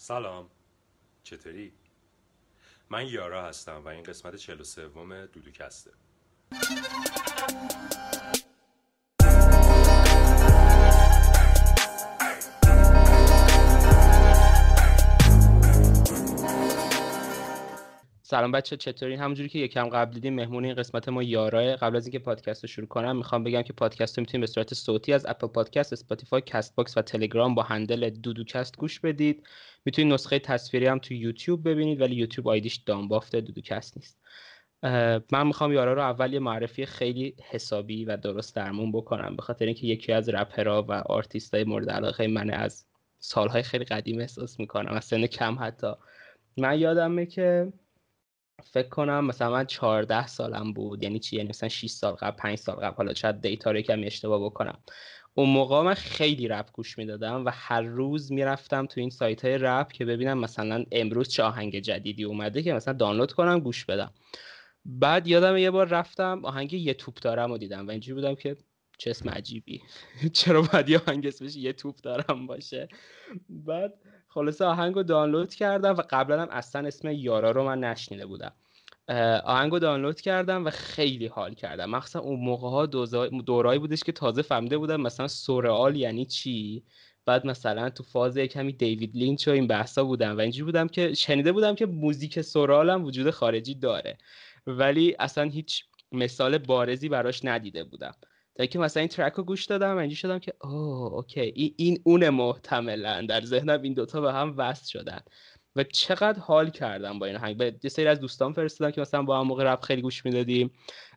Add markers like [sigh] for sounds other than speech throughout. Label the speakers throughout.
Speaker 1: سلام چطوری؟ من یارا هستم و این قسمت 43 دودوکسته
Speaker 2: سلام بچه چطورین؟ همونجوری که یکم قبل دیدیم مهمون این قسمت ما یاراه. قبل از اینکه پادکست رو شروع کنم می‌خوام بگم که پادکست رو می‌تونید به صورت صوتی از Apple Podcast Spotify Castbox و تلگرام با handle دودوکست گوش بدید. می‌تونید نسخه تصویری هم تو یوتیوب ببینید ولی یوتیوب آیدیش دانبافت دودوکست نیست. من می‌خوام یارا رو اول یه معرفی خیلی حسابی و درست درمون بکنم به خاطر اینکه یکی از رپرها و آرتیستای مورد علاقه من از سالهای خیلی قدیم احساس می‌کنم از سن کم حتی. من یادمه که فکر کنم مثلا من 14 سالم بود یعنی چی؟ یعنی مثلا 6 سال قبل 5 سال قبل حالا شاید data رو کمی اشتباه بکنم. اون موقع من خیلی رپ گوش می‌دادم و هر روز می‌رفتم تو این سایت های رپ که ببینم مثلا امروز چه آهنگ جدیدی اومده که مثلا دانلود کنم گوش بدم. بعد یادم یه بار رفتم آهنگ یه توپ دارم و دیدم و اینجوری بودم که چه اسم عجیبی. [laughs] چرا باید یه آهنگ اسمش یه توپ دارم باشه؟ بعد خلاصه آهنگ رو دانلود کردم و قبلا هم اصلا اسم یارا رو من نشنیده بودم. آهنگ رو دانلود کردم و خیلی حال کردم. مخصوصا اون موقع ها دوره‌ای بودش که تازه فهمیده بودم مثلا سورئال یعنی چی؟ بعد مثلا تو فاز کمی دیوید لینچ و این بحثا بودم و اینجوری بودم که شنیده بودم که موزیک سورئال هم وجود خارجی داره. ولی اصلا هیچ مثال بارزی براش ندیده بودم. تا که مثلا این track رو گوش دادم و اینجوری شدم که oh okay این, اون محتملا در ذهنم این دوتا به هم وصل شدن. و چقدر حال کردم با این آهنگ. به یه سری از دوستان فرستادم که مثلا با هم موقع رپ خیلی گوش می‌دادیم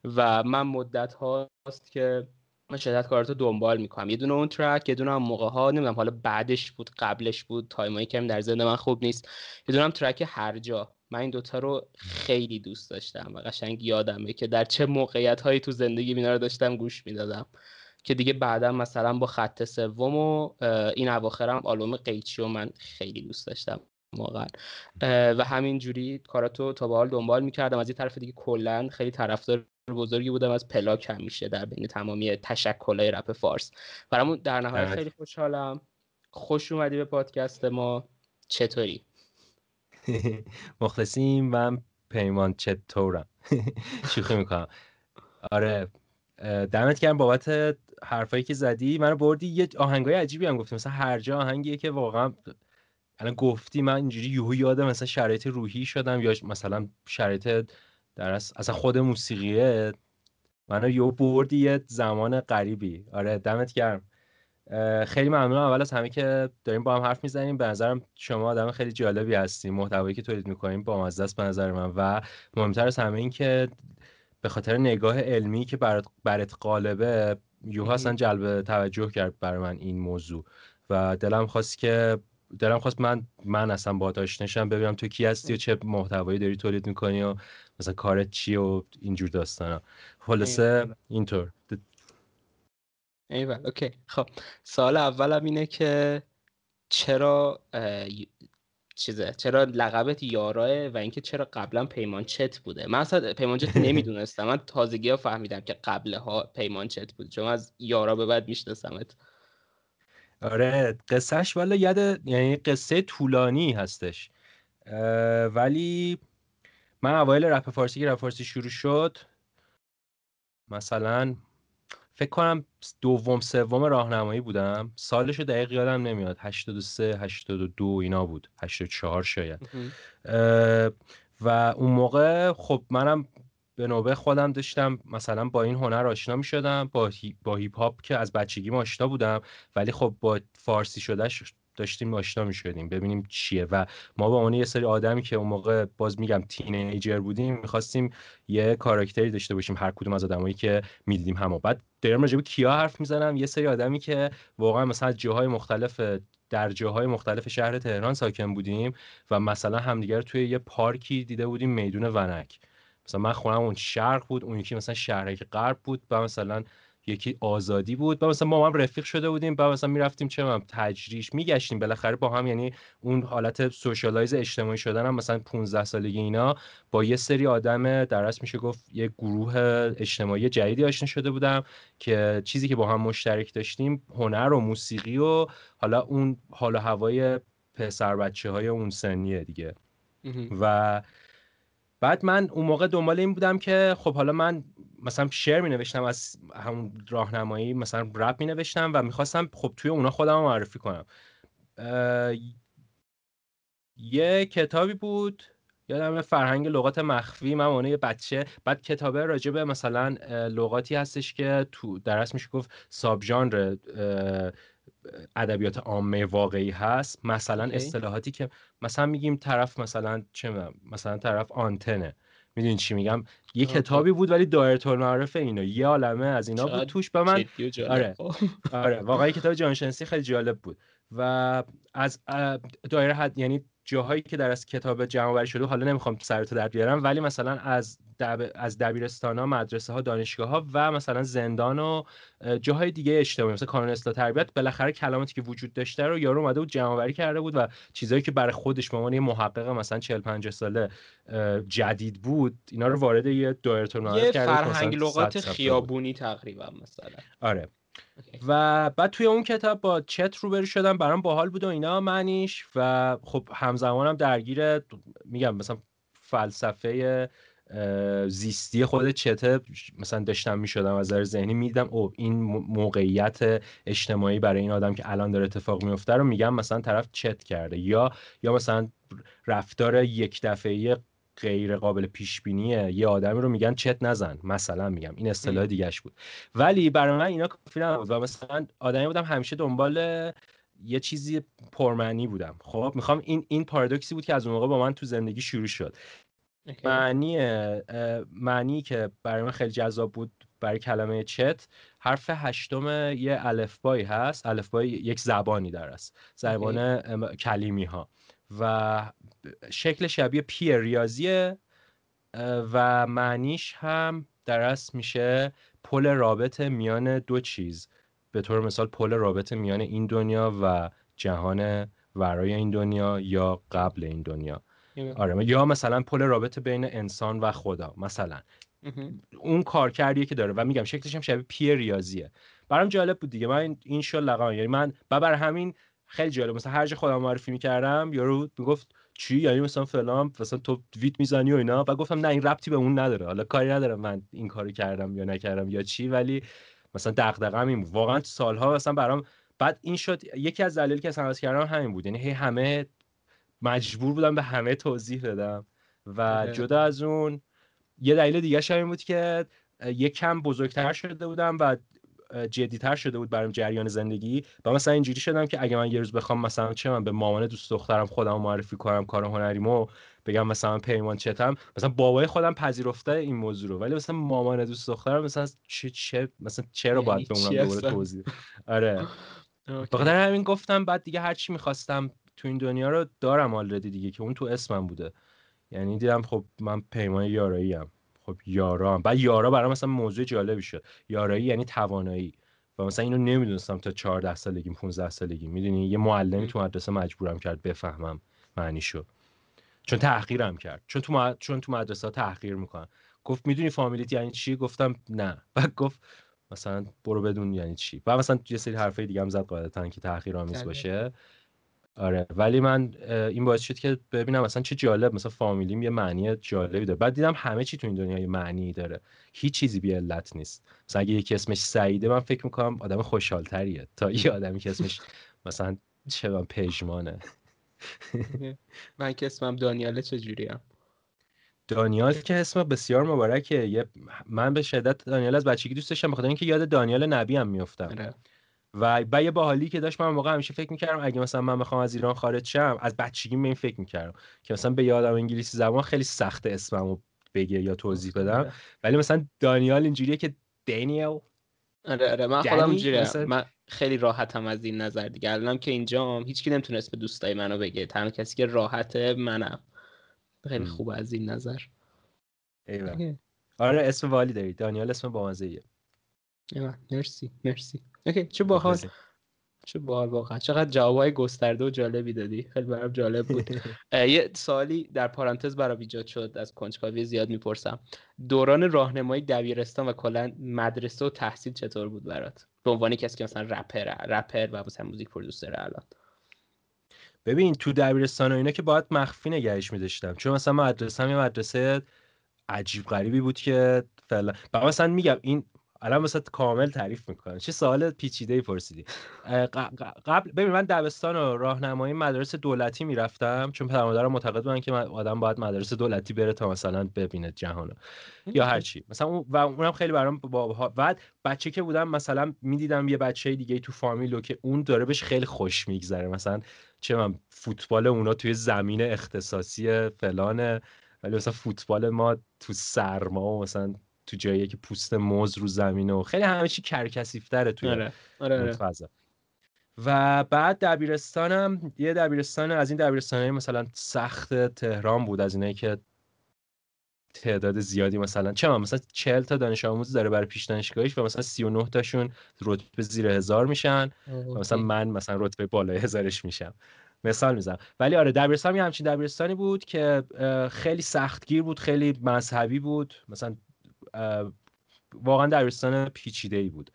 Speaker 2: و من مدت هاست که من شدت کاراتو دنبال می‌کنم. یه دونه اون track یه دونه هم موقع ها نمی‌دونم حالا بعدش بود قبلش بود time ایی که در ذهن من خوب نیست. یه دونه هم track هر جا. من این دوتا رو خیلی دوست داشتم و قشنگ یادمه که در چه موقعیت هایی تو زندگی اینا رو داشتم گوش می‌دادم. که دیگه بعدا مثلا با خط سوم و این اواخرم آلبوم قیچی و من خیلی دوست داشتم واقعا. و همین جوری کاراتو تا به حال دنبال می‌کردم. از این طرف دیگه کلا خیلی طرفدار بزرگی بودم از پلاک همیشه در بین تمامی تشکلهای رپ فارس. برامون در نهایت خیلی خوشحالم. خوش اومدی به پادکست ما. چطوری؟ [laughs]
Speaker 3: مخلصیم من پیمان چطورم [laughs] شوخی می‌کنم. آره دمت گرم بابت حرفایی که زدی. منو بردی یه آهنگای عجیبی هم گفتی. مثلا هر جا آهنگیه که واقعا الان گفتی من اینجوری یهو یادم مثلا شرایط روحی شدم یا مثلا شرایط در اصلا خود موسیقیه. منو یهو بردی یه زمان غریبی. آره دمت گرم. خیلی ممنونم. اول از همه که داریم با هم حرف می‌زنیم. به نظرم شما آدم خیلی جالبی هستیم محتوایی که تولید می‌کنیم با مزه است به نظر من. و مهمتر از همه این که به خاطر نگاه علمی که برات برات قالبه یوها اصلا جلب توجه کرد برای من این موضوع. و دلم خواست که دلم خواست من من اصلا با نشم ببینم تو کی هستی و چه محتوایی داری تولید می‌کنی و مثلا کارت چیه و اینجور داستانا. خلاصه اینطور.
Speaker 2: ایول اوکی. خب سال اولم اینه که چرا چیزه چرا لقبت یاراه و اینکه چرا قبلا پیمان چت بوده؟ من اصلا پیمان چت [laughs] نمی‌دونستم. من تازگی ها فهمیدم که قبل ها پیمان چت بود. چون از یارا به بعد میشناسمت.
Speaker 3: آره قصهش والا یاد یعنی قصه طولانی هستش. ولی من اوایل رپ فارسی که رپ فارسی شروع شد. مثلا فکر کنم دوم سوم راهنمایی بودم. سالش دقیق یادم نمیاد. 83 82 اینا بود. 84 شاید. و اون موقع خب منم به نوبه خودم داشتم. مثلا با این هنر آشنا می شدم با, هی... با هیپ هاپ که از بچگی آشنا بودم. ولی خب با فارسی شدهش داشتیم آشنا می شدیم ببینیم چیه. و ما با اون یه سری آدمی که اون موقع باز میگم تینیجر بودیم می‌خواستیم یه کاراکتری داشته باشیم هر کدوم از آدمایی که می‌دیدیم همو. بعد دارم به کیا حرف می‌زنم؟ یه سری آدمی که واقعا مثلا جاهای مختلف در جاهای مختلف شهر تهران ساکن بودیم و مثلا همدیگر توی یه پارکی دیده بودیم میدون ونک. مثلا من خونم اون شرق بود اون یکی مثلا شهرک غرب بود و مثلا یکی آزادی بود و مثلا ما هم رفیق شده بودیم و مثلا می‌رفتیم چه هم تجریش میگشتیم. بالاخره با هم یعنی اون حالت سوشالایز اجتماعی شدن هم مثلا 15 سالگی اینا با یه سری آدم در میشه گفت یه گروه اجتماعی جدیدی آشنا شده بودم که چیزی که با هم مشترک داشتیم هنر و موسیقی و حالا اون حال و هوای پسر بچه های اون سنیه دیگه. و بعد من اون موقع دنبال این بودم که خب حالا من مثلا شعر می نوشتم از همون راهنمایی مثلا رپ می نوشتم و می‌خواستم خب توی اونا خودم رو معرفی کنم. یه کتابی بود یادم فرهنگ لغات مخفی. من یه بچه بعد کتابه راجع به مثلا لغاتی هستش که تو درس میشه گفت ساب ژانر ادبیات عامه واقعی هست مثلا اصطلاحاتی که مثلا میگیم طرف مثلا چه مثلا طرف آنتنه. می‌دونی چی میگم؟ یه کتابی بود ولی دایره المعارف اینا. یه عالمه از اینا بود. توش به من آره. آره. واقعا کتاب جانشنسی خیلی جالب بود. و از دایره حد یعنی جاهایی که در از کتاب جمع آوری شده حالا نمی‌خوام سرتو در بیارم ولی مثلا از دب... از دبیرستان ها مدرسه ها دانشگاه ها و مثلا زندان و جاهای دیگه اجتماعی مثلا کانون اصلاح تربیت بالاخره کلماتی که وجود داشته رو یارو اومده بود جمع آوری کرده بود و چیزایی که برای خودش به عنوان یه محقق مثلا 40 50 ساله جدید بود اینا رو وارد یه دایره کرده
Speaker 2: فرهنگ لغات خیابونی تقریبا مثلا.
Speaker 3: آره. و بعد توی اون کتاب با چت روبرو شدم برام باحال بود و اینا معنیش و خب همزمانم درگیر میگم مثلا فلسفه زیستی خود چته مثلا داشتم می‌شدم از نظر ذهنی میدم او این موقعیت اجتماعی برای این آدم که الان داره اتفاق میفته رو میگم مثلا طرف چت کرده یا یا مثلا رفتار یک دفعه غیر قابل پیش بینیه یه آدمی رو میگن چت نزن. مثلا میگم. این اصطلاح دیگهش بود. ولی برای من اینا کافی نبود و مثلا آدمی بودم همیشه دنبال یه چیزی پرمعنی بودم. خب می‌خوام این این پارادوکسی بود که از اون موقع با من تو زندگی شروع شد. معنی معنی که برای من خیلی جذاب بود برای کلمه چت حرف هشتم یه الفبایی هست. الفبای یک زبانی در است. زبان کلیمی ها و شکل شبیه پی ریاضیه و معنیش هم در اصل میشه پل رابط میان دو چیز. به طور مثال پل رابط میان این دنیا و جهان ورای این دنیا یا قبل این دنیا. آره یا مثلا پل رابط بین انسان و خدا مثلا. اون کار کردیه که داره. و میگم شکلش هم شبیه پی ریاضیه. برام جالب بود دیگه. من این شو لقان یعنی من بر همین خیلی جالب. مثلا هر جا خودم معرفی می‌کردم یارو می‌گفت چی؟ یعنی مثلا فلان مثلا تو ویت می‌زنی و اینا. و گفتم نه این ربطی به اون نداره. حالا کاری ندارم من این کارو کردم یا نکردم یا چی ولی مثلا دغدغه‌م این بود. واقعا سالها مثلا برام بعد این شد یکی از دلایلی که اصلا کردم همین بود. یعنی هی همه مجبور بودم به همه توضیح بدم. و جدا از اون یه دلیل دیگه همین بود که یکم بزرگتر شده بودم و جدیتر شده بود برام جریان زندگی و مثلا اینجوری شدم که اگه من یه روز بخوام مثلا چه من به مامان دوست دخترم خودم معرفی کنم کار هنریمو بگم مثلا پیمان چتم مثلا بابای خودم پذیرفته این موضوع رو. ولی مثلا مامان دوست دخترم مثلا چه چه مثلا چرا باید به اونم دوباره توضیح؟ آره. بخاطر همین گفتم بعد دیگه هر چی می‌خواستم تو این دنیا رو دارم آلردی دیگه که اون تو اسمم بوده. یعنی دیدم خب من پیمان یارایی هم خب یارا. بعد یارا برام مثلا موضوع جالبی شد. یارایی یعنی توانایی. و مثلا اینو نمی‌دونستم تا 14 سالگی 15 سالگی می‌دونی؟ یه معلمی تو مدرسه مجبورم کرد بفهمم معنیشو. چون تحقیرم کرد. چون تو چون تو مدرسه ها تحقیر می‌کنن. گفت می‌دونی فامیلیت یعنی چی؟ گفتم نه. [laughs] بعد گفت مثلا برو بدون یعنی چی؟ و مثلا یه سری حرفای دیگه هم زد قاعدتا که تحقیر آمیز بله. باشه. آره ولی من این باعث شد که ببینم مثلا چه جالب مثلا فامیلیم یه معنی جالبی داره. بعد دیدم همه چی تو این دنیا یه معنی داره. هیچ چیزی بی علت نیست. مثلا اگه یکی اسمش سعیده من فکر می‌کنم آدم خوشحالتریه. تا یه آدمی که اسمش مثلا چه من پژمانه. [laughs]
Speaker 2: من که اسمم دانیاله چجوریم
Speaker 3: دانیال که اسم بسیار مبارکه. یه من به شدت دانیال از بچگی دوست داشتم بخاطر اینکه یاد دانیال نبی هم میافتم. آره. و با یه باحالی که داشت من موقع همیشه فکر می‌کردم اگه مثلا من بخوام از ایران خارج شم از بچگی این فکر می‌کردم که مثلا به یادم انگلیسی زبان خیلی سخت اسممو بگه یا توضیح بدم. ولی مثلا دانیال اینجوریه که دانیل
Speaker 2: آره آره. من خودم اینجوریه من خیلی راحتم از این نظر دیگه. الانم که اینجام هیچکی نمی‌تونه اسم دوستای منو بگه. تنها کسی که راحت منم. خیلی خوب از این نظر.
Speaker 3: ایوه. آره اسم والی داری. دانیال اسم بامزه
Speaker 2: مرسی مرسی. اوکی چه باحال. چه باحال واقعا. چقدر جوابای گسترده و جالبی دادی. خیلی برام جالب بود. [laughs] یه سوالی در پارانتز برام ایجاد شد. از کنجکاوی زیاد می‌پرسم. دوران راهنمایی دبیرستان و کلا مدرسه و تحصیل چطور بود برات؟ به عنوان کسی که مثلا رپر رپر و مثلا موزیک پرودوسر الان.
Speaker 3: ببین تو دبیرستان و اینا که باید مخفی نگهش میداشتم. چون مثلا مدرسه یه مدرسه عجیب غریبی بود که فعلا مثلا میگم این الان مثلا کامل تعریف می‌کنم. چه سوال پیچیده ای پرسیدی قبل ببین من دبستان و راهنمایی مدارس دولتی می‌رفتم چون پدر مادرم معتقد بودن که آدم باید مدارس دولتی بره تا مثلا ببینه جهانو یا هر چی مثلا و اونم خیلی برام با بعد بچه که بودم مثلا می‌دیدم یه بچه دیگه تو فامیلو که اون داره بهش خیلی خوش میگذره. مثلا چه من فوتبال اونا توی زمین اختصاصی فلانه ولی مثلا فوتبال ما تو سرما و مثلا تو جایی که پوست موز رو زمینه و خیلی همه چی کرکسیفتره توی آره. آره. آره. فضا و بعد دبیرستانم یه دبیرستان از این دبیرستانه مثلا سخت تهران بود از اینایی که تعداد زیادی مثلا چه مثلا 40 تا دانش آموز داره برای پیش دانشگاهیش و مثلا 39 تاشون رتبه زیر هزار میشن و مثلا من مثلا رتبه بالای هزارش میشم مثال می‌زنم ولی آره دبیرستان یه همچین دبیرستانی بود که خیلی سختگیر بود خیلی مذهبی بود مثلا واقعا دبیرستان پیچیده ای بود.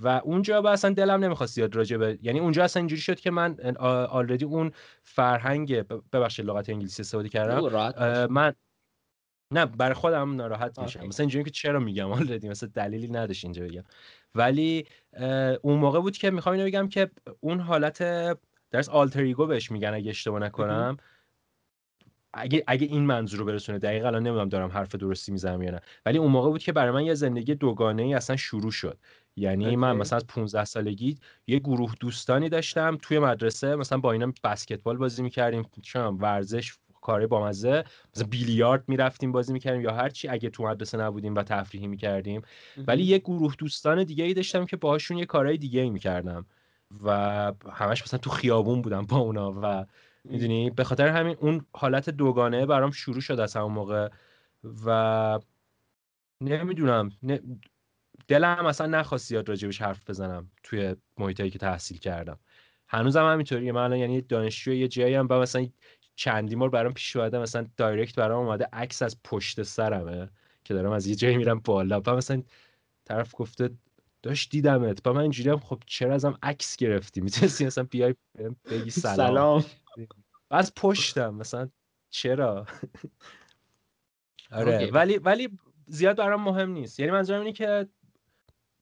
Speaker 3: و اونجا با اصلا دلم نمی‌خواست زیاد راجع به یعنی اونجا اصلا اینجوری شد که من آلردی اون فرهنگ ببخشید لغت انگلیسی استفاده کردم. من نه برای خودم ناراحت میشم. مثلا اینجوری که چرا میگم آلردی مثلا دلیلی نداشت اینجا بگم. ولی اون موقع بود که می‌خوام اینو بگم که اون حالت درس آلتریگو بهش میگن اگه اشتباه نکنم. اگه اگه این منظور رو برسونه دقیقا الان نمی‌دونم دارم حرف درستی می‌زنم یا نه. ولی اون موقع بود که برای من یه زندگی دوگانه ای اصلا شروع شد. یعنی من مثلا از 15 سالگی یه گروه دوستانی داشتم توی مدرسه مثلا با اینا بسکتبال بازی می‌کردیم چون ورزش کاری با مزه مثلا بیلیارد می‌رفتیم بازی می‌کردیم یا هر چی اگه تو مدرسه نبودیم و تفریحی می‌کردیم. ولی یه گروه دوستان دیگه ای داشتم که باهاشون یه کارهای دیگه ای می‌کردم. و همش مثلا تو خیابون بودم با اونا و می‌دونی؟ به خاطر همین اون حالت دوگانه برام شروع شد از همون موقع و نمی‌دونم دلم اصلا نخواست زیاد راجبش حرف بزنم توی محیطایی که تحصیل کردم. هنوزم هم همینطوریه. من الان یعنی دانشجو یه جایی هم و مثلا چندی مار برام پیش اومده مثلا دایرکت برام اومده عکس از پشت سرمه که دارم از یه جایی میرم بالا. و مثلا طرف گفته داشت دیدمت. با من اینجوری هم خب چرا ازم عکس گرفتی؟ می‌تونستی مثلا بیای بگی سلام. سلام. از پشتم مثلا چرا؟ [laughs] آره ولی ولی زیاد برام مهم نیست. یعنی منظورم اینه که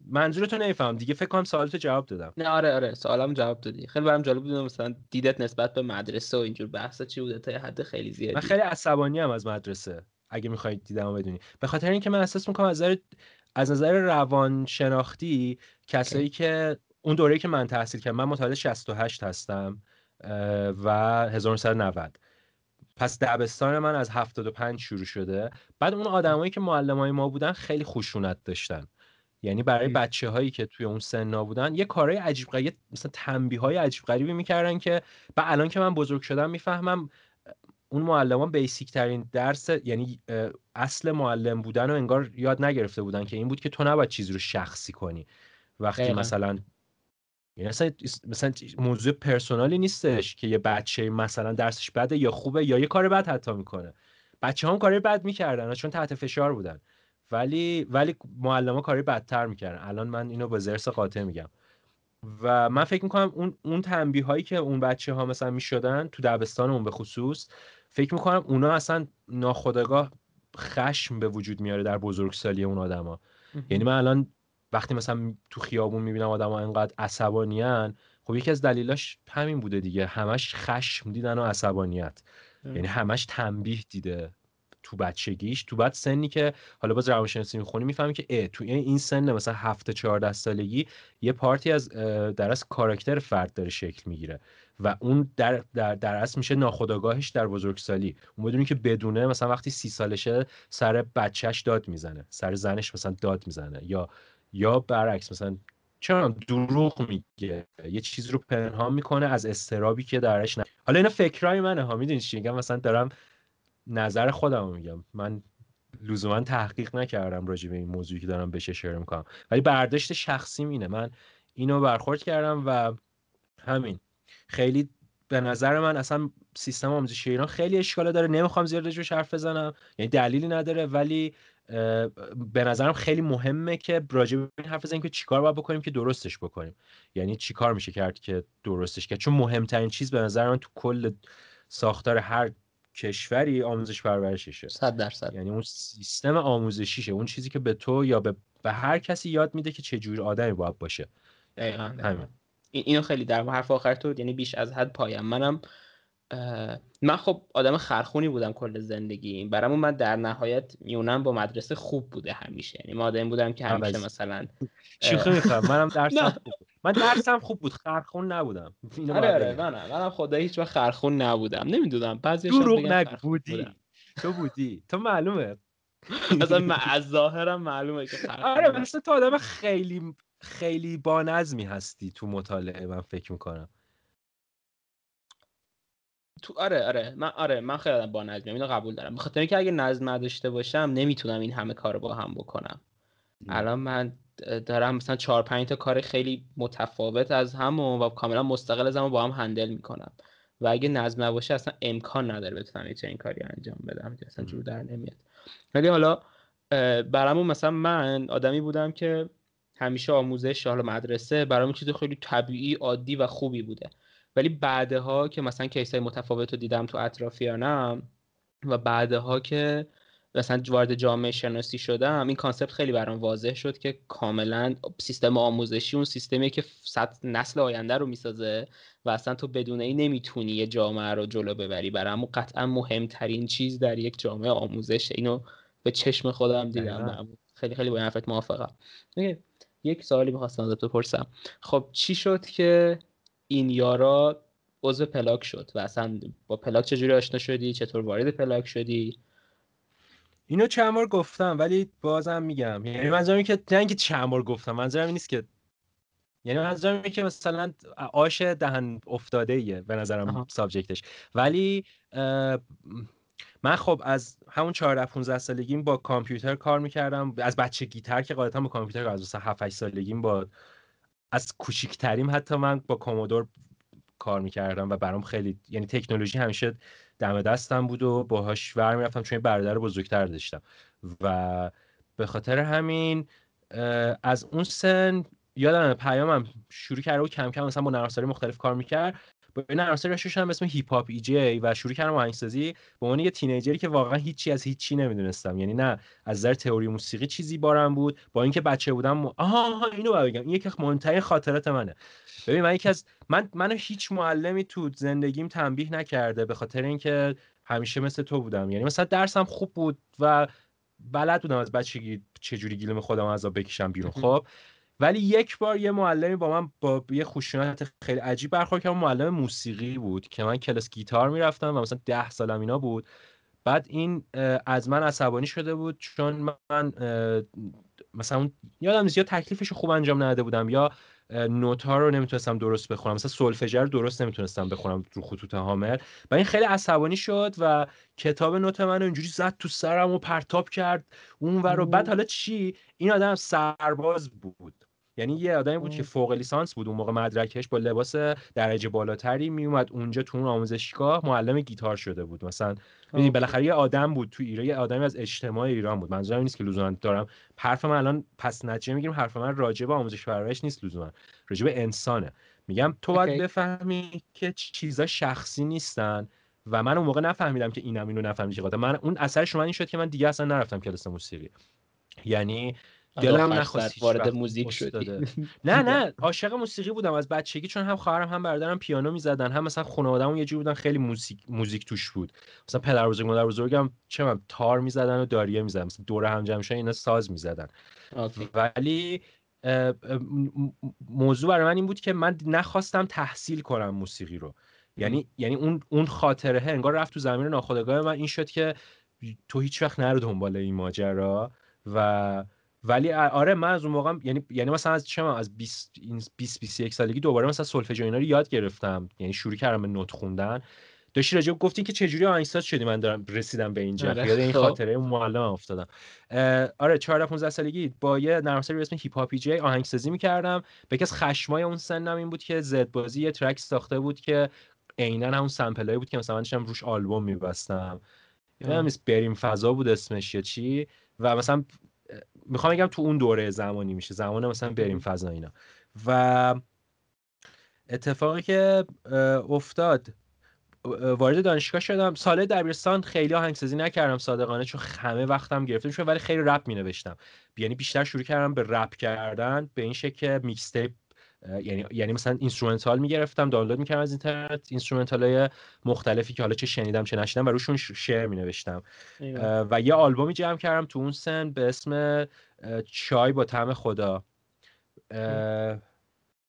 Speaker 3: منظورتو نمیفهم دیگه فکر کنم سوالتو جواب دادم.
Speaker 2: نه آره آره سوالم جواب دادی. خیلی برام جالب بود مثلا دیدت نسبت به مدرسه و اینجور بحثا چی بوده تا حد خیلی زیادی.
Speaker 3: من خیلی عصبانی ام از مدرسه اگه می‌خواید دیدمو بدونی. به خاطر اینکه من احساس می‌کنم از نظر از نظر روان شناختی کسایی که اون دوره‌ای که من تحصیل کردم من متولد 68 هستم. و 1990 پس دبستان من از 75 شروع شده. بعد اون آدمایی که معلمای ما بودن خیلی خشونت داشتن. یعنی برای بچه هایی که توی اون سنا بودن یه کارهای عجیب غریب مثلا تنبیه های عجیب غریبی می‌کردن که و الان که من بزرگ شدم می‌فهمم اون معلمان بیسیک ترین درس یعنی اصل معلم بودن و انگار یاد نگرفته بودن که این بود که تو نباید چیزی رو شخصی کنی. وقتی مثلا یعنی مثلا مثلا موضوع پرسونالی نیستش که یه بچه مثلا درسش بده یا خوبه یا یه کار بد حتی می‌کنه. بچه هم کاری بد می‌کردن چون تحت فشار بودن. ولی ولی معلم کاری بدتر می‌کردن. الان من اینو با زرس قاطع میگم. و من فکر می‌کنم اون اون تنبیه هایی که اون بچه ها مثلا می‌شدن تو دبستان اون به خصوص فکر می‌کنم اونا اصلا ناخودآگاه خشم به وجود میاره در بزرگسالی اون آدما. یعنی من الان وقتی مثلا تو خیابون می‌بینم آدما اینقدر عصبانیان خب یکی از دلیلاش همین بوده دیگه. همش خشم دیدن و عصبانیت. یعنی همش تنبیه دیده تو بچگیش. تو بعد سنی که حالا باز روانشناسی می‌خونی می‌فهمی که اه تو این سن مثلا هفته 14 سالگی یه پارتی از در از کاراکتر فرد داره شکل می‌گیره و اون در در, در اصل میشه ناخودآگاهش در بزرگسالی. اون بدونی که بدونه مثلا وقتی سی سالشه سر بچهش داد می‌زنه سر زنش مثلا داد می‌زنه یا یا برعکس مثلا چرا دروغ میگه یه چیز رو پنهان می‌کنه از استرابی که درش نه حالا اینا فکرای منه ها می‌دونی چی میگم؟ مثلا دارم نظر خودم میگم. من لزوما تحقیق نکردم راجع به این موضوعی که دارم بهش اشاره می‌کنم. ولی برداشت شخصی اینه. من اینو برخورد کردم و همین. خیلی به نظر من اصلا سیستم آموزشی ایران خیلی اشکاله. داره نمی‌خوام زیاد راجعش حرف بزنم. یعنی دلیلی نداره. ولی به نظرم خیلی مهمه که راجع به این حرف بزنیم که چیکار باید بکنیم که درستش بکنیم. یعنی چیکار میشه کرد که درستش کرد؟ چون مهمترین چیز به نظر من تو کل ساختار هر کشوری آموزش پرورششه.
Speaker 2: 100 درصد.
Speaker 3: یعنی اون سیستم آموزشیشه. اون چیزی که به تو یا به, به هر کسی یاد میده که چه جور آدمی باید باشه.
Speaker 2: دقیقاً همین. اینو خیلی در حرف آخر تو یعنی بیش از حد پایم. منم من خب آدم خرخونی بودم کل زندگی برامون من در نهایت میونم با مدرسه خوب بوده همیشه. یعنی ما آدم بودم که همیشه مثلا
Speaker 3: شوخی می‌کنم منم [laughs] درسم خوب بود. من درسم خوب بود. خرخون نبودم.
Speaker 2: آره آره. منم منم خدایی هیچ وقت خرخون نبودم. نمی‌دونم. بعضی
Speaker 3: دروغ نگو. بودی. تو بودی. تو معلومه. [laughs]
Speaker 2: مثلا از ظاهرم معلومه که
Speaker 3: آره مثلا تو آدم خیلی خیلی با نظمی هستی تو مطالعه. من فکر می‌کنم.
Speaker 2: تو آره آره. من آره من خیلی با نظمیم. اینو قبول دارم. به خاطر اینکه اگه نظم نداشته باشم نمی‌تونم این همه کار با هم بکنم. الان من دارم مثلا چهار پنج تا کار خیلی متفاوت از هم و کاملا مستقل از هم با هم هندل می‌کنم. و اگه نظم نباشه اصلا امکان نداره بتونم این کاری انجام بدم. اصلا جور در نمیاد. ولی حالا برامون مثلا من آدمی بودم که همیشه آموزش حالا مدرسه برام چیز خیلی طبیعی عادی و خوبی بوده. ولی بعدها که مثلا کیسای متفاوت رو دیدم تو اطرافیانم و بعدها که مثلا وارد جامعه شناسی شدم این کانسپت خیلی برام واضح شد که کاملا سیستم آموزشی اون سیستمی که صد نسل آینده رو می‌سازه و اصلا تو بدون این نمی‌تونی یه جامعه رو جلو ببری. برام قطعا مهمترین چیز در یک جامعه آموزش. اینو به چشم خودم دیدم. خیلی خیلی با این حرفت موافقم. یک سوالی می‌خواستم ازت بپرسم. خب چی شد که این یارا عضو پلاک شد و اصلا با پلاک چجوری آشنا شدی؟ چطور وارد پلاک شدی؟
Speaker 3: اینو چند بار گفتم ولی بازم میگم. یعنی منظورم که نه اینکه چند بار گفتم منظورم نیست که یعنی منظورم اینه که مثلا آش دهن افتاده ایه به نظرم سابجکتش. ولی من خب از همون 14 15 سالگیم با کامپیوتر کار می‌کردم. از بچه گیتر که قاعدتا با کامپیوتر از مثلا 7 8 سالگیم با از کوچیکتریم حتی من با کومودور کار می‌کردم و برام خیلی یعنی تکنولوژی همیشه دم دستم بود و باهاش ور می‌رفتم چون برادر بزرگتر داشتم. و به خاطر همین از اون سن یادم پیامم شروع کرده و کم کم مثلا با نرمافزاری مختلف کار می‌کرد. با این رشته به اسم هیپ هاپ ای جی و شروع کردم آهنگسازی به عنوان یه تینیجری که واقعا هیچی از هیچی نمی‌دونستم. یعنی نه از نظر تئوری موسیقی چیزی بارم بود با اینکه بچه بودم م... آها, آها اینو بگم. این یکی مهمترین خاطرات منه. ببین من یکی از من منو هیچ معلمی تو زندگیم تنبیه نکرده به خاطر اینکه همیشه مثل تو بودم. یعنی مثلا درسم خوب بود و بلد بودم از بچگی چجوری گیلم خودم از بکشم بیرون. [laughs] خب ولی یک بار یه معلمی با من با یه خشونت خیلی عجیب برخورد کرد. معلم موسیقی بود که من کلاس گیتار می‌رفتم و مثلا ده سالم اینا بود. بعد این از من عصبانی شده بود چون من مثلا یادم نیست یا تکلیفش خوب انجام نداده بودم یا نوت ها رو نمی‌تونستم درست بخونم. مثلا سولفژر رو درست نمی‌تونستم بخونم رو خطوط هامر و این خیلی عصبانی شد و کتاب نوت من رو اینجوری زد تو سرم و پرتاب کرد اون و رو بعد حالا چی؟ این آدم سرباز بود. یعنی یه آدمی بود که فوق لیسانس بود اون موقع مدرکش با لباس درجه بالاتری میومد اونجا تو اون آموزشگاه معلم گیتار شده بود. مثلا ببین بالاخره یه آدم بود تو ایران یه آدمی از اجتماع ایران بود. منظورم نیست که لزوما دارم حرف من الان پس نتیجه می‌گیرم حرف من راجع به آموزش پرورش نیست لزوما. راجع به انسانه. میگم تو باید بفهمی که چیزا شخصی نیستن و من اون موقع نفهمیدم که اینم اینو نفهمیدم من اون اثر شما این شد که من دیگه اصلا نرفتم کلاس موسیقی. یعنی دلم نخواست
Speaker 2: وارد موزیک شدی. [laughs]
Speaker 3: نه نه عاشق موسیقی بودم از بچگی چون هم خواهرم هم برادرم پیانو می‌زدن هم مثلا خانواده‌مون یه جوری بودن خیلی موزیک موزیک توش بود. مثلا پدر بزرگ مادر بزرگم چه من تار می‌زدن و داریه می‌زدن. مثلا دور هم جمع اینا ساز می‌زدن. ولی موضوع برای من این بود که من نخواستم تحصیل کنم موسیقی رو. یعنی یعنی اون اون خاطره انگار رفت تو زمین ناخودآگاه من این شد که تو هیچ وقت نرو دنبال این ماجرا و ولی آره من از اون موقع یعنی یعنی مثلا از چه از 20 20 21 سالگی دوباره مثلا سولفژ اینا رو یاد گرفتم. یعنی شروع کردم به نوت خوندن. داشتی راجع گفتی که چجوری آهنگساز شدی؟ من دارم رسیدم به اینجا. آره. یاد این خب. خاطره اون معلم افتادم. آره 14 15 سالگی با یه نرم افزاری به اسم Hip Hop eJay آهنگسازی می‌کردم. یکی از خشمای اون سنم این بود که زد بازی یه track ساخته بود که عینا همون sample ایی بود که مثلا من داشتم روش آلبوم میبستم. یادم نیست بریم فضا بود اسمش یا چی. و مثلا می‌خوام بگم تو اون دوره زمانی میشه زمان مثلا بریم فضا اینا. و اتفاقی که افتاد وارد دانشگاه شدم. سال دبیرستان خیلی آهنگسازی نکردم صادقانه چون همه وقتم گرفته می‌شد ولی خیلی رپ می نوشتم یعنی بیشتر شروع کردم به رپ کردن به این شکل که mixtape یعنی یعنی مثلا instrumental می‌گرفتم دانلود می‌کردم از اینترنت instrumental های مختلفی که حالا چه شنیدم چه نشنیدم و روشون شعر می نوشتم اه، و یه آلبومی جمع کردم تو اون سن به اسم چای با طعم خدا.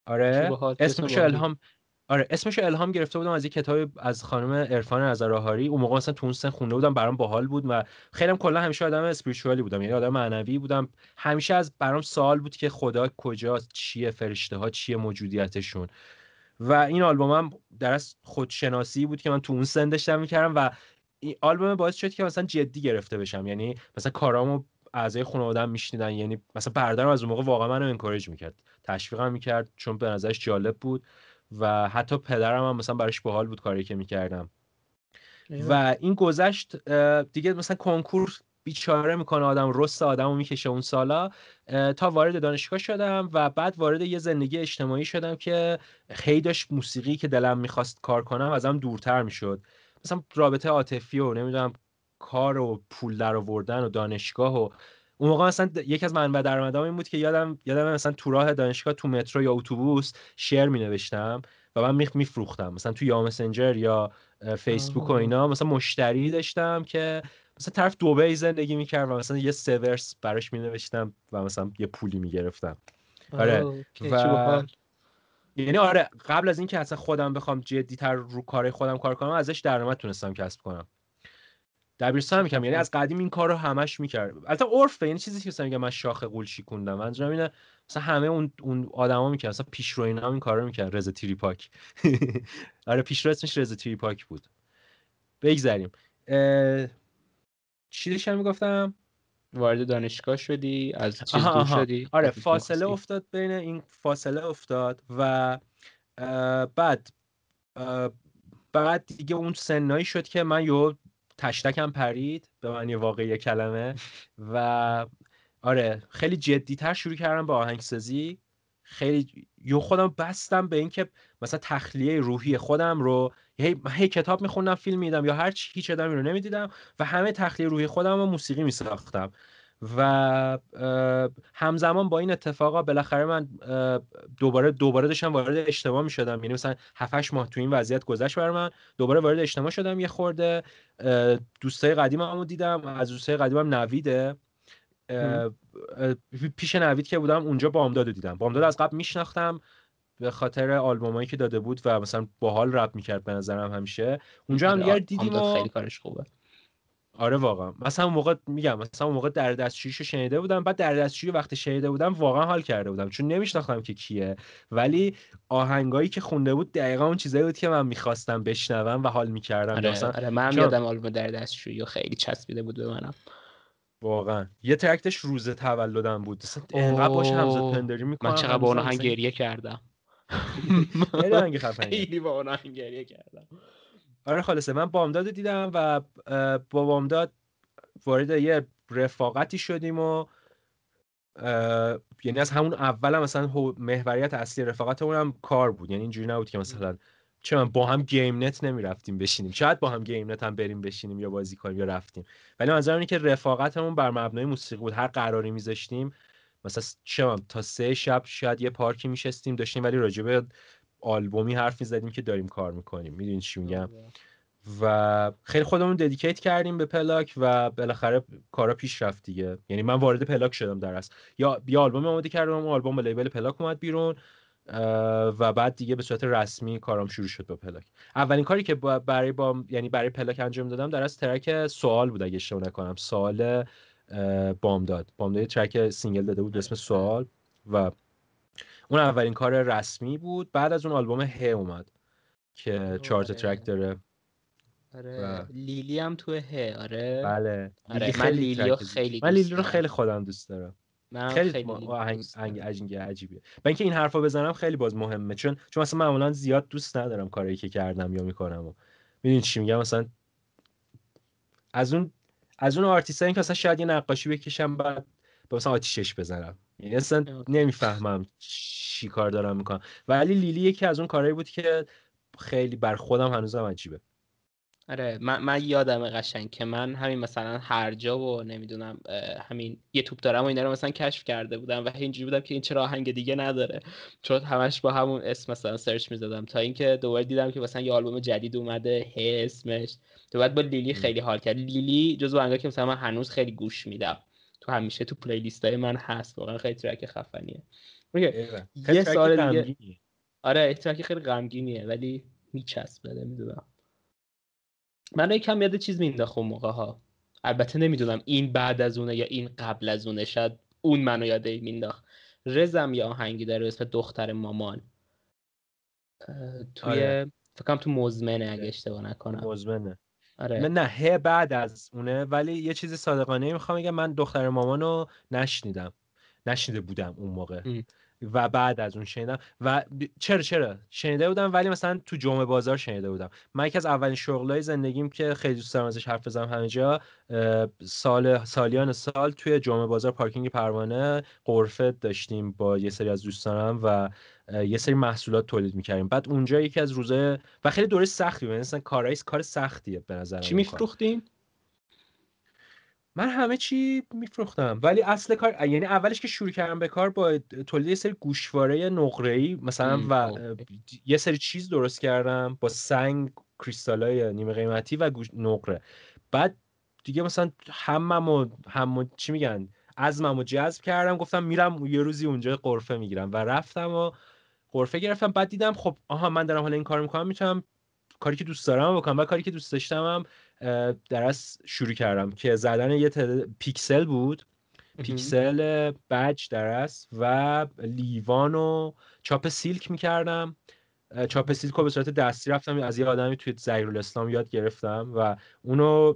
Speaker 3: آره اسمش. الهام آره اسمش الهام گرفته بودم از یه کتاب از خانم عرفان نظرآهاری اون موقع مثلا تو اون سن خونده بودم برام باحال بود و خیلی هم کلا همیشه آدم اسپریچوالی بودم. یعنی آدم معنوی بودم. همیشه از برام سوال بود که خدا کجاست چیه فرشته ها چیه موجودیتشون. و این آلبومم در از خودشناسی بود که من تو اون سن داشتم می‌کردم و این آلبوم باعث شد که مثلا جدی گرفته بشم. یعنی مثلا کارامو اعضای خانواده‌ام میشنیدن. یعنی مثلا برادرم از اون موقع واقعا منو انکورج می‌کرد. تشویقم می‌کرد چون به نظرش جالب بود. و حتی پدرم هم مثلا براش باحال بود کاری که می‌کردم. و این گذشت دیگه مثلا کنکور بیچاره می‌کنه آدم رست آدمو می‌کشه اون سالا. تا وارد دانشگاه شدم و بعد وارد یه زندگی اجتماعی شدم که خیلی داشت موسیقی که دلم می‌خواست کار کنم ازم دورتر می‌شد. مثلا رابطه عاطفی و نمی‌دونم کار و پول در آوردن و دانشگاه و اون موقع مثلا یکی از منبع درآمدام این بود که یادم یادم مثلا تو راه دانشگاه تو مترو یا اتوبوس شعر می نوشتم و من می میفروختم مثلا تو یا مسنجر یا فیسبوک و. اینا مثلا مشتری داشتم که مثلا طرف دبی زندگی می‌کرد و مثلا یه سورس براش می نوشتم و مثلا یه پولی می‌گرفتم آره. و. یعنی آره قبل از اینکه اصلا خودم بخوام جدیتر رو کار خودم کار کنم ازش درآمد تونستم کسب کنم دبیرستان می‌کنم. یعنی از قدیم این کار رو همش می‌کرد. البته عرفه یعنی چیزی که مثلا میگم من شاخ قول شیکوندم منظورم اینه مثلا همه اون اون آدما می‌کردن. مثلا پیشرو اینا هم این کارو می‌کردن. رضا تریپاک [laughs] آره پیشرو اسمش رضا تریپاک بود. بگذریم. اه، چی داشتم می‌گفتم؟
Speaker 2: وارد دانشگاه شدی؟ از چیز
Speaker 3: آها،
Speaker 2: دور
Speaker 3: آها.
Speaker 2: شدی؟
Speaker 3: آره فاصله. افتاد بین این فاصله افتاد و اه، بعد اه، بعد دیگه اون سنایی شد که من یه تشتکم پرید به معنی واقعی کلمه. و آره خیلی جدیتر شروع کردم به آهنگسازی. خیلی یه خودم بستم به اینکه مثلا تخلیه روحی خودم رو هی, هی کتاب میخوندم فیلم میدم یا هر چی هیچ آدمی رو نمی‌دیدم و همه تخلیه روحی خودم رو موسیقی میساختم. و همزمان با این اتفاقا بالاخره من دوباره دوباره داشتم وارد اجتماع می شدم یعنی مثلا 7 ماه تو این وضعیت گذشت بر من. دوباره وارد اجتماع شدم یه خورده. دوستای قدیممو دیدم. از دوستای قدیمم نویده. پیش نوید که بودم اونجا بامداد رو دیدم. بامداد از قبل میشناختم به خاطر آلبومایی که داده بود و مثلا باحال رپ می‌کرد به نظرم همیشه. اونجا هم
Speaker 2: آره،
Speaker 3: دیگه دیدیم
Speaker 2: خیلی کارش خوبه.
Speaker 3: آره واقعا. مثلا اون موقع میگم مثلا اون موقع در دستشویشو شنیده بودم بعد در دستشویی وقتی شنیده بودم واقعا حال کرده بودم چون نمیشناختم که کیه. ولی آهنگایی که خونده بود دقیقا اون چیزایی بود که من می‌خواستم بشنوم و حال می‌کردم.
Speaker 2: آره
Speaker 3: مثلا
Speaker 2: آره
Speaker 3: چون-
Speaker 2: یادم آلبوم در دستشویی خیلی چسبیده بود به منم.
Speaker 3: واقعا. یه ترکتش روز تولدم بود. مثلا انقدر باش همزاد
Speaker 2: اوه،
Speaker 3: پنداری می‌کنم.
Speaker 2: من چقدر با اون آهنگ گریه کردم. [laughs]
Speaker 3: خیلی
Speaker 2: با اون آهنگ گریه کردم.
Speaker 3: آره خلاصه من بامداد دیدم و با بامداد وارد یه رفاقتی شدیم و یعنی از همون اولم مثلا هو- محوریت اصلی رفاقت اونم کار بود. یعنی اینجوری نبود که مثلا چه می‌دونم با هم گیم نت نمی‌رفتیم بشینیم. شاید با هم گیم نت هم بریم بشینیم یا بازی کنیم یا رفتیم. ولی منظورم اینه که رفاقتمون بر مبنای موسیقی بود. هر قراری میذاشتیم مثلا چه تا سه شب شاید یه پارکی میشستیم داشتیم ولی راجع به آلبومی حرف می‌زدیم که داریم کار می‌کنیم. می‌دونی چی میگم؟ و خیلی خودمون dedicate کردیم به پلاک و بالاخره کارا پیش رفت دیگه. یعنی من وارد پلاک شدم در اصل. یا یه آلبوم آماده کردم آلبوم با label پلاک اومد بیرون و بعد دیگه به صورت رسمی کارام شروع شد با پلاک. اولین کاری که برای با یعنی برای پلاک انجام دادم در از track سوال بود اگه اشتباه نکنم. سوال بامداد. بامداد track single داده بود به اسم سوال و اون اولین کار رسمی بود بعد از اون آلبوم ه اومد که چهار تا
Speaker 2: آره.
Speaker 3: track داره.
Speaker 2: آره
Speaker 3: و-
Speaker 2: لیلی هم تو ه آره.
Speaker 3: بله.
Speaker 2: آره
Speaker 3: لیلی
Speaker 2: من
Speaker 3: track زیبا-
Speaker 2: خیلی
Speaker 3: من لیلی رو. خیلی خودم دوست دارم.
Speaker 2: من
Speaker 3: خیلی,
Speaker 2: خیلی لیلی
Speaker 3: آهنگ عجیبیه. من اینکه این حرفا بزنم خیلی باز مهمه چون چون مثلا معمولا زیاد دوست ندارم کاری که کردم یا می‌کنم و می‌دونی چی میگم؟ مثلا از اون از اون آرتیستایی که مثلا شاید یه نقاشی بکشم بعد مثلا آتیشش بزنم. یعنی اصلا. نمی‌فهمم چی کار دارم می‌کنم. ولی لیلی یکی از اون کارهایی بود که خیلی بر خودم هنوزم عجیبه.
Speaker 2: آره من, من یادم قشنگ که من همین مثلا هر جا و نمی‌دونم همین یه توپ دارم و اینا رو مثلا کشف کرده بودم و اینجوری بودم که این چرا آهنگ دیگه نداره. چون همش با همون اسم مثلا search می‌زدم تا اینکه دوباره دیدم که مثلا یه آلبوم جدید اومده هی اسمش. تو بعد با لیلی خیلی حال کرد. لیلی جزو آهنگا که مثلا من هنوز خیلی گوش میدم. تو همیشه تو playlist های من هست. واقعا خیلی track خفنیه. یه سوال دیگه. آره track خیلی غمگینیه ولی میچسبه نمی‌دونم. من یکم یاد چیز مینداخت اون موقع ها. البته نمی‌دونم این بعد از اونه یا این قبل از اونه شاید اون منو یاد مینداخت. رزم یه آهنگی داره اسم دختر مامان. توی
Speaker 3: آره.
Speaker 2: فکر کنم تو مزمنه اگه اشتباه نکنم.
Speaker 3: مزمنه.
Speaker 2: آره.
Speaker 3: نه نه ه بعد از اونه. ولی یه چیز صادقانه می‌خوام بگم من دختر مامانو نشنیدم. نشنیده بودم اون موقع.
Speaker 2: ام.
Speaker 3: و بعد از اون شنیدم و چرا چرا؟ شنیده بودم ولی مثلا تو جمعه بازار شنیده بودم. من یکی از اولین شغلای زندگیم که خیلی دوست دارم ازش حرف بزنم همه جا سال سالیان سال توی جمعه بازار پارکینگ پروانه قرفه داشتیم با یه سری از دوستانم و یه سری محصولات تولید می‌کردیم. بعد اونجا یکی از روزای و خیلی دوره سختی بود. یعنی مثلا کارهای کار سختیه به نظر
Speaker 2: چی میفروختین؟
Speaker 3: من همه چی میفروختم. ولی اصل کار یعنی اولش که شروع کردم به کار با تولید یه سری گوشواره نقره‌ای مثلا و
Speaker 2: اوکی.
Speaker 3: یه سری چیز درست کردم با سنگ کریستالای نیمه قیمتی و گوش... نقره. بعد دیگه مثلا همم و هم چی میگن؟ عزمم و جذب کردم گفتم میرم یه روزی اونجا قرفه می‌گیرم. و رفتم و قرفه گرفتم. بعد دیدم خب آها من دارم حالا این کار می‌کنم می‌تونم کاری که دوست دارم بکنم. و کاری که دوست داشتم هم اه، در از شروع کردم که زدن یه تعداد پیکسل بود. پیکسل بج در است و لیوان و چاپ سیلک می‌کردم. چاپ سیلک رو به صورت دستی رفتم. از یه آدمی توی الاسلام یاد گرفتم و اونو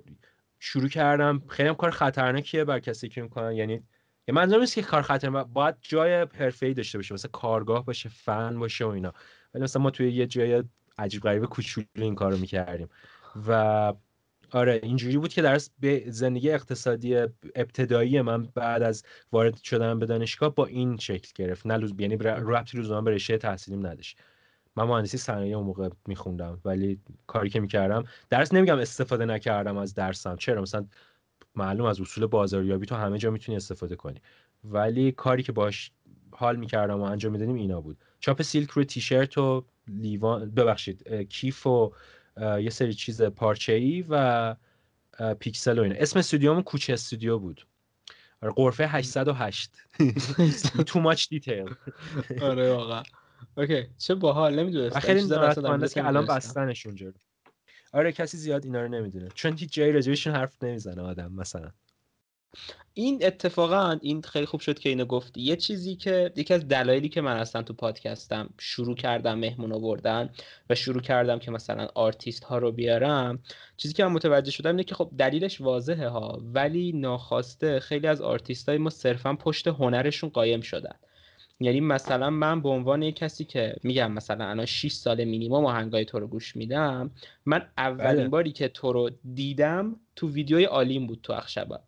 Speaker 3: شروع کردم. خیلی هم کار خطرناکیه بر کسی که می‌کنن یعنی یه منظورم نیست که کار خطرناک باید جای حرفه‌ای داشته باشه. مثلا کارگاه باشه فن باشه و اینا. ولی مثلا ما توی یه جای عجیب غریب کوچولو این کارو می‌کردیم. و آره اینجوری بود که در به زندگی اقتصادی ابتدایی من بعد از وارد شدن به دانشگاه با این شکل گرفت. نه لزوم یعنی ربطی لزوما به رشته تحصیلیم نداشت. من مهندسی صنایع اون موقع میخوندم ولی کاری که می‌کردم درس نمیگم استفاده نکردم از درسم. چرا؟ مثلا معلوم از اصول بازاریابی تو همه جا می‌تونی استفاده کنی. ولی کاری که باش حال می‌کردم و انجام می‌دادیم اینا بود. چاپ سیلک روی تیشرت و لیوان ببخشید کیف و یه سری چیز پارچه ای و پیکسل و اینا. اسم استودیومون کوچه استودیو بود. آره قرفه 808 [laughs] too much detail.
Speaker 2: آره واقعا. اوکی چه باحال نمی‌دونستم.
Speaker 3: خیلی ناراحت که الان
Speaker 2: نمی‌دونستم.
Speaker 3: بستنش اونجا آره کسی زیاد اینا رو نمی‌دونه. چون هیچ جایی راجبشون حرف نمی‌زنه آدم مثلا.
Speaker 2: این اتفاقا این خیلی خوب شد که اینو گفتی. یه چیزی که یکی از دلایلی که من اصلا تو پادکستم شروع کردم مهمون آوردن و شروع کردم که مثلا آرتیست ها رو بیارم چیزی که من متوجه شدم اینه که خب دلیلش واضحه ها ولی ناخواسته خیلی از آرتیست های ما صرفا پشت هنرشون قایم شدن. یعنی مثلا من به عنوان یک کسی که میگم مثلا الان 6 سال مینیمم آهنگای تو رو گوش میدم من اولین
Speaker 3: بله.
Speaker 2: باری که تو رو دیدم تو ویدیوی آلیم بود تو اخشبات.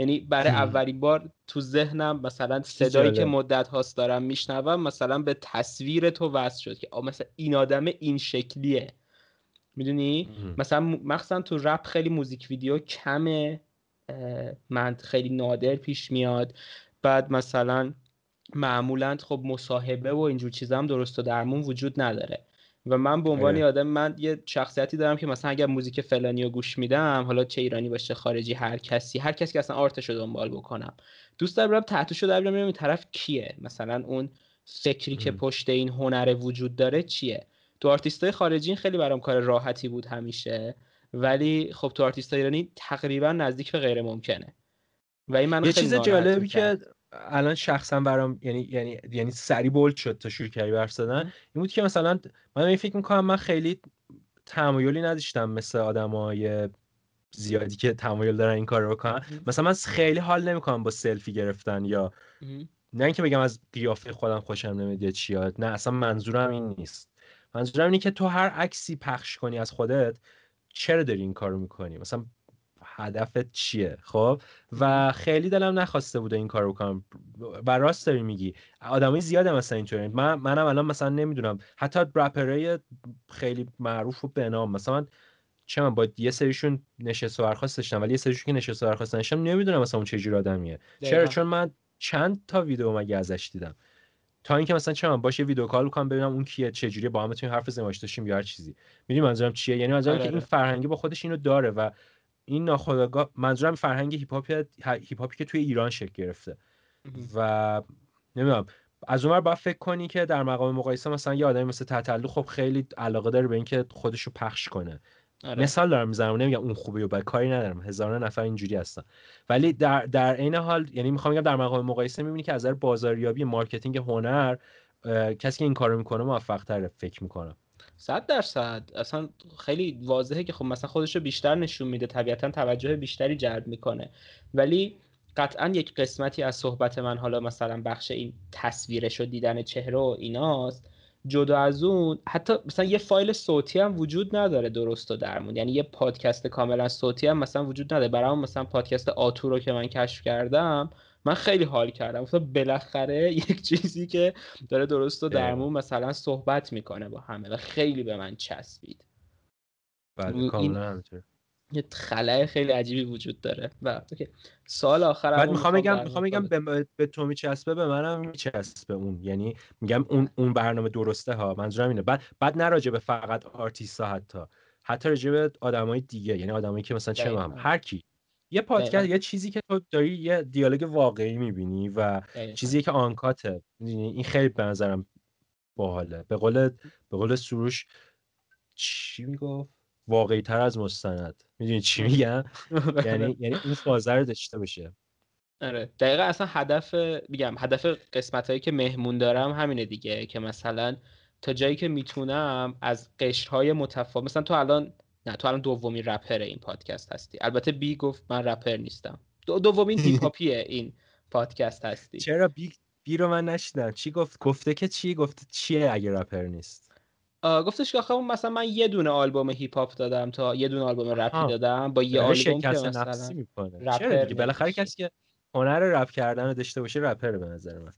Speaker 2: یعنی برای. اولین بار تو ذهنم مثلا صدایی که. مدت هاست دارم میشنوم مثلا به تصویر تو وصل شد که مثلا این آدم این شکلیه می‌دونی. مثلا مخصوصا تو رپ خیلی موزیک ویدیو کمه من خیلی نادر پیش میاد بعد مثلا معمولا خب مصاحبه و اینجور چیزا هم درست و درمون وجود نداره و من به عنوان
Speaker 3: آره.
Speaker 2: یه آدم من یه شخصیتی دارم که مثلا اگر موزیک فلانی رو گوش میدم حالا چه ایرانی باشه خارجی هر کسی هر کسی که اصلا آرتش رو دنبال بکنم دوست دارم برم در بیارم ببینم این طرف کیه مثلا اون فکری که. پشت این هنر وجود داره چیه تو آرتیستای خارجی این خیلی برام کار راحتی بود همیشه ولی خب تو آرتیستای ایرانی تقریبا نزدیک به غیر ممکنه و این من
Speaker 3: یه چیز جالبی. که الان شخصا برام یعنی یعنی یعنی سریع bold شد تا شروع کردی حرف زدن. این بود که مثلا من این فکر می‌کنم من خیلی تمایلی نداشتم مثل آدمای زیادی که تمایل دارن این کار رو بکنن مثلا من خیلی حال نمی‌کنم با سلفی گرفتن یا نه اینکه بگم از قیافه خودم خوشم نمیاد یا چیاد نه اصلا منظورم این نیست. منظورم اینه که تو هر عکسی پخش کنی از خودت چرا داری این کارو می‌کنی؟ مثلا هدفت چیه خب؟ و خیلی دلم نخواسته بوده این کارو بکنم. و راست داری میگی. آدمای زیاده مثلا اینطوری من منم الان مثلا نمی‌دونم. حتی رپرای خیلی معروف و بنام مثلا من چه من با یه سریشون نشست و برخواست داشتم ولی یه سریشون که نشست و برخواست داشتم نمی‌دونم مثلا اون چه جور آدمیه. چرا؟ چون من چند تا ویدیو مگه ازش دیدم. تا اینکه مثلا چه می‌دونم باشه video call کنم ببینم اون کیه چه جوری با هم بتونیم حرف زماش داشتیم یا هر چیزی. می‌دونی منظورم چیه؟ یعنی منظورم که این
Speaker 2: آره.
Speaker 3: فرهنگی با خودش اینو داره و این ناخودآگاه منظورم فرهنگ هیپ هاپ هیپ هاپی که توی ایران شکل گرفته. و نمی‌دونم از اونور باید فکر کنی که در مقام مقایسه مثلا یه آدمی مثل تتلو خب خیلی علاقه داره به اینکه خودش رو پخش کنه.
Speaker 2: آره.
Speaker 3: مثال دارم می‌زنم نمیگم اون خوبه و بد کاری ندارم. هزاران نفر اینجوری هستن. ولی در در عین حال یعنی می‌خوام بگم در مقام مقایسه می‌بینی که از نظر بازاریابی marketing هنر کسی که این کارو می‌کنه موفق تره فکر می‌کنم.
Speaker 2: صد درصد. اصلا خیلی واضحه که خب مثلا خودش رو بیشتر نشون میده. طبیعتا توجه بیشتری جلب می‌کنه. ولی قطعا یک قسمتی از صحبت من حالا مثلا بخش این تصویرش و دیدن چهره و ایناست جدا از اون حتی مثلا یه فایل صوتی هم وجود نداره درست و درمون. یعنی یه پادکست کاملا صوتی هم مثلا وجود نداره. برای مثلا پادکست آتو رو که من کشف کردم من خیلی حال کردم. گفتم بالاخره یک چیزی که داره درست و درمون مثلا صحبت می‌کنه با همه و خیلی به من چسبید.
Speaker 3: بله کاملا
Speaker 2: یه خلای خیلی عجیبی وجود داره. و. سوال آخر
Speaker 3: بعد می‌خوام بگم می‌خوام بگم. به, به تو میچسبه به منم میچسبه اون. یعنی میگم اون اون برنامه درسته ها. منظورم اینه. بعد بعد نه راجع به فقط آرتیست ها حتی. حتی راجع به آدمای دیگه. یعنی آدمایی که مثلا چه. هم هر کی. یه پادکست. یه چیزی که تو داری یه دیالوگ واقعی می‌بینی و
Speaker 2: دقیقاً.
Speaker 3: چیزی که آنکاته می‌دونی؟ این خیلی به نظرم باحاله. به قول به قول سروش چی می‌گفت؟ واقعی تر از مستند. می‌دونی چی میگم؟ [laughs] یعنی یعنی این فازه رو داشته باشه.
Speaker 2: آره. دقیقا اصلا هدف میگم هدف قسمت هایی که مهمون دارم همینه دیگه که مثلا تا جایی که می‌تونم از قشرهای متفاوت مثلا تو الان نه تو الان دومین رپر این پادکست هستی. البته بی گفت من رپر نیستم. دو دومین [laughs] هیپ هاپیه این پادکست هستی.
Speaker 3: چرا بی, بی رو من نشیدم؟ چی گفت؟ گفته که چی؟ گفته چیه اگه رپر نیست؟
Speaker 2: گفتش که آخه مثلا من یه دونه آلبوم هیپ هاپ دادم تا یه دونه آلبوم رپی. دادم با یه آلبوم که مثلا
Speaker 3: نفسی می‌کنه.
Speaker 2: رپر
Speaker 3: چرا دیگه؟ بالاخره. کسی که هنر رپ کردن رو داشته باشه رپر به نظر من.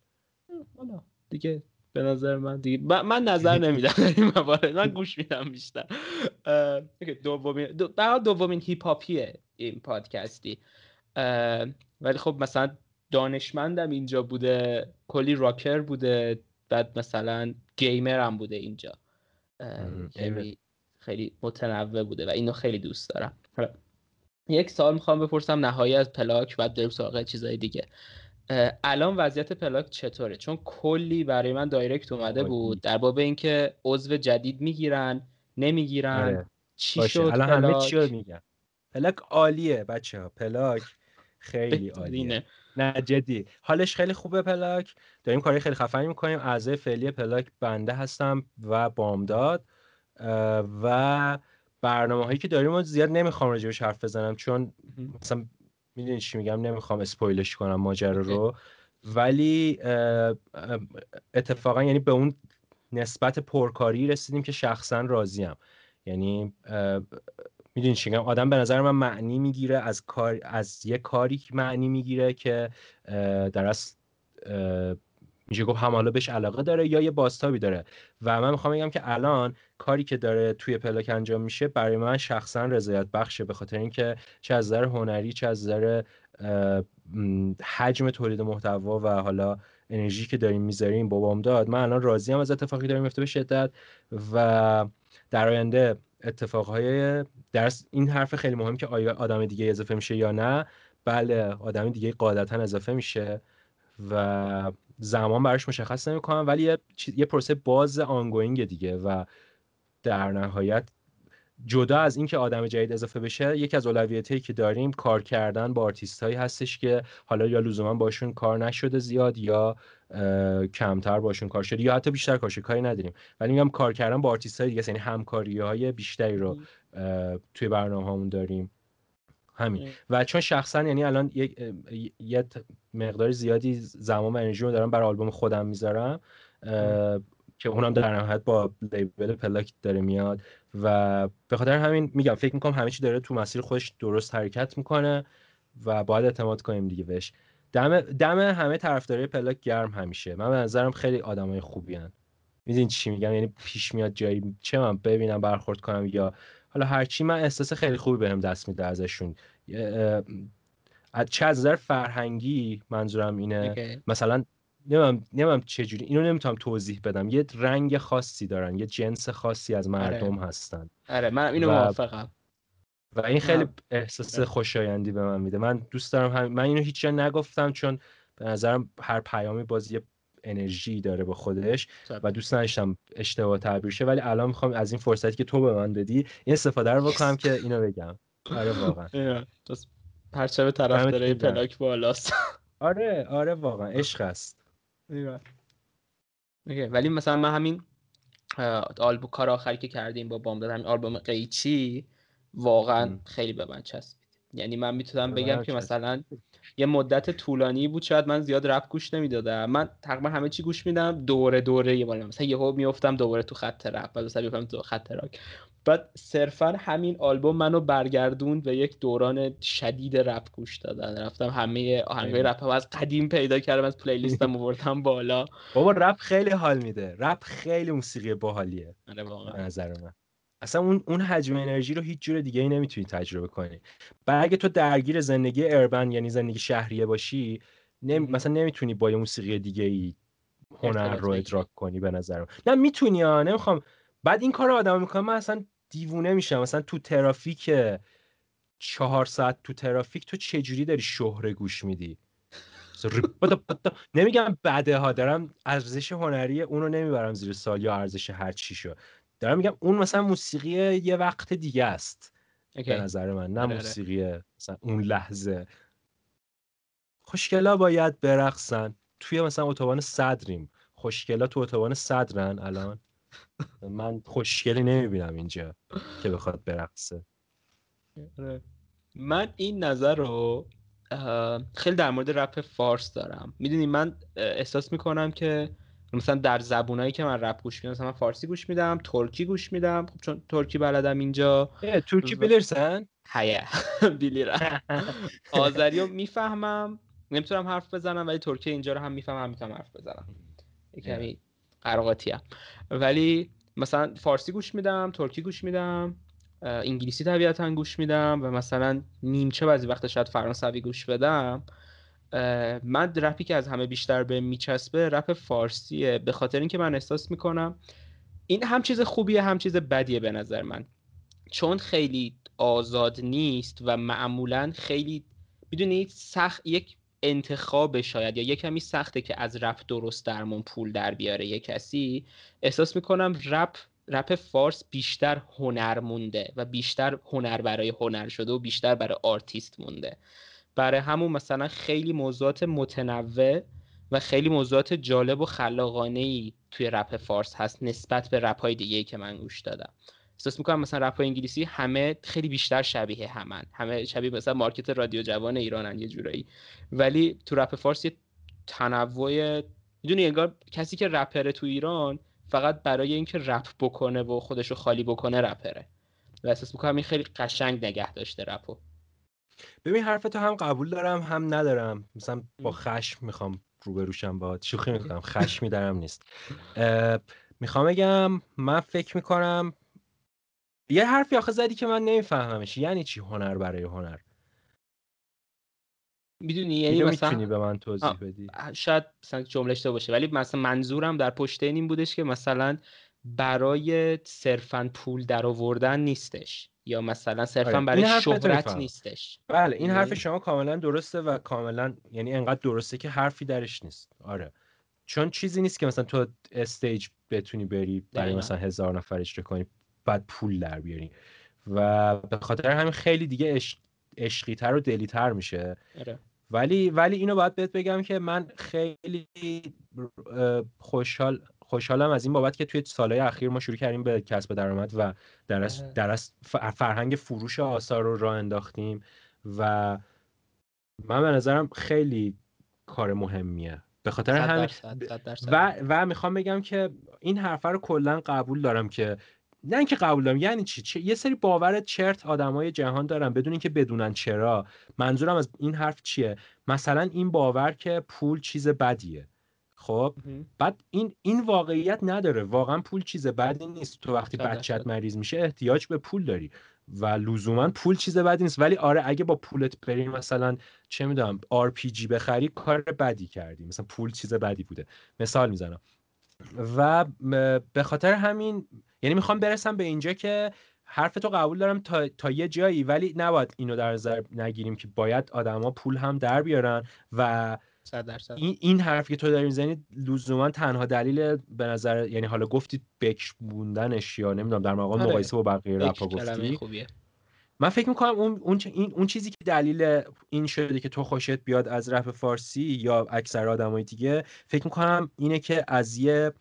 Speaker 2: دیگه به نظر من دیگه. من, من نظر نمیدم. در [laughs] این موارد. من گوش میدم بیشتر. دومین دو, دومین هیپ هاپیه این پادکستی. ولی خب مثلا دانشمندم اینجا بوده. کلی راکر بوده. بعد مثلا گیمر هم بوده اینجا. اه،
Speaker 3: مهم.
Speaker 2: خیلی خیلی متنوع بوده و اینو خیلی دوست دارم. یک سال می‌خوام بپرسم. نهایی از پلاک بعد بریم سراغ چیزای دیگه. الان وضعیت پلاک چطوره؟ چون کلی برای من دایرکت اومده. بود. در باب اینکه عضو جدید می‌گیرن نمی‌گیرن
Speaker 3: آره.
Speaker 2: چی
Speaker 3: باشه.
Speaker 2: شد
Speaker 3: الان همه چی رو میگم پلاک عالیه بچه ها پلاک خیلی عالیه. نه جدی. حالش خیلی خوبه پلاک. داریم کاری خیلی خفنی می‌کنیم. اعضای فعلی پلاک بنده هستم و بامداد. و برنامه هایی که داریم رو زیاد نمی‌خوام راجبش حرف بزنم چون. مثلا می‌دونی چی میگم؟ نمی‌خوام اسپویلش کنم ماجرا. رو. ولی اتفاقا یعنی به اون نسبت پرکاری رسیدیم که شخصا راضیم. یعنی می‌دونی چی میگم؟ آدم به نظر من معنی می‌گیره از کار از یه کاری که معنی می‌گیره که در اصل میشه گفت هم حالا بهش علاقه داره یا یه بازتابی داره. و من می‌خوام بگم که الان کاری که داره توی پلاک انجام میشه برای من شخصا رضایت بخشه به خاطر اینکه چه از نظر هنری چه از نظر حجم تولید محتوا و حالا انرژی که داریم می‌ذاریم با بامداد من الان راضیم از اتفاقی داریم میفته به شدت. و در آینده اتفاقهای درس این حرف خیلی مهم که آیا آدم دیگه اضافه میشه یا نه؟ بله آدم دیگه قاعدتا اضافه میشه. و زمان براش مشخص نمی‌کنم ولی یه, یه پروسه باز ongoing دیگه و در نهایت جدا از اینکه آدم جدید اضافه بشه یکی از اولویتایی که داریم کار کردن با آرتیست هایی هستش که حالا یا لزوما باشون کار نشده زیاد یا کمتر باشون کار شده یا حتی بیشتر کار شده کاری نداریم ولی میگم کار کردن با آرتیست های دیگه. یعنی همکاری های بیشتری رو توی برنامه هامون داریم همین. و چون شخصا یعنی الان یه مقدار زیادی زمان و انرژی رو دارم برای آلبوم خودم می‌ذارم که اونم در نهایت با label پلاک داره میاد. و به خاطر همین میگم فکر می‌کنم همه چی داره تو مسیر خودش درست حرکت می‌کنه و باید اعتماد کنیم دیگه بهش. دم دم همه طرفدارای پلاک گرم همیشه. من به نظرم خیلی آدمای خوبی هن. می‌دونی چی میگم؟ یعنی پیش میاد جایی چه من ببینم برخورد کنم یا حالا هرچی من احساس خیلی خوبی بهم دست میده ازشون. چه از نظر فرهنگی منظورم اینه؟ okay. مثلا نمیم نمیم چه جوری اینو نمی‌تونم توضیح بدم. یه رنگ خاصی دارن یه جنس خاصی از مردم آره. هستن.
Speaker 2: آره من اینو و... موافقم.
Speaker 3: و این خیلی احساس خوشایندی به من میده. من دوست دارم هم... من اینو هیچ جا نگفتم چون به نظرم هر پیامی بازی انرژی داره به خودش و دوست نداشتم اشتباه تعبیر شه ولی الان می‌خوام از این فرصتی که تو به من دادی این استفاده رو بکنم که اینو بگم. آره واقعا. [laughs]
Speaker 2: پرچم طرفدارای پلاک بالاست. [laughs]
Speaker 3: آره آره واقعا. عشق است.
Speaker 2: ولی مثلا من همین آلبوم کار آخری که کردیم با بامداد همین آلبوم قیچی واقعا خیلی به من چسبید یعنی من می‌تونم بگم که مثلا یه مدت طولانی بود شاید من زیاد رپ گوش نمی‌دادم. من تقریبا همه چی گوش میدم دوره دوره یه بالا مثلا یهو میافتم دوباره تو خط رپ بعد مثلا میافتم تو خط راک. بعد صرفا همین آلبوم منو برگردوند به یک دوران شدید رپ گوش دادن. رفتم همه آهنگای رپ هم از قدیم پیدا کردم از پلیلیستم آوردم بالا.
Speaker 3: بابا رپ خیلی حال میده. رپ خیلی موسیقی باحالیه.
Speaker 2: آره واقعا.
Speaker 3: نظر من. اصلا اون اون حجم انرژی رو هیچ جور دیگه ای نمی‌تونی تجربه کنی. بعد اگه تو درگیر زندگی اربن یعنی زندگی شهریه باشی نمی... مثلا نمی‌تونی با یه موسیقی دیگه ای هنر رو ادراک کنی به نظرم. نه می‌تونی ها نمی‌خوام. بعد این کار آدم می‌کنه من اصلا دیوونه میشم. مثلا تو ترافیک چهار ساعت تو ترافیک تو چجوری داری شهره گوش میدی؟ نمیگم بده ها دارم ارزش هنری اونو نمی‌برم زیر سال یا ارزش هر چی شو دارم میگم اون مثلا موسیقی یه وقت دیگه است. به نظر من نه آره، آره. موسیقی مثلا اون لحظه. خوشگلا باید برقصن. توی مثلا اتوبان صدریم. خوشگلا تو اتوبان صدرن الان. من خوشگلی نمی‌بینم اینجا که بخواد برقصه.
Speaker 2: آره. من این نظر رو خیلی در مورد رپ فارس دارم. می‌دونی من احساس می‌کنم که مثلا در زبونایی که من رپ گوش میدم مثلا من فارسی گوش میدم ترکی گوش میدم. خب چون ترکی بلدم اینجا.
Speaker 3: ترکی بلیرسن
Speaker 2: هیه. [laughs] بیلیرم [laughs] آذری رو می‌فهمم. نمی‌تونم حرف بزنم ولی ترکی اینجا رو هم می‌فهمم می‌تونم حرف بزنم. کمی قراقاتی. ولی مثلا فارسی گوش میدم ترکی گوش میدم انگلیسی طبیعتا گوش میدم و مثلا نیمچه بعضی وقت شاید فرانسوی گوش بدم. من رپی که از همه بیشتر بهم میچسبه رپ فارسیه. به خاطر اینکه من احساس می‌کنم این هم چیز خوبیه هم چیز بدیه به نظر من. چون خیلی آزاد نیست و معمولا خیلی می‌دونید سخت یک انتخاب شاید یا یه کمی سخته که از رپ درست درمون پول در بیاره یه کسی. احساس می‌کنم رپ رپ فارس بیشتر هنر مونده و بیشتر هنر برای هنر شده و بیشتر برای آرتیست مونده. برای همون مثلا خیلی موضوعات متنوع و خیلی موضوعات جالب و خلاقانه ای توی رپ فارس هست نسبت به رپ های دیگه که من گوش دادم. احساس می‌کنم مثلا رپ های انگلیسی همه خیلی بیشتر شبیه همن. همه شبیه مثلا market رادیو جوان ایرانن یه جورایی. ولی تو رپ فارس یه تنوع می‌دونی انگار کسی که رپره تو ایران فقط برای اینکه رپ بکنه و خودشو خالی بکنه رپره. و احساس می‌کنم این خیلی قشنگ نگه داشته رپو.
Speaker 3: ببین حرفتو هم قبول دارم هم ندارم. مثلا با خشم می‌خوام روبروشم با شوخی می‌کنم. خشمی دارم نیست. می‌خوام بگم من فکر می‌کنم یه حرفی آخه زدی که من نمیفهممش. یعنی چی هنر برای هنر؟
Speaker 2: می‌دونی؟ یعنی مثلا
Speaker 3: می‌تونی به من توضیح بدی؟
Speaker 2: شاید مثلا جمله باشه. ولی مثلا منظورم در پشت این بودش که مثلا برای صرفا پول در آوردن نیستش. یا مثلا صرفا آره. برای شهرت نیستش.
Speaker 3: بله این حرف یعنی شما کاملا درسته و کاملا یعنی انقدر درسته که حرفی درش نیست. آره. چون چیزی نیست که مثلا تو استیج بتونی بری برای مثلا هزار نفر اجرا کنی بعد پول در بیاری. و به خاطر همین خیلی دیگه عشقی تر و دلی تر میشه.
Speaker 2: آره.
Speaker 3: ولی ولی اینو باید بهت بگم که من خیلی خوشحال خوشحالم از این بابت که توی سالهای اخیر ما شروع کردیم به کسب درآمد و در از, آره. در از فرهنگ فروش آثار رو راه انداختیم و من به نظرم خیلی کار مهمیه. به خاطر همین و و می‌خوام بگم که این حرفه رو کلا قبول دارم که نه اینکه قبول دارم یعنی چی؟ یه سری باور چرت آدمای جهان دارن بدون اینکه بدونن چرا. منظورم از این حرف چیه؟ مثلا این باور که پول چیز بدیه. خب؟ بعد این این واقعیت نداره. واقعا پول چیز بدی نیست. تو وقتی بچت مریض میشه احتیاج به پول داری. و لزوما پول چیز بدی نیست. ولی آره اگه با پولت بری مثلا چه می‌دونم RPG بخری کار بدی کردی. مثلا پول چیز بدی بوده. مثال می‌زنم. و به خاطر همین یعنی می‌خوام برسم به اینجا که حرف تو قبول دارم تا, تا یه جایی. ولی نباید اینو در نظر نگیریم که باید آدما پول هم در بیارن و این این حرف که تو داری می‌زنی لزوما تنها دلیل به نظر یعنی حالا گفتید بکش بوندنش یا نمی‌دونم در مقام آره. مقایسه با بقیه رپا گفتی. من فکر می‌کنم اون اون, این اون چیزی که دلیل این شده که تو خوشت بیاد از رپ فارسی یا اکثر آدمای دیگه فکر می‌کنم اینه که از یه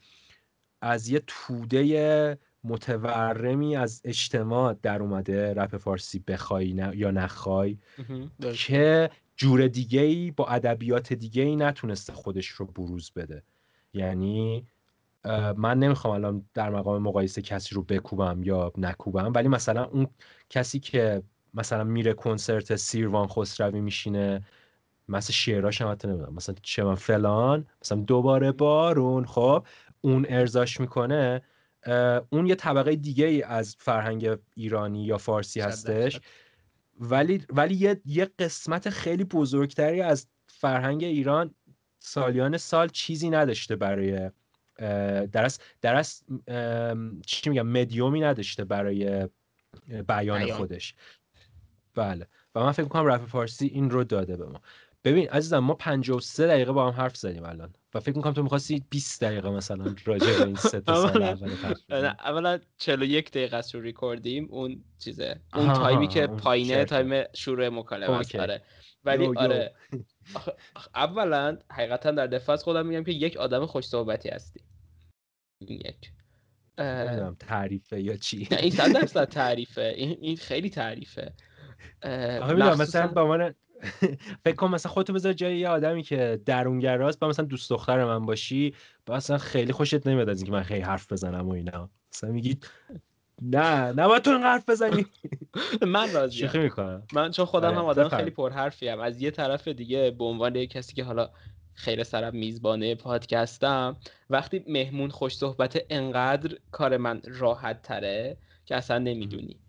Speaker 3: از یه توده متورمی از اجتماع در اومده رپ فارسی بخوای یا نخوای که جور دیگه ای با ادبیات دیگه ای نتونسته خودش رو بروز بده. یعنی من نمی‌خوام الان در مقام مقایسه کسی رو بکوبم یا نکوبم ولی مثلا اون کسی که مثلا میره کنسرت سیروان خسروی میشینه مثلا شعراش هم حتی نمی‌دونم مثلا چه من فلان مثلا دوباره بارون خب اون ارزاش می‌کنه اون یه طبقه دیگه ای از فرهنگ ایرانی یا فارسی هستش ولی ولی یه, یه قسمت خیلی بزرگتری از فرهنگ ایران سالیان سال چیزی نداشته برای درست درست چی میگم مدیومی نداشته برای بیان خودش. بله. و من فکر می‌کنم رپ فارسی این رو داده به ما. ببین عزیزم ما 53 دقیقه با هم حرف زدیم الان. و فکر می‌کنم تو می‌خواستی 20 دقیقه مثلا راجع به این سه سال
Speaker 2: اول اولا 41 دقیقه است رو ریکوردیم اون چیزه اون تایمی که پایینه تایم شروع مکالمه است آره. ولی آره [laughs] اولا حقیقتا در دفاع از خودم میگم که یک آدم خوش صحبتی هستی. این یک.
Speaker 3: تعریفه یا چی؟
Speaker 2: این صد درصد [laughs] تعریفه. این خیلی تعریفه.
Speaker 3: مثلا با من [laughs] فکر کن مثلا خودتو بذار جای یه آدمی که درونگراست با مثلا دوست دختر من باشی با مثلا خیلی خوشت نمیاد از اینکه من خیلی حرف بزنم و اینا. مثلا میگی نه نه باید تو حرف بزنی. [laughs]
Speaker 2: من راضیم.
Speaker 3: شوخی می‌کنم.
Speaker 2: من چون خودم هم آره، آدم خیلی پرحرفی ام از یه طرف دیگه به عنوان یه کسی که حالا خیلی سرم میزبانه پادکستم وقتی مهمون خوش صحبت انقدر کار من راحت تره که اصلا نمی‌دونی.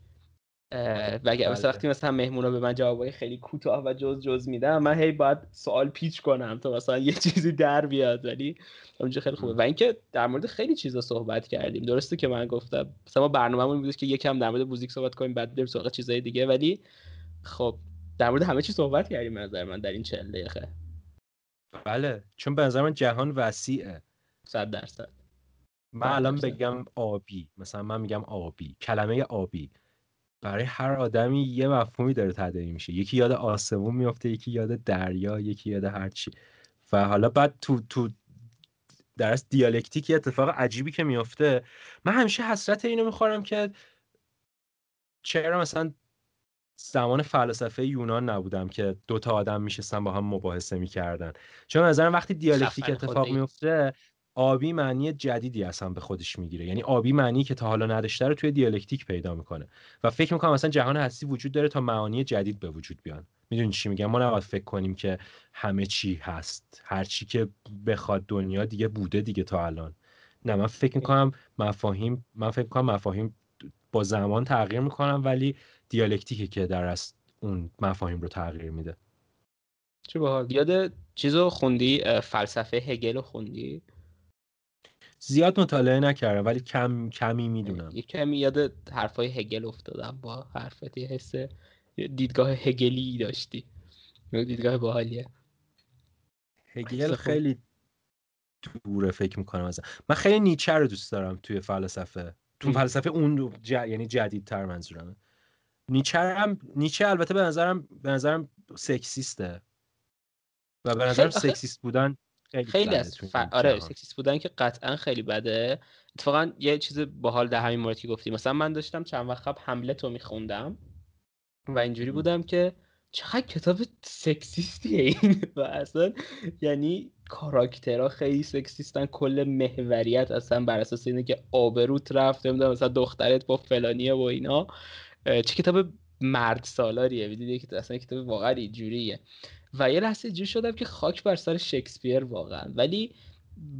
Speaker 2: و اگه بله. وقتی مثلا مهمونا به من جوابای خیلی کوتاه و جز جز میدم من هی باید سوال پیچ کنم تا مثلا یه چیزی در بیاد ولی اونجا خیلی خوبه. و اینکه در مورد خیلی چیزا صحبت کردیم. درسته که من گفتم مثلا ما برنامه‌مون بود که یکم در مورد موزیک صحبت کنیم بعد بریم سراغ چیزای دیگه ولی خب در مورد همه چی صحبت کردیم نظر من در این 40 دقیقه.
Speaker 3: بله. چون به نظر من جهان وسیعه.
Speaker 2: 100 درصد.
Speaker 3: من الان بگم آبی. مثلا من میگم آبی. کلمه آبی. برای هر آدمی یه مفهومی داره تداعی میشه. یکی یاد آسمون میفته یکی یاد دریا یکی یاد هرچی و حالا بعد تو تو درست دیالکتیک یه اتفاق عجیبی که میفته من همیشه حسرت اینو می‌خورم که چرا مثلا زمان فلسفه یونان نبودم که دوتا آدم میشستن با هم مباحثه می‌کردن. چون نظرم وقتی دیالکتیک اتفاق میفته آبی معنی جدیدی اصلا به خودش می‌گیره. یعنی آبی معنی که تا حالا نداشته رو توی دیالکتیک پیدا می‌کنه. و فکر می‌کنم مثلا جهان هستی وجود داره تا معانی جدید به وجود بیان. می‌دونی چی میگم؟ ما نباید فکر کنیم که همه چی هست. هر چی که بخواد دنیا دیگه بوده دیگه تا الان. نه من فکر می‌کنم مفاهیم من فکر می‌کنم مفاهیم با زمان تغییر می‌کنم ولی دیالکتیکه که در از اون مفاهیم رو تغییر میده.
Speaker 2: چه باحال. یاد چیزو خوندی؟ فلسفه هگل خوندی؟
Speaker 3: زیاد مطالعه نکردم ولی کم کمی می‌دونم.
Speaker 2: یه کمی یاد حرفای هگل افتادم با حرفت یه حس دیدگاه هگلی داشتی. دیدگاه باحالیه.
Speaker 3: هگل خیلی دوره فکر می‌کنم از من خیلی نیچه رو دوست دارم توی فلسفه. تو فلسفه اون ج... یعنی جدیدتر منظورم نیچه هم نیچه البته به نظرم به نظرم سکسیسته. و به نظرم سکسیست بودن
Speaker 2: خیلی, خیلی از ف... آره سکسیست بودن که قطعا خیلی بده. اتفاقا یه چیز باحال در همین مورد که گفتی. مثلا من داشتم چند وقت قبل حمله تو میخوندم و اینجوری بودم که چقدر کتاب سکسیستیه این؟ [laughs] و اصلا یعنی کاراکترها خیلی سکسیستن. کل محوریت اصلا بر اساس اینه که آبروت رفت. نمی‌دونم مثلا دخترت با فلانیه و اینا. چه کتاب مرد سالاریه که اصلا کتاب واقعا اینجوریه. و یه لحظه جور شدم که خاک بر سر شکسپیر واقعا. ولی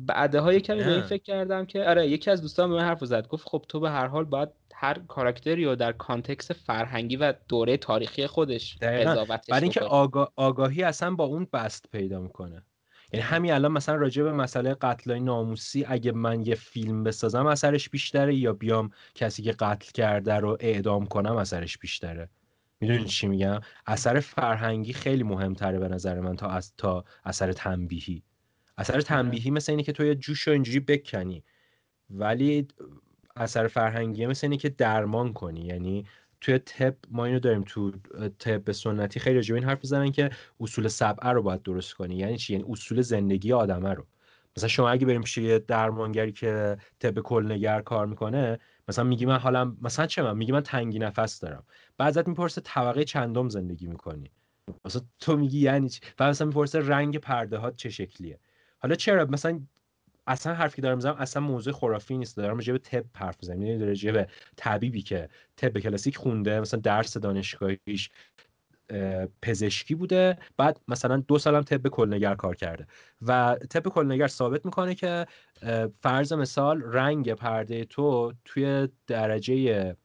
Speaker 2: بعدها یه کمی به این فکر کردم که آره یکی از دوستان به من حرف زد. گفت خب تو به هر حال باید هر کاراکتری رو در کانتکس فرهنگی و دوره تاریخی خودش قضاوتش
Speaker 3: برای اینکه آگاه، آگاهی اصلا با اون بست پیدا می‌کنه. یعنی همین الان مثلا راجع به مسئله قتل ناموسی اگه من یه فیلم بسازم اثرش بیشتره یا بیام کسی که قتل کرده رو اعدام کنم اثرش بیشتره؟ می‌دونی چی میگم؟ اثر فرهنگی خیلی مهمتره به نظر من تا از تا اثر تنبیهی. اثر آره. تنبیهی مثل اینه که تو یه جوش رو اینجوری بکنی ولی اثر فرهنگی مثل اینه که درمان کنی. یعنی توی تب ما اینو داریم تو تب سنتی خیلی راجع این حرف می‌زنن که اصول سبعه رو باید درست کنی. یعنی چی؟ یعنی اصول زندگی آدمه رو. مثلا شما اگه بریم پیش یه درمانگری که طب کلنگر کار می‌کنه مثلا میگی من حالم مثلا چه من؟ میگی من تنگی نفس دارم. بعضت می‌پرسه طبقه چندم زندگی می‌کنی. مثلا تو میگی یعنی چی؟ بعد مثلا می‌پرسه رنگ پرده ها چه شکلیه؟ حالا چرا؟ مثلا اصلا حرفی که دارم می‌زنم اصلا موضوع خرافی نیست. دارم راجع به طب حرف می‌زنم. یعنی راجع به طبیبی که طب کلاسیک خونده مثلا درس دانشگاهیش پزشکی بوده. بعد مثلا دو سالم طب کلنگر کار کرده و طب کلنگر ثابت می‌کنه که فرض مثال رنگ پرده تو توی درجه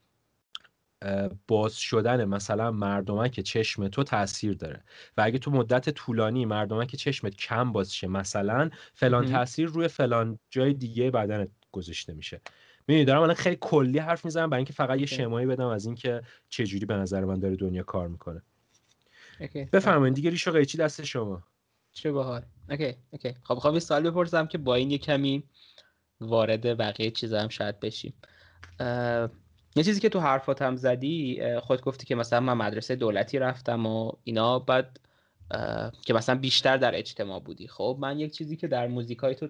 Speaker 3: باز شدن مثلا مردمک چشم تو تاثیر داره و اگه تو مدت طولانی مردمک چشمت کم باز شه مثلا فلان تاثیر روی فلان جای دیگه بدنت گذاشته میشه. می‌دونی دارم الان خیلی کلی حرف می‌زنم برای اینکه فقط یه شمایی بدم از اینکه چه جوری به نظر من داره دنیا کار می‌کنه. بفرمایید دیگه ریشو قیچی دست شما.
Speaker 2: چه باحال. okay okay. خب خب یه سوال بپرسم که با این یه کمی وارد بقیه چیزا هم شاید بشیم. یه چیزی که تو حرفاتم زدی خود گفتی که مثلا من مدرسه دولتی رفتم و اینا بعد که مثلا بیشتر در اجتماع بودی. خب من یک چیزی که در موزیکای تو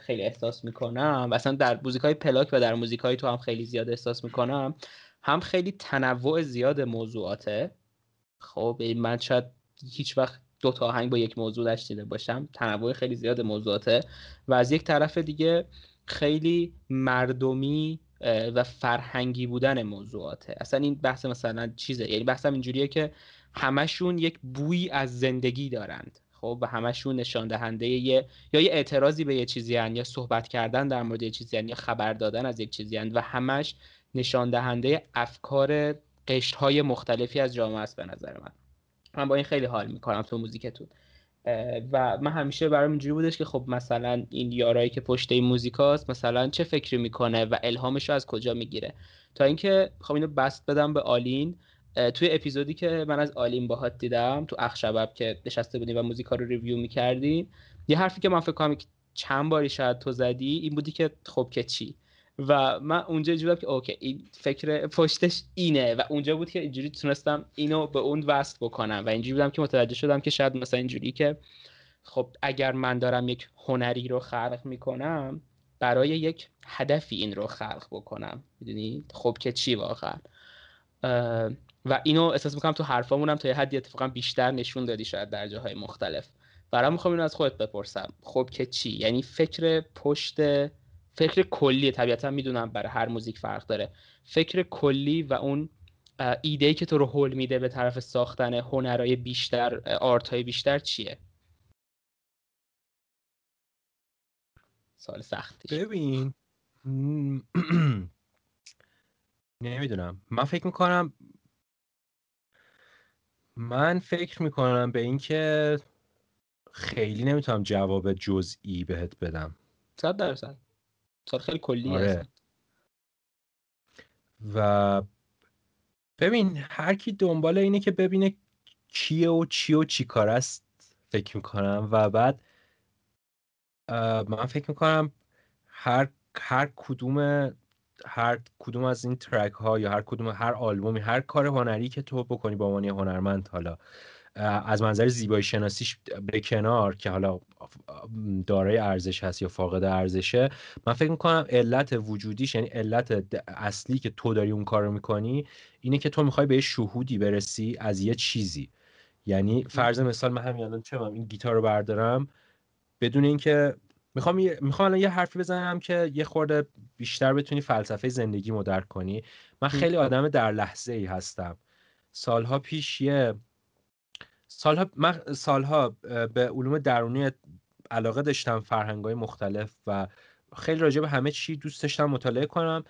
Speaker 2: خیلی احساس می‌کنم مثلا در موزیکای پلاک و در موزیکای تو هم خیلی زیاد احساس می‌کنم هم خیلی تنوع زیاد موضوعاته. خب من شاید هیچ وقت دو تا آهنگ با یک موضوع نشنیده باشم. تنوع خیلی زیاد موضوعاته. و از یک طرف دیگه خیلی مردمی و فرهنگی بودن موضوعاته. اصلا این بحث مثلا چیزه؟ یعنی بحثم اینجوریه که همشون یک بوی از زندگی دارند. خب و همشون نشان دهنده یه یا یه اعتراضی به یه چیزی هن یا صحبت کردن در مورد یه چیزی هن یا خبر دادن از یک چیزی هن و همش نشان دهنده افکار قشرهای مختلفی از جامعه است به نظر من. من با این خیلی حال می‌کنم تو موزیکتون. و من همیشه برام اینجوری بودش که خب مثلا این یارایی که پشت این موزیکاست مثلا چه فکری می‌کنه و الهامش از کجا می‌گیره. تا اینکه خب اینو بست بدم به آلین. توی اپیزودی که من از آلین باهات دیدم تو اخشبب که نشسته بودیم و موزیکا رو ریویو می‌کردیم یه حرفی که من فکر کنم چند باری شاید تو زدی این بودی که خب که چی؟ و من اونجا بودم که اوکی این فکر پشتش اینه و اونجا بود که اینجوری تونستم اینو به اون وصل بکنم و اینجوری بودم که متوجه شدم که شاید مثلا اینجوری که خب اگر من دارم یک هنری رو خلق می‌کنم برای یک هدفی این رو خلق بکنم. می‌دونی؟ خب که چی واقعا؟ و اینو احساس می‌کنم تو حرفامونم تا یه حدی اتفاقا بیشتر نشون دادی شاید در جاهای مختلف. برام می‌خوام اینو از خودت بپرسم. خب که چی؟ یعنی فکر پشت فکر کلی طبیعتا می‌دونم برای هر موزیک فرق داره. فکر کلی و اون ایده که تو رو هول میده به طرف ساختن هنرهای بیشتر آرت بیشتر چیه؟ سال سختی
Speaker 3: ببین [clears throat] نمی‌دونم. من فکر می‌کنم من فکر می‌کنم به اینکه خیلی نمی‌تونم جواب جزئی بهت بدم.
Speaker 2: صد درصد. سال خیلی کلی
Speaker 3: آره. و ببین هر کی دنبال اینه که ببینه کیه و چی و چی کار است فکر می‌کنم و بعد من فکر می‌کنم هر هر کدوم هر کدوم از این ترک ها یا هر کدوم هر آلبومی هر کار هنری که تو بکنی با عنوان هنرمند حالا از منظر زیبایی شناسیش به کنار که حالا دارای ارزش هست یا فاقد ارزشه من فکر می‌کنم علت وجودیش یعنی علت اصلی که تو داری اون کار رو می‌کنی اینه که تو می‌خوای به یه شهودی برسی از یه چیزی. یعنی فرض مثال من همین الان چه این گیتار رو بردارم بدون اینکه می‌خوام می‌خوام الان یه حرفی بزنم که یه خورده بیشتر بتونی فلسفه زندگی درک کنی. من خیلی آدم در لحظه ای هستم. سالها پیش یه سالها من سالها به علوم درونی علاقه داشتم فرهنگ های مختلف و خیلی راجع به همه چی دوست داشتم مطالعه کنم.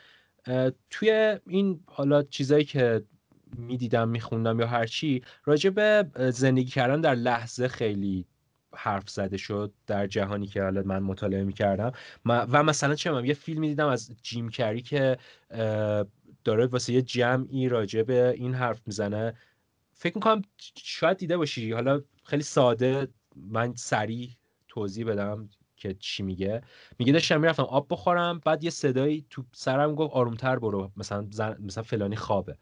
Speaker 3: توی این حالا چیزایی که می‌دیدم میخوندم یا هر چی راجع به زندگی کردن در لحظه خیلی حرف زده شد. در جهانی که حالا من مطالعه می‌کردم. و مثلا چه یه فیلم دیدم از جیم کری که داره واسه یه جمعی راجع به این حرف می‌زنه. فکر می‌کنم شاید دیده باشی. حالا خیلی ساده من سریع توضیح بدم که چی میگه. میگه داشتم می‌رفتم آب بخورم بعد یه صدایی تو سرم گفت آرومتر برو. مثلا مثلا فلانی خوابه.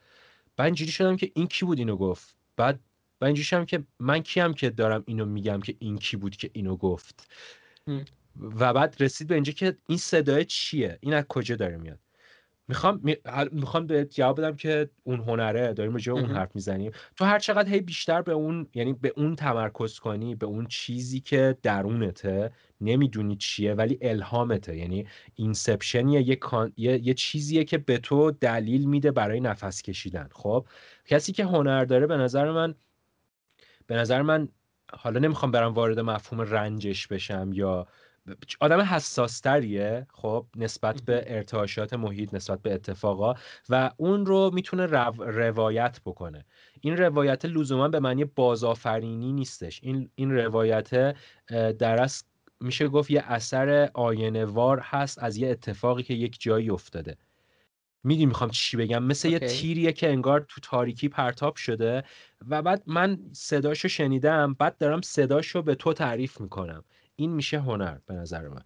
Speaker 3: بعد اینجوری شدم که این کی بود اینو گفت؟ بعد و اینجوری شدم که من کیم که دارم اینو میگم که این کی بود که اینو گفت؟ و بعد رسید به اینجا که این صدای چیه؟ این از کجا داره میاد؟ می‌خوام می‌خوام به جواب بدم که اون هنره داریم راجع اون حرف می‌زنیم. تو هر چقدر هی بیشتر به اون یعنی به اون تمرکز کنی به اون چیزی که درونته نمی‌دونی چیه ولی الهامته. یعنی اینسپشن یه, یه،, یه چیزیه که به تو دلیل میده برای نفس کشیدن. خب؟ کسی که هنر داره به نظر من به نظر من حالا نمی‌خوام برم وارد مفهوم رنجش بشم یا آدم حساستریه خب نسبت به ارتعاشات محیط نسبت به اتفاقا و اون رو می‌تونه روایت بکنه. این روایت لزوما به معنی بازآفرینی نیستش. این این روایت در میشه گفت یه اثر آینوار هست از یه اتفاقی که یک جایی افتاده. می‌دونی می‌خوام چی بگم؟ مثل یه تیریه که انگار تو تاریکی پرتاب شده و بعد من صداشو شنیدم بعد دارم صداشو به تو تعریف می‌کنم. این میشه هنر به نظر من.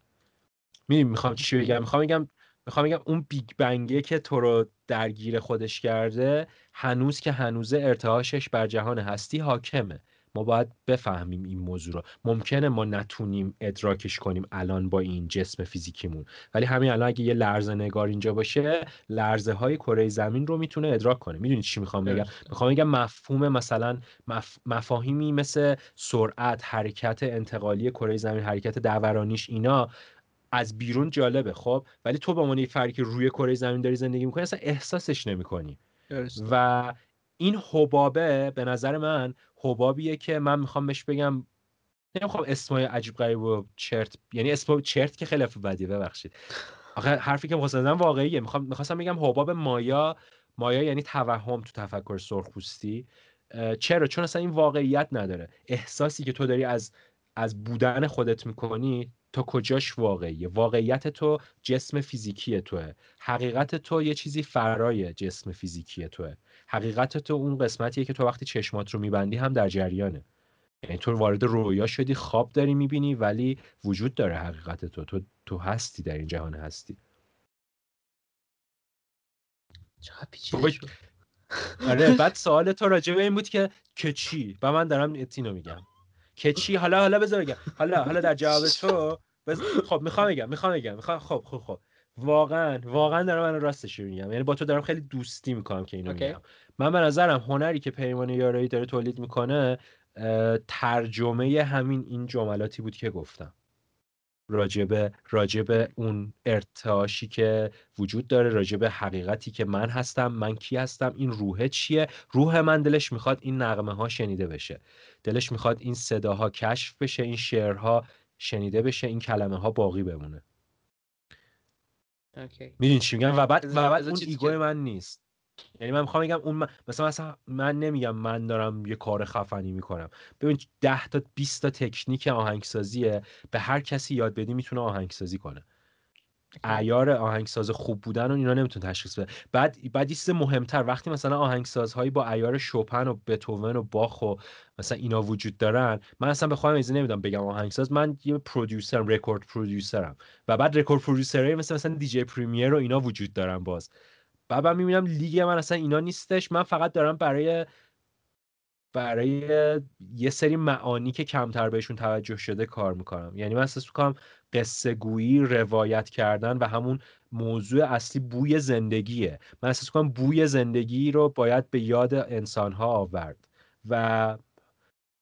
Speaker 3: می‌دونی می‌خوام چی بگم؟ می‌خوام بگم می‌خوام بگم اون بیگ بنگه که تو رو درگیر خودش کرده هنوز که هنوز ارتعاشش بر جهان هستی حاکمه. ما باید بفهمیم این موضوع رو. ممکنه ما نتونیم ادراکش کنیم الان با این جسم فیزیکیمون. ولی همین الان اگه یه لرزه نگار اینجا باشه لرزه های کره زمین رو می‌تونه ادراک کنه. می‌دونید چی می‌خوام بگم؟ می‌خوام بگم مفهوم مثلا مفاهیمی مثل سرعت حرکت انتقالی کره زمین حرکت دورانیش اینا از بیرون جالبه خب؟ ولی تو به عنوان فردی که روی کره زمین داری زندگی می‌کنی اصلا احساسش نمی‌کنی. و این حبابه به نظر من حبابیه که من می‌خوام بهش بگم نمی‌خوام اسمای عجیب غریب و چرت یعنی اسم چرت که خیلی بدیه ببخشید. آخه حرفی که می‌خواستم واقعیه. می‌خوام می‌خواستم بگم حباب مایا مایا یعنی توهم تو تفکر سرخپوستی. چرا؟ چون اصلا این واقعیت نداره. احساسی که تو داری از از بودن خودت می‌کنی تا کجاش واقعیه؟ واقعیت تو جسم فیزیکی توه. حقیقت تو یه چیزی فرای جسم فیزیکی توه. حقیقت تو اون قسمتیه که تو وقتی چشمات رو میبندی هم در جریانه. یعنی تو وارد رویا شدی خواب داری می‌بینی ولی وجود داره حقیقت تو. تو, تو هستی در این جهان هستی.
Speaker 2: چقدر
Speaker 3: آره [laughs] بعد سوال تو راجع به این بود که که چی؟ و من دارم اینو میگم. که چی؟ حالا حالا بذار بگم. حالا حالا در جواب تو بز... خب می‌خوام بگم می‌خوام بگم. می‌خوام خب خب خب. واقعا واقعا دارم من راستش میگم. یعنی با تو دارم خیلی دوستی می‌کنم که اینو میگم. من به نظرم هنری که پیمان یارایی داره تولید می‌کنه ترجمه همین این جملاتی بود که گفتم. راجبه راجبه اون ارتعاشی که وجود داره راجبه حقیقتی که من هستم من کی هستم این روحه چیه؟ روح من دلش می‌خواد این نغمه ها شنیده بشه. دلش می‌خواد این صداها کشف بشه این شعرها شنیده بشه این کلمه ها باقی بمونه. می‌دونی چی میگم؟ و بعد, و بعد اون ایگو من نیست. یعنی من می‌خوام بگم اون من... مثلا مثلا من نمیگم من دارم یه کار خفنی می‌کنم. ببین 10 تا 20 تا تکنیک آهنگسازیه. به هر کسی یاد بدی می‌تونه آهنگسازی کنه. ایار آهنگساز خوب بودن و اینا نمی‌تونه تشخیص بده. بعد بعد چیز مهمتر وقتی مثلا آهنگسازهایی با ایار شوپن و بتوون و باخ و مثلا اینا وجود دارن من اصلا به خودم نمیدم بگم آهنگساز. من یه producer م record producer م. و بعد record producer ای مثلا مثلا DJ Premier و اینا وجود دارن باز. بعد من می‌بینم لیگ من اصلا اینا نیستش. من فقط دارم برای برای یه سری معانی که کمتر بهشون توجه شده کار می‌کنم. یعنی من احساس می‌کنم قصه گویی روایت کردن و همون موضوع اصلی بوی زندگیه. من احساس می‌کنم بوی زندگی رو باید به یاد انسان ها آورد و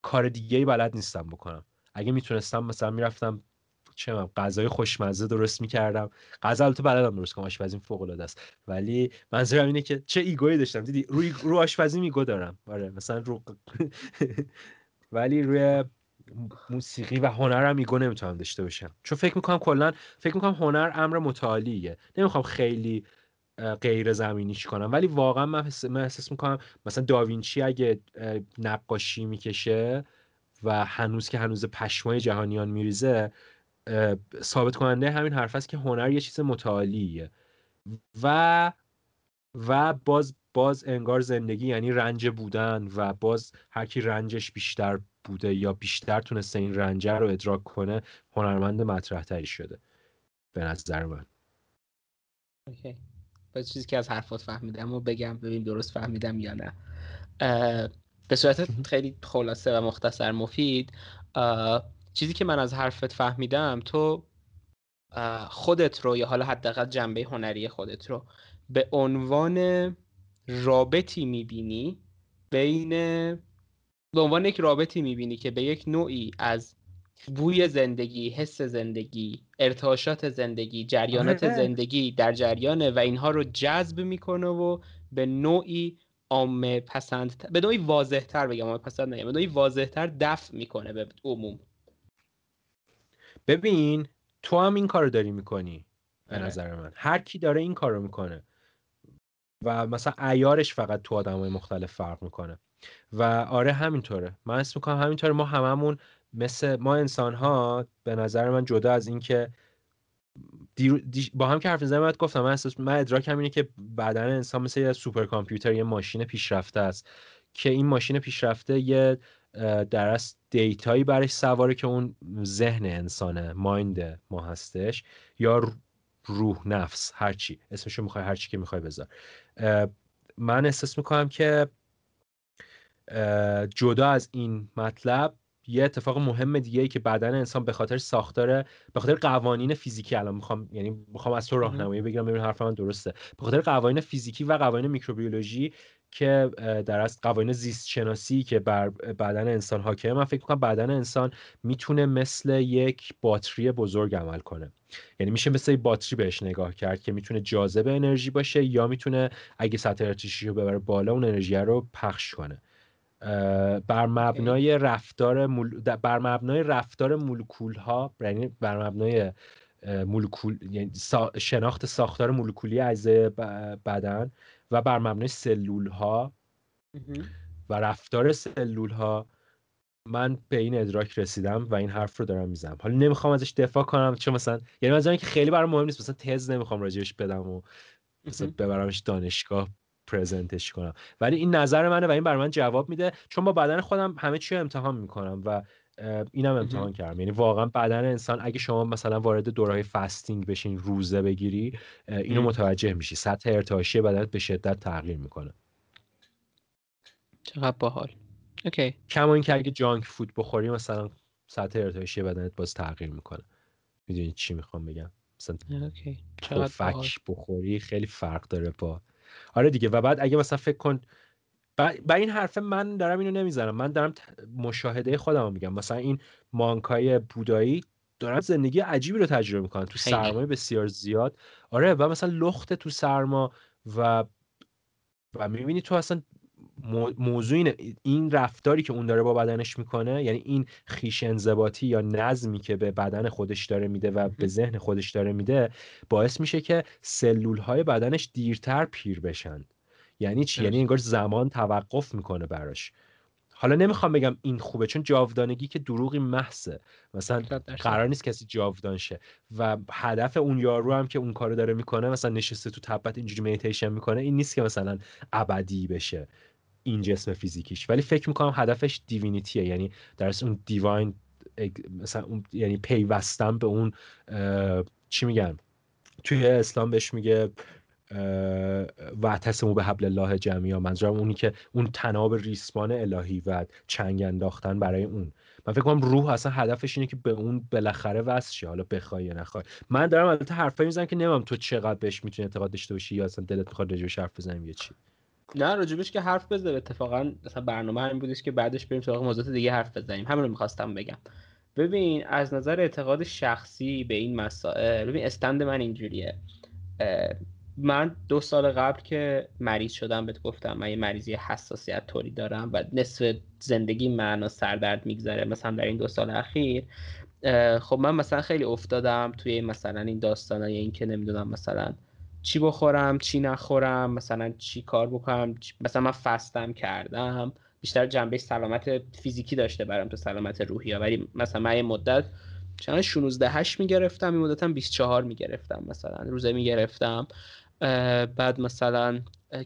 Speaker 3: کار دیگه بلد نیستم بکنم. اگه می‌تونستم مثلا می‌رفتم چه من غذای خوشمزه درست می‌کردم. غذا البته بلدم درست کنم آشپزی فوق العاده است. ولی منظورم اینه که چه ego یی داشتم. دیدی روی رو آشپزیم ego دارم. آره مثلا رو [laughs] ولی روی موسیقی و هنرم ego نمی‌تونم داشته باشم. چون فکر می‌کنم کلا فکر می‌کنم هنر امر متعالیه. نمی‌خوام خیلی غیر زمینیش کنم. ولی واقعا من احساس می‌کنم مثلا داوینچی اگه نقاشی می‌کشه و هنوز که هنوز پشمای جهانیان میریزه ثابت کننده همین حرف است که هنر یه چیز متعالیه. و و باز باز انگار زندگی یعنی رنج بودن و باز هر کی رنجش بیشتر بوده یا بیشتر تونسته این رنجه رو ادراک کنه هنرمند مطرح تری شده. به نظر من.
Speaker 2: اوکی. باز چیزی که از حرفات فهمیدم و بگم ببین درست فهمیدم یا نه. به صورت خیلی خلاصه و مختصر مفید چیزی که من از حرفت فهمیدم تو خودت رو یا حالا حداقل جنبه هنری خودت رو به عنوان رابطی می‌بینی بین به عنوان یک رابطی می‌بینی که به یک نوعی از بوی زندگی حس زندگی ارتعاشات زندگی جریانات آره. زندگی در جریانه و اینها رو جذب می‌کنه و به نوعی عامه پسند به نوعی واضح تر بگم عامه پسند نگم به نوعی واضح تر دفع می‌کنه به عموم
Speaker 3: ببین تو هم این کارو داری می‌کنی به آره. نظر من هر کی داره این کارو می‌کنه و مثلا ایارش فقط تو آدمای مختلف فرق می‌کنه و آره همینطوره. من اسم می‌کنم همینطوره. ما هممون مثل ما انسان ها به نظر من جدا از اینکه با هم که حرف زدم گفتم. من احساس من ادراکم اینه که بدن انسان مثل یه سوپر کامپیوتر یه ماشین پیشرفته است که این ماشین پیشرفته یه در از دیتایی برش سواره که اون ذهن انسانه مایند ما هستش یا روح نفس هرچی اسمشو می‌خوای هرچی که می‌خوای بذار. من احساس می‌کنم که جدا از این مطلب یه اتفاق مهم دیگه ای که بدن انسان به خاطر ساختار به خاطر قوانین فیزیکی الان می‌خوام یعنی می‌خوام از تو راهنمایی بگیرم ببین حرف من درسته. به خاطر قوانین فیزیکی و قوانین میکروبیولوژی که در از قوانین زیست شناسی که بر بدن انسان حاکمه من فکر می‌کنم بدن انسان می‌تونه مثل یک باتری بزرگ عمل کنه. یعنی میشه مثل یک باتری بهش نگاه کرد که می‌تونه جاذب انرژی باشه یا می‌تونه اگه سطح ارتشی رو ببره بالا اون انرژی رو پخش کنه. بر مبنای رفتار مول... بر مبنای رفتار مولکول ها یعنی بر مبنای مولکول یعنی شناخت ساختار مولکولی اجزای بدن و بر مبنای سلول ها و رفتار سلول ها من به این ادراک رسیدم و این حرف رو دارم می‌زنم. حالا نمی‌خوام ازش دفاع کنم چون مثلا یعنی مثلا که خیلی برام مهم نیست. مثلا تز نمی‌خوام راجعش بدم و مثلا ببرمش دانشگاه. پرزنتش کنم. ولی این نظر منه و این بر من جواب میده. چون با بدن خودم همه چی رو امتحان می‌کنم و اینم امتحان کردم. یعنی واقعا بدن انسان اگه شما مثلا وارد دورهای فستینگ بشین روزه بگیری اینو متوجه میشی. سطح ارتعاشی بدنت به شدت تغییر می‌کنه.
Speaker 2: چقدر باحال. اوکی.
Speaker 3: کما اینکه اگه جانک فود بخوری مثلا سطح ارتعاشی بدنت باز تغییر می‌کنه. می‌دونی چی می‌خوام بگم؟ مثلا
Speaker 2: اوکی.
Speaker 3: فک بخوری خیلی فرق داره با آره دیگه. و بعد اگه مثلا فکر کن با این حرف من دارم اینو نمی‌زنم. من دارم مشاهده خودم میگم. مثلا این مانکای بودایی دارن زندگی عجیبی رو تجربه می‌کنن. تو سرمایه بسیار زیاد. آره و مثلا لخت تو سرما و و می‌بینی تو اصلا موضوع اینه این رفتاری که اون داره با بدنش می‌کنه یعنی این خیش انضباطی یا نظمی که به بدن خودش داره میده و به ذهن خودش داره میده باعث میشه که سلول های بدنش دیرتر پیر بشن. یعنی چی؟ یعنی انگار زمان توقف می‌کنه براش. حالا نمی‌خوام بگم این خوبه چون جاودانگی که دروغی محضه. مثلا قرار نیست کسی جاودان شه و هدف اون یارو هم که اون کارو داره می‌کنه مثلا نشسته تو تبت اینجوری میتیشن می‌کنه این نیست که مثلا ابدی بشه. این جسم فیزیکیش ولی فکر می‌کنم هدفش دیوینیتیه. یعنی در اون دیواین مثلا اون یعنی پیوستن به اون چی میگن؟ توی اسلام بهش میگه و تسمو به حبل الله جمعی منظورم اونی که اون تناب ریسمان الهی و چنگ انداختن برای اون. من فکر کنم روح اصلا هدفش اینه که به اون بالاخره وصل شه حالا بخوای یا نخوای. من دارم البته حرفایی می‌زنم که نمیم تو چقدر بهش می‌تونی اعتقاد داشته باشی یا اصلا دلت می‌خواد راجعش حرف بزنیم یا چی.
Speaker 2: نه راجبش که حرف بزنه اتفاقا مثلا برنامه همین بودش که بعدش بریم سراغ موضوعات دیگه حرف بزنیم. همین رو می‌خواستم بگم. ببین از نظر اعتقاد شخصی به این مسائل ببین استند من اینجوریه. من دو سال قبل که مریض شدم بهت گفتم من یه مریضی حساسیت طوری دارم و نصف زندگی من سردرد میگذره مثلا در این دو سال اخیر. خب من مثلا خیلی افتادم توی مثلا این داستانای این که نمی‌دونم مثلا چی بخورم چی نخورم مثلا چی کار بکنم مثلا من فستم کردم. بیشتر جنبه سلامت فیزیکی داشته برام تو سلامت روحی ولی مثلا من یه مدت چند 16 8 می‌گرفتم این مدت هم 24 می‌گرفتم مثلا روزه می‌گرفتم. بعد مثلا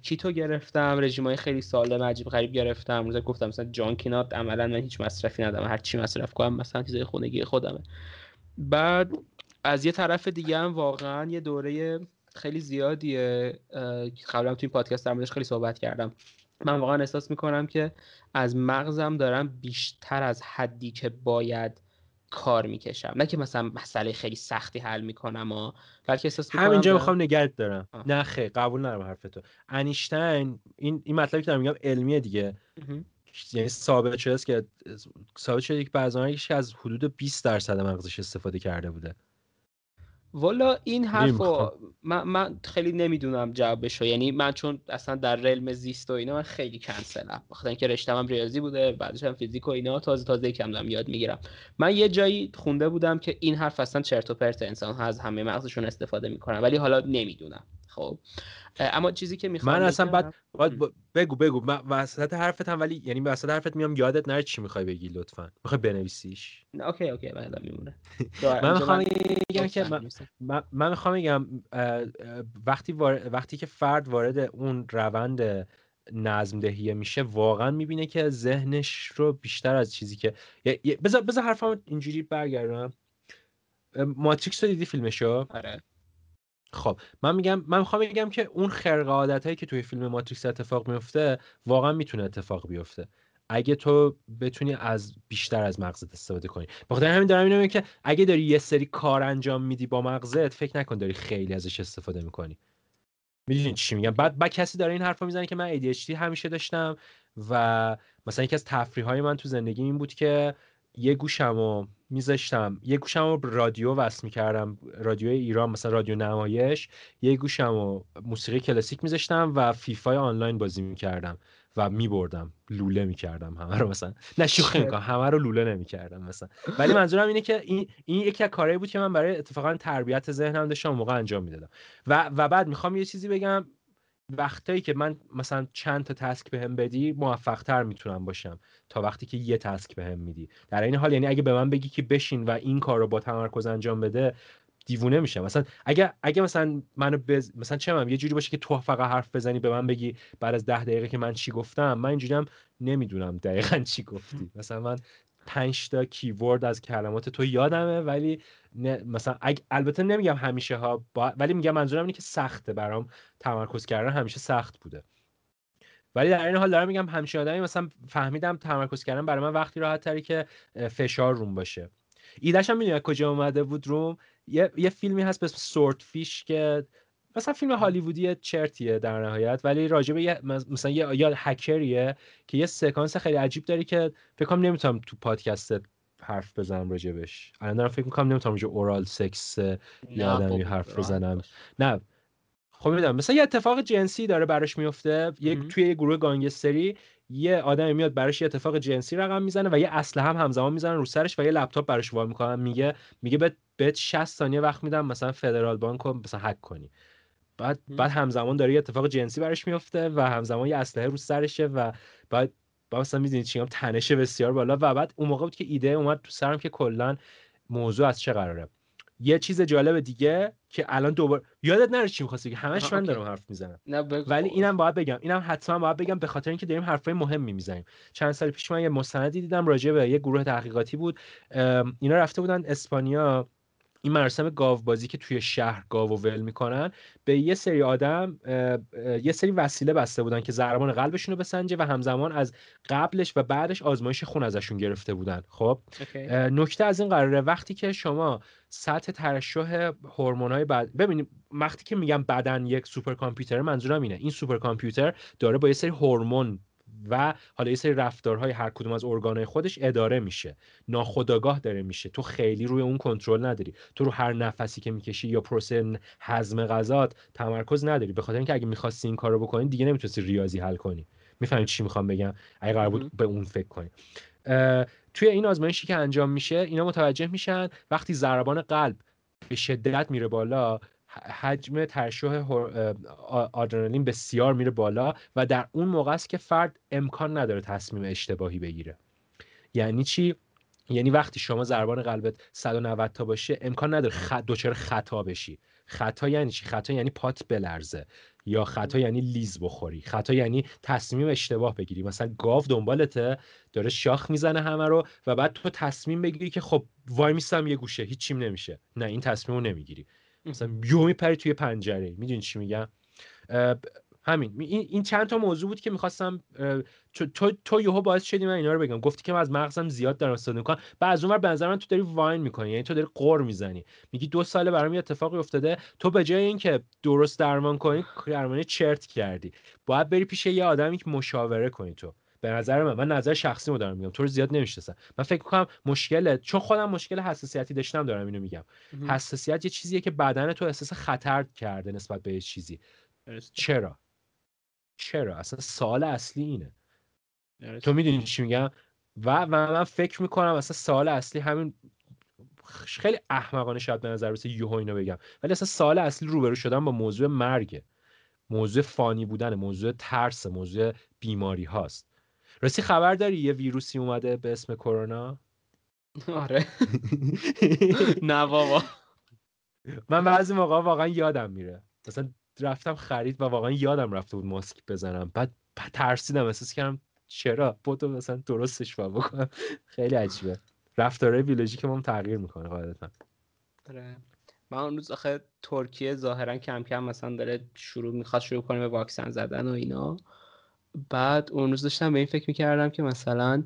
Speaker 2: کیتو گرفتم رژیم های خیلی سالم عجیب غریب گرفتم. روزه گفتم مثلا جانکینات عملا من هیچ مصرفی ندارم هر چی مصرف کنم مثلا چیزای خونگی خودمه. بعد از یه طرف دیگه هم واقعا یه دوره خیلی زیادیه قبلا تو این پادکست در خیلی صحبت کردم. من واقعا احساس می‌کنم که از مغزم دارم بیشتر از حدی که باید کار می‌کشم. نه که مثلا مسئله خیلی سختی حل می‌کنم و بلکه احساس
Speaker 3: می‌کنم همینجا می‌خوام نگرد دارم. آه. نه خیلی قبول ندارم حرف تو انیشتین این این مطلبی که دارم میگم علمیه دیگه. یعنی ثابت شده است که ثابت شده که بعضی از حدود 20 درصد مغزش استفاده کرده بوده.
Speaker 2: والا این حرف من, من خیلی نمی‌دونم جوابشو. یعنی من چون اصلا در realm زیست و اینا من خیلی کنسلم بخاطر اینکه رشتم هم ریاضی بوده بعدش هم فیزیک و اینا. تازه تازه کم دارم یاد می‌گیرم. من یه جایی خونده بودم که این حرف اصلا چرت و پرت انسان ها از همه مغزشون استفاده می‌کنن ولی حالا نمی‌دونم. خب. اما چیزی که می‌خوام
Speaker 3: من اصلا بعد, بگو بگو. من وسط حرفت هم ولی یعنی وسط حرفت میام یادت نره چی می‌خوای بگی لطفا. می‌خوای بنویسیش؟
Speaker 2: okay okay [laughs] من میمونه.
Speaker 3: من می‌خوام بگم که من, من می‌خوام بگم وقتی وقتی که فرد وارد اون روند نظم دهیه میشه واقعا می‌بینه که ذهنش رو بیشتر از چیزی که بذار بذار حرفم اینجوری برگردم ماتریکس رو دیدی فیلمشو؟
Speaker 2: آره.
Speaker 3: خب من میگم من می‌خوام بگم که اون خرق عادت هایی که توی فیلم ماتریکس اتفاق میفته واقعا می‌تونه اتفاق بیفته. اگه تو بتونی از بیشتر از مغزت استفاده کنی. بخاطر همین دارم اینو که اگه داری یه سری کار انجام میدی با مغزت فکر نکن داری خیلی ازش استفاده می‌کنی. می‌دونی چی میگم؟ بعد با کسی داره این حرفا می‌زنه که من ADHD همیشه داشتم و مثلا یکی از تفریح های من تو زندگی این بود که یه گوشمو میذاشتم. یه گوشمو رادیو وصل می‌کردم رادیو ایران مثلا رادیو نمایش. یه گوشمو موسیقی کلاسیک میذاشتم و فیفای آنلاین بازی می‌کردم و میبردم. لوله می‌کردم همه رو مثلا. نه شوخی می‌کنم. همه رو لوله نمی‌کردم مثلا. ولی منظورم اینه که این, این یکی از کارهایی بود که من برای اتفاقا تربیت ذهنم داشتم موقع انجام می‌دادم. و و بعد می‌خوام یه چیزی بگم. وقتایی که من مثلا چند تا تسک بهم بدی موفق تر می‌تونم باشم. تا وقتی که یه تسک بهم میدی. در این حال یعنی اگه به من بگی که بشین و این کار رو با تمرکز انجام بده دیوونه میشم. مثلا اگه اگه مثلا منو بز... مثلا چه من یه جوری باشه که تو فقط حرف بزنی به من بگی بعد از ده دقیقه که من چی گفتم من اینجوری هم نمی‌دونم دقیقا چی گفتی. مثلا من پنج تا کیورد از کلمات تو یادمه ولی نه مثلا البته نمیگم همیشه ها ولی میگم منظورم اینه که سخته برام تمرکز کردن همیشه سخت بوده. ولی در این حال دارم میگم همیشه آدمی مثلا فهمیدم تمرکز کردن برای من وقتی راحت تری که فشار روم باشه. ایدهش هم می‌دونی کجا اومده بود روم؟ یه, یه فیلمی هست به اسم سورت فیش که مثلا فیلم هالیوودی چرتیه در نهایت ولی راجبه یه مثلا یه یا هکریه که یه سکانس خیلی عجیب داری که فکر کنم نمی‌تونم تو پادکست حرف بزنم راجبش. الان دارم فکر می‌کنم نمی‌تونم راجب اورال سکس یادم حرف بزنم. نه. خب می‌دونم مثلا یه اتفاق جنسی داره براش میفته یه توی یه گروه گانگستری یه آدمی میاد براش یه اتفاق جنسی رقم می‌زنه و یه اسلحه هم همزمان می‌زنن رو سرش و یه لپتاپ براش وای می‌کنن میگه میگه بهت 60 ثانیه وقت میدم مثلا فدرال بانک رو مثلا هک کنی. بعد بعد همزمان داره یه اتفاق جنسی براش میفته و همزمان یه اسلحه رو سرشه و بعد با مثلا می‌دونید چی تنش بسیار بالا و بعد اون موقع بود که ایده اومد تو سرم که کلا موضوع از چه قراره. یه چیز جالب دیگه که الان دوباره یادت نره چی می‌خواستی که همش من دارم حرف می‌زنم. ولی اینم باید بگم اینم حتما باید بگم به خاطر اینکه داریم حرفای مهمی می‌زنیم. چند سال پیش من یه مستندی دیدم راجع به یه گروه تحقیقاتی بود. اینا رفته بودن اسپانیا این مراسم گاوبازی که توی شهر گاو و ول می‌کنن به یه سری آدم یه سری وسیله بسته بودن که ضربان قلبشون رو بسنجه و همزمان از قبلش و بعدش آزمایش خون ازشون گرفته بودن. خب؟ نکته از این قراره وقتی که شما سطح ترشح های بعد ببینید وقتی که میگم بدن یک سوپر کامپیوتر منظورم اینه. این سوپر کامپیوتر داره با یه سری هورمون و حالا یه سری رفتارهای هر کدوم از ارگانهای خودش اداره میشه. ناخداگاه داره میشه. تو خیلی روی اون کنترل نداری. تو رو هر نفسی که می‌کشی یا پروسه هضم غذات تمرکز نداری. به خاطر اینکه اگه می‌خواستی این کارو بکنی دیگه نمی‌تونستی ریاضی حل کنی. می‌فهمی چی می‌خوام بگم؟ اگه قرار بود به اون فکر کنی. توی این آزمایشی که انجام میشه اینا متوجه میشن وقتی ضربان قلب به شدت میره بالا حجم ترشح آدرنالین بسیار میره بالا و در اون موقع است که فرد امکان نداره تصمیم اشتباهی بگیره. یعنی چی؟ یعنی وقتی شما ضربان قلبت 190 تا باشه امکان نداره خ... دوچار خطا بشی. خطا یعنی چی؟ خطا یعنی پات بلرزه. یا خطا یعنی لیز بخوری. خطا یعنی تصمیم اشتباه بگیری. مثلا گاو دنبالته داره شاخ می‌زنه همه رو و بعد تو تصمیم بگیری که خب وای میستم یه گوشه. هیچیم نمیشه. نه این تصمیم رو نمی‌گیری. مثلا یو میپری توی پنجره. می‌دونی چی میگم؟ همین. این, چند تا موضوع بود که می‌خواستم تو تو یهو باعث شدی من اینا رو بگم. گفتی که من از مغزم زیاد دارم استفاده می‌کنم. بعد از اونور به نظر من تو داری واین می‌کنی. یعنی تو داری قور می‌زنی. میگی دو ساله برام یه اتفاقی افتاده. تو به جای اینکه درست درمان کنی درمانی چرت کردی. باید بری پیش یه آدمی که مشاوره کنی تو. به نظر من من نظر شخصی رو دارم میگم. تو رو زیاد نمی‌شناسم. من فکر می‌کنم مشکل چون خودم مشکل حساسیتی داشتم دارم اینو میگم. حساسیت یه چیزیه که بدن تو احساس خطر کرده نسبت به یه چیزی. چرا؟ چرا؟ اصلا سوال اصلی اینه. تو می‌دونی چی میگم؟ و, و من فکر می‌کنم اصلا سوال اصلی همین خیلی احمقانه شاید به نظر برسه یوهو اینو بگم. ولی اصلا سوال اصلی روبرو شدن با موضوع مرگه موضوع فانی بودن موضوع ترس موضوع بیماری هاست راستی خبر داری یه ویروسی اومده به اسم کرونا؟
Speaker 2: آره. [laughs] نه بابا.
Speaker 3: من بعضی موقع واقعا یادم میره. مثلا رفتم خرید و واقعا یادم رفته بود ماسک بزنم. بعد, ترسیدم احساس کردم چرا؟ بودو مثلا درستش با بکنم. خیلی عجیبه. رفتاره بیولوژیک ما تغییر می‌کنه قاعدتا.
Speaker 2: آره. من اون روز آخه ترکیه ظاهرا کم کم مثلا داره شروع می‌خواد شروع کنه به واکسن زدن و اینا. بعد اون روز داشتم به این فکر می‌کردم که مثلا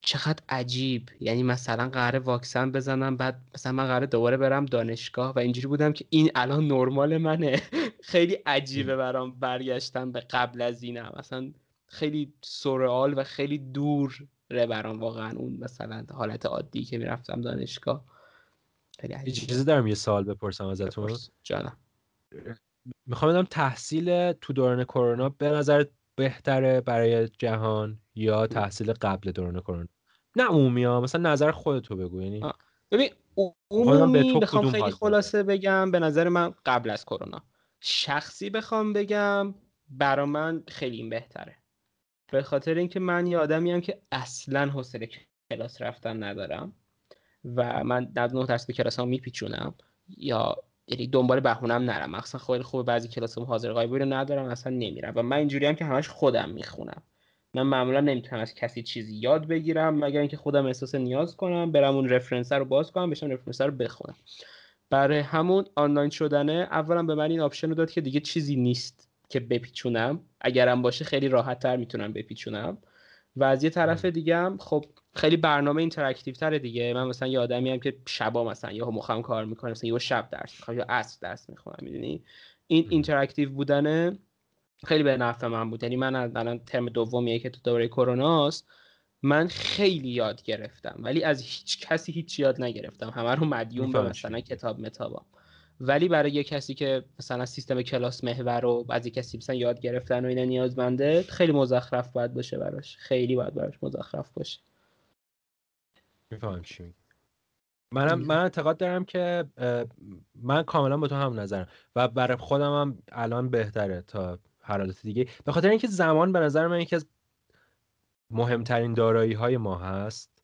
Speaker 2: چقدر عجیب. یعنی مثلا قرار واکسن بزنم بعد مثلا من قرار دوباره برم دانشگاه و اینجوری بودم که این الان نرمال منه. [laughs] خیلی عجیبه برام برگشتم به قبل از اینم مثلا خیلی سورئال و خیلی دور ره برام واقعا اون مثلا حالت عادی که می‌رفتم دانشگاه.
Speaker 3: خیلی چیزی دارم یه سوال بپرسم ازتون.
Speaker 2: جانم.
Speaker 3: می‌خوام بدم تحصیل تو دوران کرونا به نظر بهتره برای جهان یا تحصیل قبل دوران کرونا؟ نه عمومی ها مثلا نظر خودتو بگو. یعنی
Speaker 2: ببین عمومی بخوام خیلی خلاصه بگم به نظر من قبل از کرونا. شخصی بخوام بگم برا من خیلی این بهتره. به خاطر اینکه من یه آدمی هم که اصلا حوصله کلاس رفتن ندارم و من 99 درصد کلاس هم میپیچونم یا یعنی دنبال بهونم نرم. مثلا خیلی خوبه بعضی کلاس حاضر غایبی رو ندارم اصلا نمیرم. و من اینجوری هم که همش خودم می‌خونم. من معمولا نمی‌تونم از کسی چیزی یاد بگیرم مگر اینکه خودم احساس نیاز کنم برم اون رفرنس رو باز کنم بشم رفرنس رو بخونم. برای همون آنلاین شدنه اولا به من این option رو داد که دیگه چیزی نیست که بپیچونم. اگرم باشه خیلی راحت تر می‌تونم بپیچونم. و از یه طرف دیگه هم خب خیلی برنامه interactive تره دیگه. من مثلا یه آدمی هم که شبا مثلا یا مخم کار می‌کنه مثلا یه شب درس می‌خوام یا عصر درس می‌خونم می‌دونی؟ این interactive بودن خیلی به نفع من بود. یعنی من الان ترم دومیه که تو دوره کروناست من خیلی یاد گرفتم. ولی از هیچ کسی هیچ یاد نگرفتم. همه رو مدیون به مثلا کتاب متابا ولی برای یه کسی که مثلا سیستم کلاس محور رو بعضی کسی مثلا یاد گرفتن و اینا نیازمنده خیلی مزخرف باید باشه براش. خیلی باید براش مزخرف باشه.
Speaker 3: می‌فهمم چی منم من اعتقاد دارم که من کاملا با تو هم نظرم. و برای خودم هم الان بهتره تا هر حالت دیگه. به خاطر اینکه زمان به نظر من یکی از مهمترین دارایی های ما هست.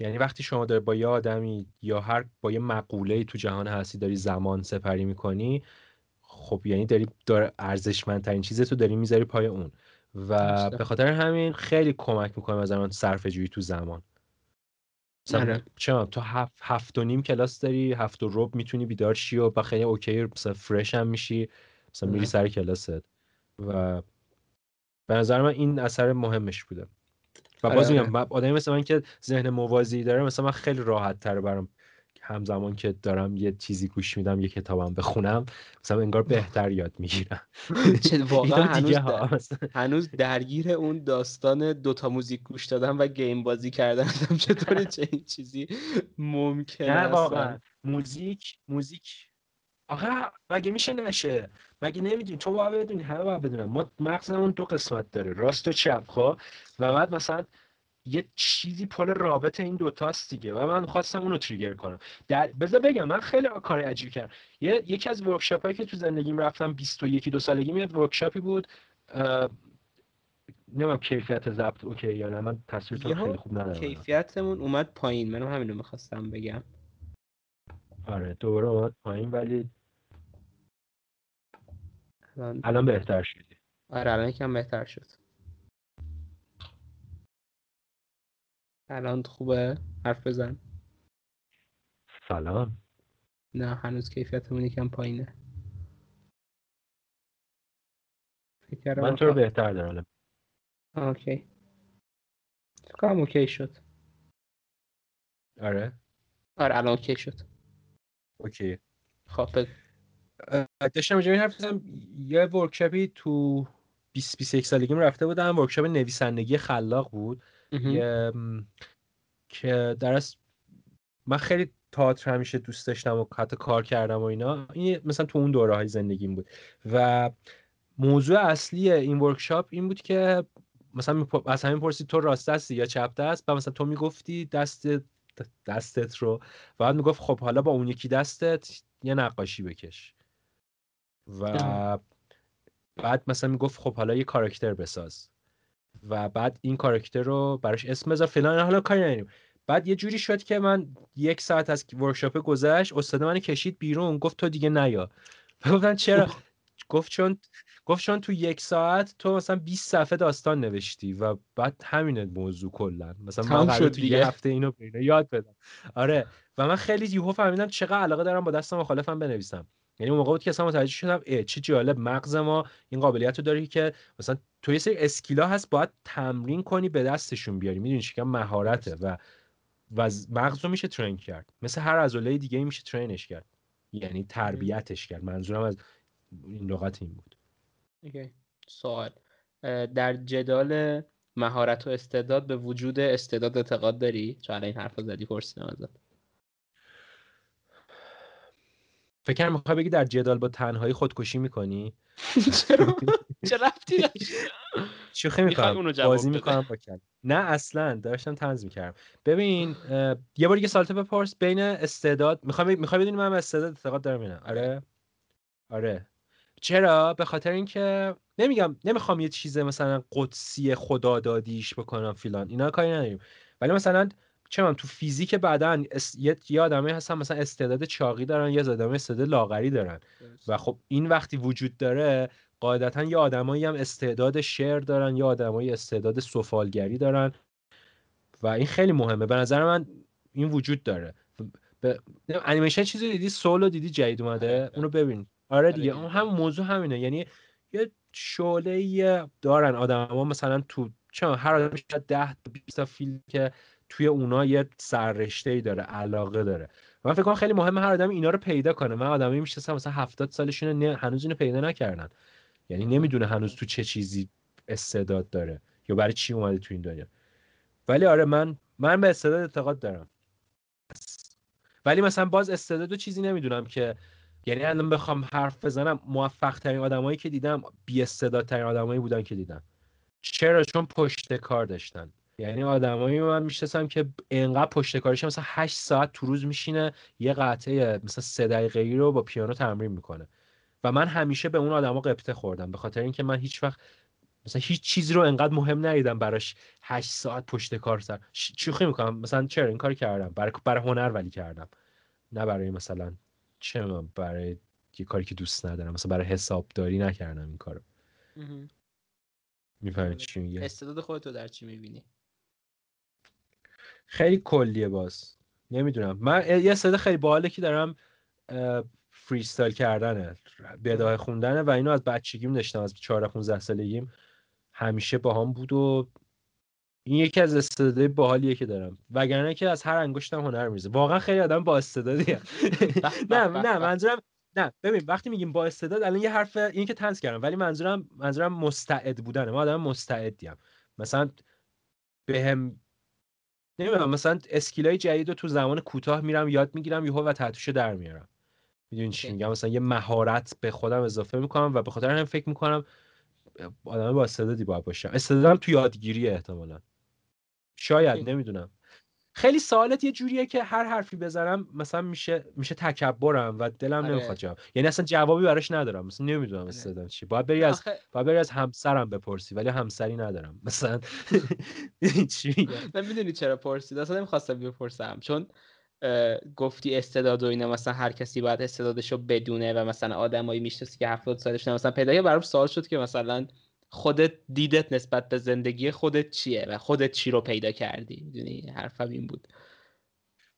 Speaker 3: یعنی وقتی شما داری با یه آدمی یا هر با یه مقوله تو جهان هستی داری زمان سپری می‌کنی خب یعنی داری دار ارزشمندترین چیز تو داری می‌ذاری پای اون. و به خاطر همین خیلی کمک می‌کنه از من صرف جویی تو زمان مثلا
Speaker 2: آره.
Speaker 3: چرا تو هفت, هفت و نیم کلاس داری هفت و رب می‌تونی بیدار شی و خیلی اوکی مثلا فرش هم میشی مثلا میری
Speaker 2: آره.
Speaker 3: سر کلاست و به نظر من این اثر مهمش بوده و
Speaker 2: آره،
Speaker 3: باز. میگم من- آدمی مثل من که ذهن موازی داره مثلا من خیلی راحت تره برام همزمان که دارم یه چیزی گوش میدم یه کتابم بخونم مثلا انگار بهتر یاد می‌گیرم. [laughs]
Speaker 2: چه [laughs] واقعا هنوز در- درگیر اون داستان دوتا موزیک گوش دادن و گیم بازی کردن [laughs] چطوری چه این چیزی ممکنه
Speaker 3: نه؟ واقعا. موزیک موزیک. آخه مگه میشه نشه؟ مگه نمی‌دونی؟ تو باید بدونی همه باید بدونن. ما مغزمون دو قسمت داره. راست و چپ خب؟ و بعد مثلا یه چیزی پل رابط این دوتاست دیگه و من خواستم اونو trigger کنم. در بذار بگم من خیلی کار عجیب کردم. یه یکی از workshop هایی که تو زندگیم رفتم 21 دو سالگی یه workshop ی بود. اه، نمی‌دونم کیفیت ضبط okay یا نه من
Speaker 2: یهو
Speaker 3: خیلی خوب ندارم
Speaker 2: کیفیتمون اومد پایین. منم همینو می‌خواستم بگم.
Speaker 3: آره دوباره اومد پایین ولی
Speaker 2: الان
Speaker 3: الان بهتر شدی.
Speaker 2: آره الان یکم بهتر شد. الان خوبه؟ حرف بزن.
Speaker 3: سلام.
Speaker 2: نه هنوز کیفیتمون یکم پایینه. فکر
Speaker 3: من تو رو بهتر دارم.
Speaker 2: اوکی. فکر کنم اوکی شد؟
Speaker 3: آره.
Speaker 2: آره الان okay شد؟
Speaker 3: okay.
Speaker 2: خب
Speaker 3: داشتم این حرف می‌زدم. یه workshop ی تو 20 21 سالگیم رفته بودم. workshop نویسندگی خلاق بود. یه م، که در من خیلی تئاتر همیشه دوست داشتم و حتی کار کردم و اینا. این مثلا تو اون دوره های زندگیم بود. و موضوع اصلی این workshop این بود که مثلا از همین پرسید تو راست دستی یا چپ دست؟ و مثلا تو می‌گفتی دست دستت رو. و بعد می‌گفت خب حالا با اون یکی دستت یه نقاشی بکش. و. بعد مثلا می‌گفت خب حالا یه کاراکتر بساز. و بعد این کاراکتر رو براش اسم بذار. فلان. حالا کاری نداریم. بعد یه جوری شد که من یک ساعت از ورکشاپ گذشت استاد من کشید بیرون گفت تو دیگه نیا. [laughs] گفتم چرا؟ گفت چون گفت چون تو یک ساعت تو مثلا 20 صفحه داستان نوشتی و بعد همینه موضوع کلا. مثلا من
Speaker 2: شد
Speaker 3: تو. یه هفته اینو اینا یاد بدم. آره. و من خیلی یهو فهمیدم چقدر علاقه دارم با دست مخالفم بنویسم. یعنی اون موقع بود که اصلا متوجه شدم اه چه جالب مغز ما این قابلیت رو داره که مثلا تو یه سری اسکیلا هست باید تمرین کنی به دستشون بیاری. می‌دونی چیکار مهارته و و مغز رو میشه ترین کرد. مثل هر عضله دیگه میشه ترینش کرد. یعنی تربیتش کرد. منظورم از این لغت این بود.
Speaker 2: اوکی. سوال. در جدال مهارت و استعداد به وجود استعداد اعتقاد داری؟ چون این حرف زدی پرسیدم ازت.
Speaker 3: فکر می‌خوای بگی در جدال با تنهایی خودکشی می‌کنی؟ [laughs]
Speaker 2: چرا؟ چه رفتی؟
Speaker 3: شوخی می‌کنم. بازی؟ می‌کنم با نه اصلا. داشتم تنز می‌کردم. ببین یه بار دیگه سالته بپرس. بین استعداد می‌خوای می‌خوای بدونی من استعداد اعتقاد دارم نه؟ آره؟ آره. چرا؟ به خاطر اینکه نمیگم نمی‌خوام یه چیز مثلا قدسی خدادادیش بکنم فیلان. اینا کاری نداریم. ولی مثلا چه می‌دونم، تو فیزیک بعدا اس... یه آدمایی هستن مثلا استعداد چاقی دارن یه آدمای استعداد لاغری دارن. و خب این وقتی وجود داره قاعدتا یه آدمایی هم استعداد شعر دارن یا آدمایی استعداد سفالگری دارن. و این خیلی مهمه. به نظر من این وجود داره. به انیمیشن چیزی دیدی؟ سولو دیدی؟ جدید اومده؟
Speaker 2: آره.
Speaker 3: اونو ببین. آره دیگه.
Speaker 2: دیدم.
Speaker 3: اون هم موضوع همینه. یعنی یه شعله دارن. آدما مثلا تو چه هر آدم شاید 10 تا 20 تا فیلم که توی اونا یه سررشته ای داره علاقه داره. من فکر کنم خیلی مهمه هر آدم اینا رو پیدا کنه. من آدمی می‌شناسم مثلا 70 سالشونه نه هنوز اینو پیدا نکردن. یعنی نمی‌دونه هنوز تو چه چیزی استعداد داره یا برای چی اومده تو این دنیا. ولی آره من من به استعداد اعتقاد دارم. ولی مثلا باز استعداد چیزی نمی‌دونم که یعنی الان بخوام حرف بزنم موفق ترین آدمایی که دیدم بی استعدادترین آدمایی بودن که دیدم. چرا؟ چون پشت کار داشتن. یعنی آدمایی من می‌شناسم که انقدر پشت کارش مثلا 8 ساعت تو روز میشینه یه قطعه مثلا سه دقیقه ای رو با پیانو تمرین می‌کنه. و من همیشه به اون آدما قبطه خوردم به خاطر اینکه من هیچ وقت مثلا هیچ چیزی رو انقدر مهم ندیدم براش 8 ساعت پشت کار سر. شوخی می‌کنم. مثلا چرا این کار کردم؟ برای برای هنر ولی کردم. نه برای مثلا چه برای یه کاری که دوست ندارم. مثلا برای حسابداری نکردم این کارو.
Speaker 2: مهم.
Speaker 3: می‌فهمید چی میگه؟
Speaker 2: استعداد خودتو در چی می‌بینی؟
Speaker 3: خیلی کلیه باز. نمی‌دونم. من یه صدا خیلی باحاله که دارم freestyle کردنه بداهه خوندنه و اینو از بچگیم داشتم از 14 15 سالگیم. همیشه با بود و این یکی از استعدادهای باحالیه که دارم. وگرنه که از هر انگشتم هنر می‌ریزه واقعا خیلی آدم با استعدادی [laughs] نه نه منظورم نه ببین وقتی میگیم با استعداد الان یه حرف این که طنز کردم ولی منظورم منظورم مستعد بودنه. ما آدم مستعدیم. مثلا بهم نمی‌دونم مثلا skill ای جدید رو تو زمان کوتاه میرم یاد می‌گیرم یهو و ته‌توشو در میارم. می‌دونی چی میگم؟ مثلا یه مهارت به خودم اضافه می‌کنم و به خاطر هم فکر می‌کنم آدم با استعدادی باید باشم. استعدادم تو یادگیری احتمالا. شاید نمی‌دونم. خیلی سوالت یه جوریه که هر حرفی بزنم مثلا میشه میشه تکبرم و دلم آره. نمی‌خواد جواب. یعنی اصلا جوابی براش ندارم. مثلا نمی‌دونم آره. چی. باید بری از آخه... باید بری از همسرم بپرسی ولی همسری ندارم. مثلا [laughs] چی؟
Speaker 2: من می‌دونی چرا پرسید؟ اصلا نمی‌خواستم بپرسم. چون گفتی استعداد و اینا مثلا هر کسی باید استعدادشو بدونه و مثلا آدمایی می‌شناسی که 70 سالش مثلا پیدا برام سوال شد که مثلا خودت دیدت نسبت به زندگی خودت چیه و خودت چی رو پیدا کردی؟ می‌دونی حرفم این بود.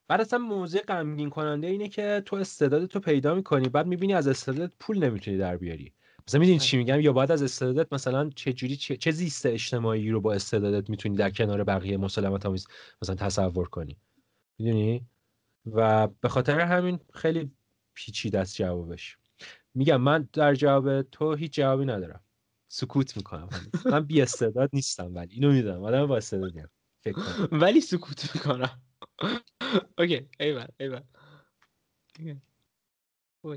Speaker 3: بعد اصلا موضوع غمگین کننده اینه که تو استعدادت رو پیدا می‌کنی بعد می‌بینی از استعدادت پول نمی‌تونی در بیاری. مثلا می‌دونی چی آره. میگم؟ یا باید از استعدادت مثلا چه جوری چه, چه زیست اجتماعی رو با استعدادت می‌تونی در کنار بقیه مسلمت آمیز مثلا تصور کنی. می‌دونی؟ و به خاطر همین خیلی پیچیده است جوابش. میگم من در جواب تو هیچ جوابی ندارم. سکوت می‌کنم من بی استعداد نیستم ولی اینو می‌دونم آدم با استعدادیم فکر کنم.
Speaker 2: ولی سکوت می‌کنم. اوکی ایول ایول.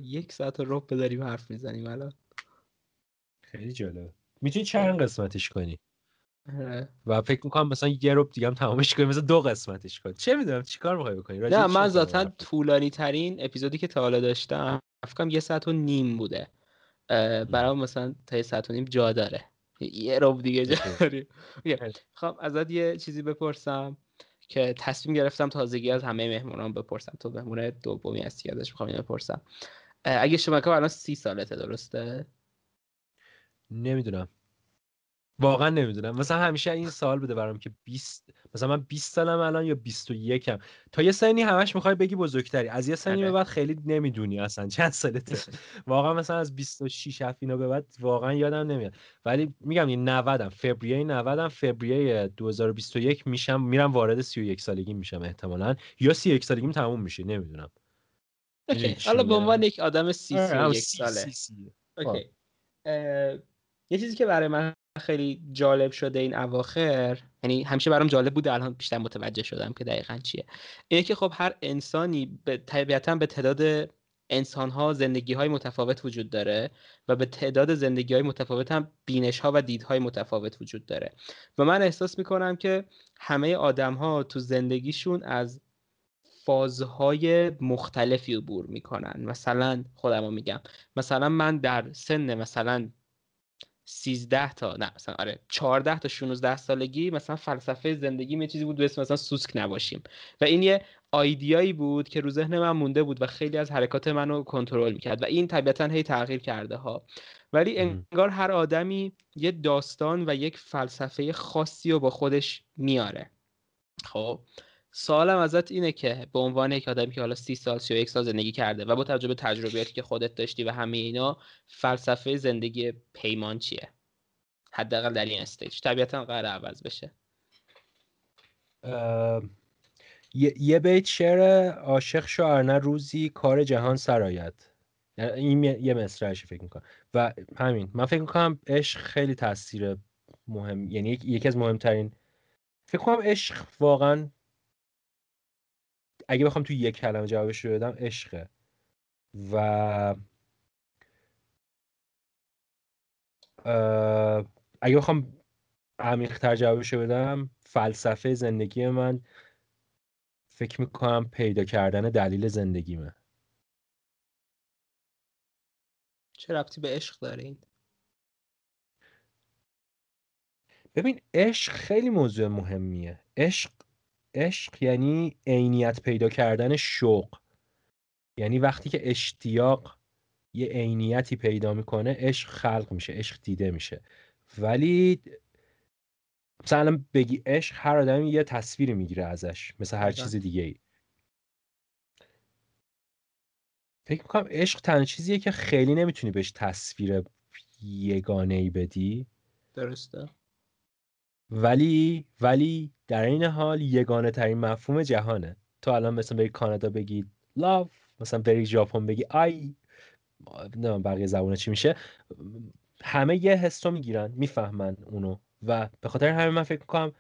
Speaker 2: یک ساعت رو بداریم حرف می‌زنیم الان.
Speaker 3: خیلی جالب می‌تونی چند قسمتش کنی؟ آره. و فکر می‌کنم مثلا یه رو دیگه هم تمامش کنیم مثلا دو قسمتش کنی چه می‌دونم چیکار می‌خوای بکنی؟
Speaker 2: نه من ذاتا طولانی ترین اپیزودی که تا حالا داشتم فکر یه ساعت و نیم بوده. برای مثلا تا یه ساعت و نیم جا داره. یه رو دیگه جا خب ازت یه چیزی بپرسم که تصمیم گرفتم تازگی از همه مهمونان بپرسم. تو مهمون دومی هستی ازش می‌خوام اینو بپرسم. اگه شما که الان سی سالته درسته؟
Speaker 3: نمی‌دونم. واقعا نمی‌دونم. مثلا همیشه این سوال بوده برام که 20 مثلا من 20 سالم الان یا 21 م تا یه سنی همش می‌خوای بگی بزرگتری. از یه سنی به آره. بعد خیلی نمی‌دونی اصلا چند سالته. واقعا مثلا از 26 7 اینا به بعد واقعا یادم نمیاد. ولی میگم این 90 م فوریه 90 م فوریه 2021 میشم میرم وارد 31 سالگی میشم احتمالاً. یا 31 سالگیم تموم میشه نمی‌دونم.
Speaker 2: حالا به عنوان یک آدم 31 آره، ساله. اوکی. یه چیزی که برای من خیلی جالب شده این اواخر یعنی همیشه برام جالب بوده الان بیشتر متوجه شدم که دقیقا چیه. اینه که خب هر انسانی به طبیعتا به تعداد انسان ها زندگی های متفاوت وجود داره و به تعداد زندگی های متفاوت هم بینش ها و دیدهای متفاوت وجود داره. و من احساس می‌کنم که همه آدم ها تو زندگیشون از فازهای مختلفی عبور می‌کنن. مثلا خودم میگم مثلا من در سن مثلا 13 تا نه مثلا آره 14 تا 16 سالگی مثلا فلسفه زندگی یه چیزی بود به اسم مثلا سوسک نباشیم. و این یه آیدیایی بود که رو ذهن من مونده بود و خیلی از حرکات منو کنترل می‌کرد و این طبیعتا هی تغییر کرده ها. ولی انگار هر آدمی یه داستان و یک فلسفه خاصی رو با خودش میاره. خب؟ سوالم ازت اینه که به عنوان یک آدمی که حالا سی سال سی یک سال زندگی کرده و با توجه به تجربیاتی که خودت داشتی و همه اینا فلسفه زندگی پیمان چیه؟ حداقل در این استیج. طبیعتا قرار عوض بشه.
Speaker 3: یه بیت شعر عاشق شعرنه روزی کار جهان سرایت این یه مصرعش فکر می‌کنم. و همین من فکر می‌کنم عشق خیلی تاثیر مهم یعنی یکی از مهمترین فکر کنم عشق واقعا اگه بخوام توی یک کلمه جوابش رو بدم عشقه. و اگه بخوام عمیقتر جوابش رو بدم فلسفه زندگی من فکر می‌کنم پیدا کردن دلیل زندگیمه.
Speaker 2: چه ربطی به عشق دارین؟
Speaker 3: ببین عشق خیلی موضوع مهمیه. عشق عشق یعنی عینیت پیدا کردن شوق. یعنی وقتی که اشتیاق یه عینیتی پیدا می‌کنه عشق خلق میشه عشق دیده میشه. ولی مثلا بگی عشق هر آدمی یه تصویری می‌گیره ازش مثل هر
Speaker 2: دقیقاً.
Speaker 3: چیز دیگه ای فکر می‌کنم عشق تنها چیزیه که خیلی نمی‌تونی بهش تصویر یگانه ای بدی.
Speaker 2: درسته.
Speaker 3: ولی ولی در این حال یگانه ترین مفهوم جهانه. تو الان مثلا بری کانادا بگی love مثلا بری ژاپن بگی آی نه بقیه زبونه چی میشه. همه یه حس رو می‌گیرن می‌فهمن اونو. و به خاطر همین من فکر می‌کنم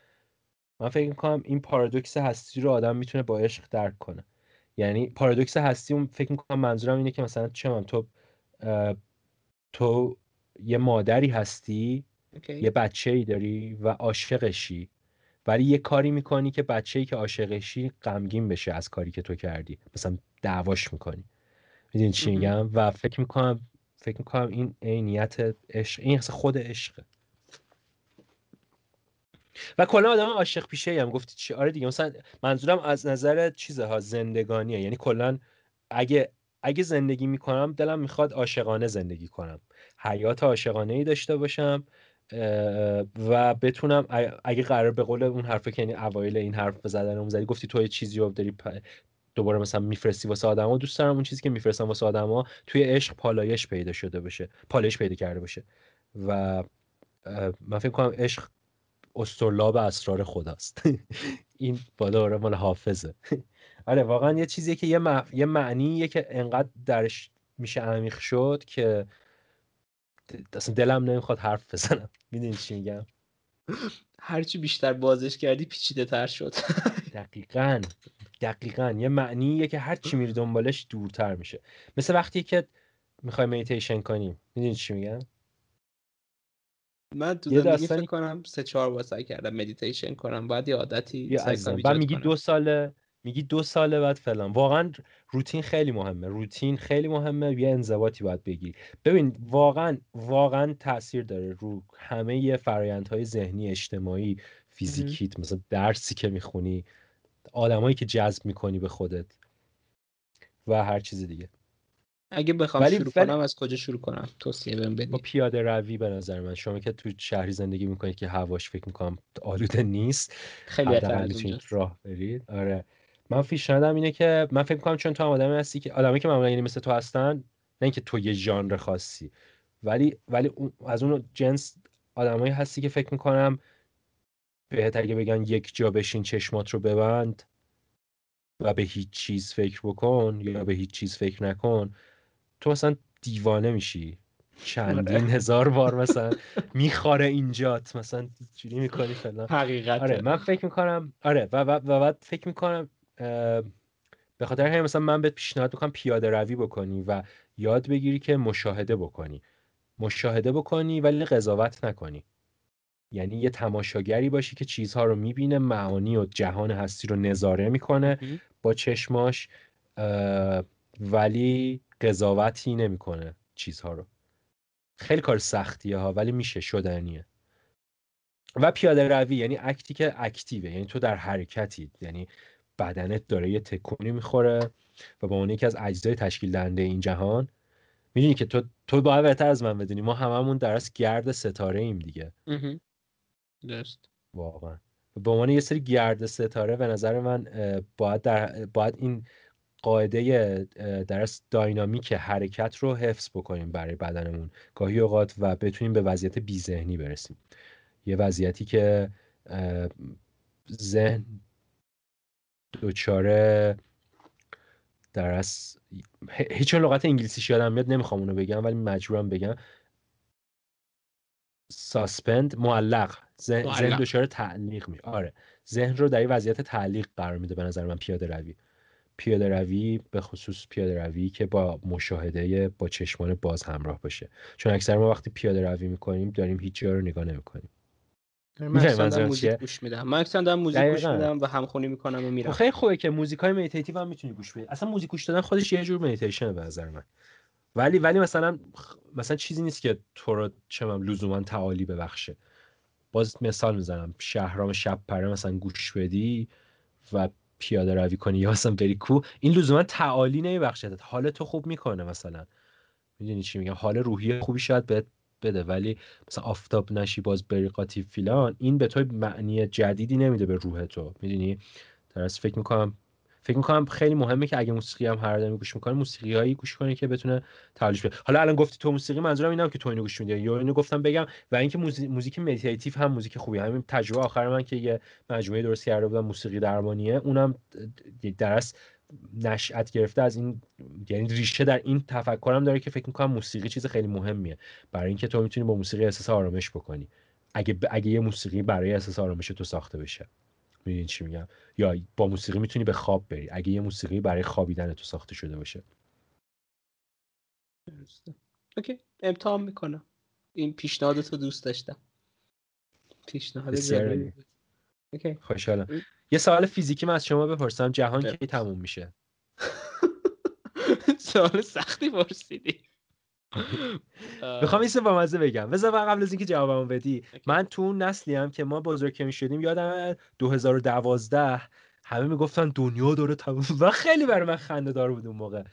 Speaker 3: من فکر می‌کنم این پارادوکس هستی رو آدم می‌تونه با عشق درک کنه. یعنی پارادوکس هستی اون فکر می‌کنم منظورم اینه که مثلا چه تو تو یه مادری هستی
Speaker 2: اوکی.
Speaker 3: یه بچه ای داری و عاشقشی. ولی یه کاری می‌کنی که بچه ای که عاشقشی غمگین بشه از کاری که تو کردی. مثلا دعواش می‌کنی. می‌دونی چی. میگم؟ و فکر می‌کنم فکر می‌کنم این عینیت عشق این خود عشقه. و کلا آدم عاشق پیشه هم. گفتی چی؟ آره دیگه. مثلا منظورم از نظر چیزه ها زندگانیه. یعنی کلا اگه اگه زندگی می‌کنم دلم می‌خواد عاشقانه زندگی کنم. حیات عاشقانه ای داشته باشم. و بتونم اگه قرار به قول اون حرفه که یعنی اوایل این حرف زدن زدی گفتی تو یه چیزی رو داری دوباره مثلا میفرستی واسه آدما دوست دارم اون چیزی که میفرستم واسه آدما توی عشق پالایش پیدا شده باشه پالایش پیدا کرده باشه. و من فکر کنم عشق استرلاب اسرار خداست. [laughs] این بالا آره مال حافظه. [laughs] آره واقعا یه چیزیه که یه, مع... یه که انقدر درش میشه عمیق شد که اصلا دلم نمی‌خواد حرف بزنم. می‌دونی چی میگم؟
Speaker 2: هرچی بیشتر بازش کردی پیچیده تر شد.
Speaker 3: دقیقا دقیقا. یه معنیه که هر چی میری دنبالش دورتر میشه. مثل وقتی که می‌خوای مدیتیشن کنیم می‌دونی چی میگم؟
Speaker 2: من تو زندگی فکر کنم سه چهار بار سعی کردم مدیتیشن کنم. بعد یه عادتی
Speaker 3: بعد میگی. دو ساله میگی دو ساله بعد فلان. واقعا روتین خیلی مهمه. روتین خیلی مهمه. یه انضباطی باید بگیری ببین واقعا واقعا تاثیر داره رو همه فرایندهای ذهنی اجتماعی فیزیکیت مثلا درسی که می‌خونی آدمایی که جذب می‌کنی به خودت و هر چیز دیگه.
Speaker 2: اگه بخوام
Speaker 3: ولی-
Speaker 2: شروع
Speaker 3: ولی-
Speaker 2: کنم از کجا شروع کنم؟ توصیه بهم
Speaker 3: با
Speaker 2: بدی
Speaker 3: پیاده روی به نظر من. شما که تو شهری زندگی می‌کنید که هواش فکر می‌کنم آلوده نیست
Speaker 2: خیلی بهتر
Speaker 3: حداقل
Speaker 2: از
Speaker 3: می‌تونید
Speaker 2: اونجاست
Speaker 3: راه برید. آره. من پیشنهادم اینه که من فکر می‌کنم چون تو هم آدمی هستی که آدمی که معمولا یعنی مثل تو هستن نه اینکه تو یه ژانر خاصی. ولی ولی از اون جنس آدمایی هستی که فکر می‌کنم بهت اگه بگن یک جا بشین چشمات رو ببند و به هیچ چیز فکر بکن یا به هیچ چیز فکر نکن. تو مثلا دیوانه میشی. چندین
Speaker 2: آره.
Speaker 3: هزار بار [laughs] مثلا میخاره اینجات. مثلا جوری می‌کنی فلان؟
Speaker 2: حقیقت
Speaker 3: آره من فکر می‌کنم آره و, و, و بعد فکر می‌کنم به خاطر همین مثلا من بهت پیشنهاد می‌کنم پیاده روی بکنی و یاد بگیری که مشاهده بکنی. مشاهده بکنی ولی قضاوت نکنی. یعنی یه تماشاگری باشی که چیزها رو می‌بینه معانی و جهان هستی رو نظاره می‌کنه با چشماش ولی قضاوتی نمی‌کنه چیزها رو. خیلی کار سختیه ها ولی میشه شدنیه. و پیاده روی یعنی اکتی که اکتیوه یعنی تو در حرکتی. یعنی بدنت داره یه تکونی می‌خوره و به عنوان یکی از اجزای تشکیل دهنده این جهان می‌دونی که تو تو باید بهتر از من بدونی. ما هممون در از گرد ستاره ایم دیگه.
Speaker 2: درست.
Speaker 3: واقعا. به عنوان یه سری گرد ستاره به نظر من باید در باید این قاعده اه، در از داینامیک حرکت رو حفظ بکنیم برای بدنمون. گاهی اوقات و بتونیم به وضعیت بی ذهنی برسیم. یه وضعیتی که ذهن دچار در از هیچ لغت انگلیسیش یادم میاد نمی‌خوام اونو بگم ولی مجبورم بگم. suspend معلق. ذهن
Speaker 2: معلق.
Speaker 3: دچار تعلیق می آره. ذهن رو در یه وضعیت تعلیق قرار میده به نظر من پیاده روی. پیاده روی به خصوص پیاده روی که با مشاهده با چشمان باز همراه باشه. چون اکثر ما وقتی پیاده روی می‌کنیم داریم هیچ جا رو نگاه نمی‌کنیم.
Speaker 2: من
Speaker 3: منظورم
Speaker 2: موزیک؟ گوش میدم. من اکثرا دارم موزیک گوش. میدم و همخونی می‌کنم و
Speaker 3: خب
Speaker 2: میرم
Speaker 3: خیلی خوبه که موزیک های meditative هم می‌تونی گوش بدی. اصلا موزیک گوش دادن خودش یه جور مدیتیشنه به نظر من. ولی ولی مثلا مثلا چیزی نیست که تو رو چه می‌دونم لزوما تعالی ببخشه. باز مثال می‌زنم. شهرام شب پره مثلا گوش بدی و پیاده روی کنی یا مثلا بری کو این لزوما تعالی نمیبخشه حال تو خوب می‌کنه مثلا. می‌دونی چی میگم؟ حال روحی خوبی شاید بهت بده. ولی مثلا آفتاب نشی باز بری قاطی فیلان این به تو معنی جدیدی نمیده به روح تو. می‌دونی؟ درست فکر می‌کنم فکر می‌کنم خیلی مهمه که اگه موسیقی هم هر آدمی گوش می‌کنه موسیقی هایی گوش کنه که بتونه تعالیش بده. حالا الان گفتی تو موسیقی منظورم اینم که تو اینو گوش میدی. یا اینو گفتم بگم و اینکه موزیک meditative هم موزیک خوبی همین تجربه آخر من که یه مجموعه درست کرده بودم موسیقی درمانیه اونم درست نشأت گرفته از این یعنی ریشه در این تفکرم داره که فکر می‌کنم موسیقی چیز خیلی مهمیه. برای اینکه تو می‌تونی با موسیقی احساس آرامش بکنی. اگه اگه یه موسیقی برای احساس آرامش تو ساخته بشه. می‌دونی چی میگم؟ یا با موسیقی می‌تونی به خواب بری. اگه یه موسیقی برای خوابیدن تو ساخته شده باشه.
Speaker 2: okay. امتحان می‌کنم. این پیشنهاد تو دوست داشتم. پیشنهاد
Speaker 3: okay. خوشحالم. یه سوال فیزیکی من از شما بپرسم جهان کی تموم میشه؟ [laughs]
Speaker 2: سوال سختی پرسیدی. [laughs]
Speaker 3: می‌خوام این با مزه بگم. بذار قبل از اینکه جوابمو بدی من تو اون نسلی هم که ما بزرگ که شدیم یادم 2012 همه می‌گفتن دنیا داره تموم و خیلی برای من خنده دار بود اون موقع.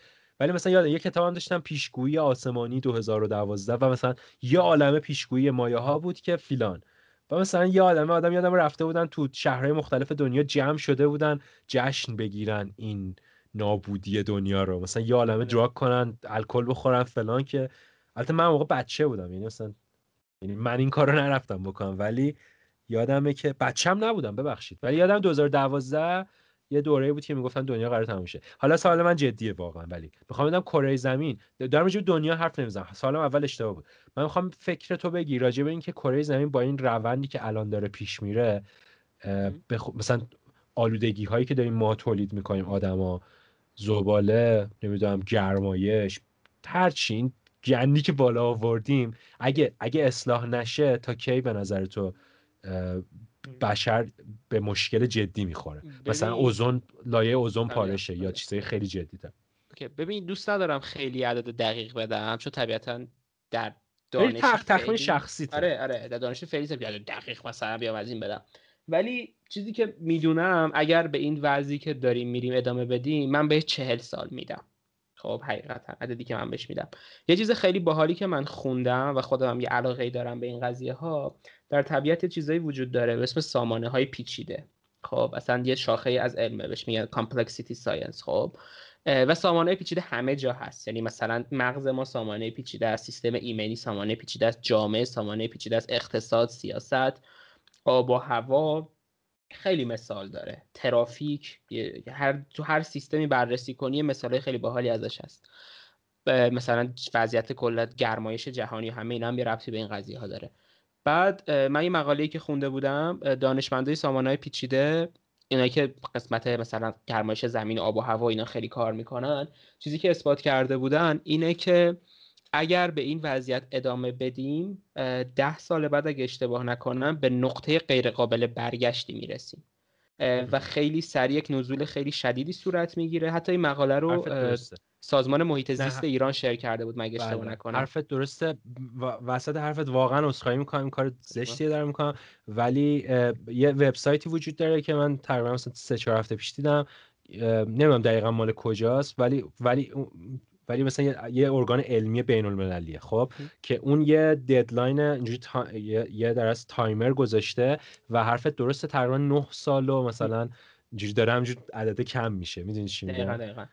Speaker 3: ولی مثلا یادم یه کتابم داشتم پیشگویی آسمانی 2012 و مثلا یه عالمه پیشگویی مایه ها بود که فیلان. و مثلا یه آدم آدم یادم رفته بودن تو شهرهای مختلف دنیا جمع شده بودن جشن بگیرن این نابودی دنیا رو. مثلا یه عالمه دراگ کنن الکل بخورن فلان که البته من موقع بچه بودم یعنی مثلا یعنی من این کارو نرفتم بکنم. ولی یادمه که بچم نبودم ببخشید. ولی یادم 2012 یه دوره بود که می‌گفتن دنیا قرار تموم شه. حالا سوال من جدیه واقعا ولی می‌خوام بدم کره زمین دارم راجع دنیا حرف نمی‌زنم. سوالم اول اشتباه بود. من می‌خوام فکر تو بگی راجع به اینکه کره زمین با این روندی که الان داره پیش میره بخ... مثلا آلودگی هایی که داریم ما تولید می‌کنیم آدما زباله نمی‌دونم گرمایش هرچی این گندی که بالا آوردیم اگه اگه اصلاح نشه تا کی به نظر تو بشر به مشکل جدی می‌خوره. مثلا اوزون لایه اوزون پارشه یا. چیزای خیلی جدی داره
Speaker 2: ببین دوست ندارم خیلی عدد دقیق بدم چون طبیعتا در دانش
Speaker 3: تخمین شخصی
Speaker 2: آره آره در دانش فعلی دقیق مثلا بیام از این بدم. ولی چیزی که می‌دونم اگر به این وضعی که داریم میریم ادامه بدیم من بهش چهل سال میدم. خب حقیقتا عددی که من بهش میدم. یه چیز خیلی باحالی که من خوندم و خودم یه علاقه دارم به این قضیه ها در طبیعت چیزایی وجود داره به اسم سامانه های پیچیده. خب اصلا یه شاخه از علمه بهش میگن complexity science خب. و سامانه پیچیده همه جا هست. یعنی مثلا مغز ما سامانه پیچیده است سیستم ایمنی سامانه پیچیده است جامعه سامانه پیچیده است اقتصاد سیاست آب و هوا. خیلی مثال داره. ترافیک هر تو هر سیستمی بررسی کنی مثال خیلی باحالی ازش هست. مثلا وضعیت کلا گرمایش جهانی همه اینا هم یه ربطی به این قضیه ها داره. بعد من یه مقاله‌ای که خونده بودم دانشمندای سامانه‌های پیچیده اینایی که قسمت مثلا گرمایش زمین آب و هوا اینا خیلی کار می‌کنن چیزی که اثبات کرده بودن اینه که اگر به این وضعیت ادامه بدیم ده سال بعد اگه اشتباه نکنم به نقطه غیرقابل برگشتی می‌رسیم. و خیلی سریع یک نزول خیلی شدیدی صورت می‌گیره. حتی این مقاله رو سازمان محیط زیست ایران شیر کرده بود مگه اشتباه بله. نکنم.
Speaker 3: حرفت درسته. وسط حرفت واقعا عذرخواهی می‌کنم کار زشتی دارم می‌کنم. ولی یه وبسایتی وجود داره که من تقریبا مثلا سه چهار هفته پیش دیدم. نمی‌دونم دقیقا مال کجاست ولی ولی ولی مثلا یه, یه ارگان علمی بین المللیه خب که اون یه ددلاین اینجوری تا... یه, درست تایمر گذاشته و حرفت درسته تقریبا 9 سال و مثلا اینجوری داره همینجوری عدد کم میشه. می‌دونی چی میگم؟
Speaker 2: دقیقاً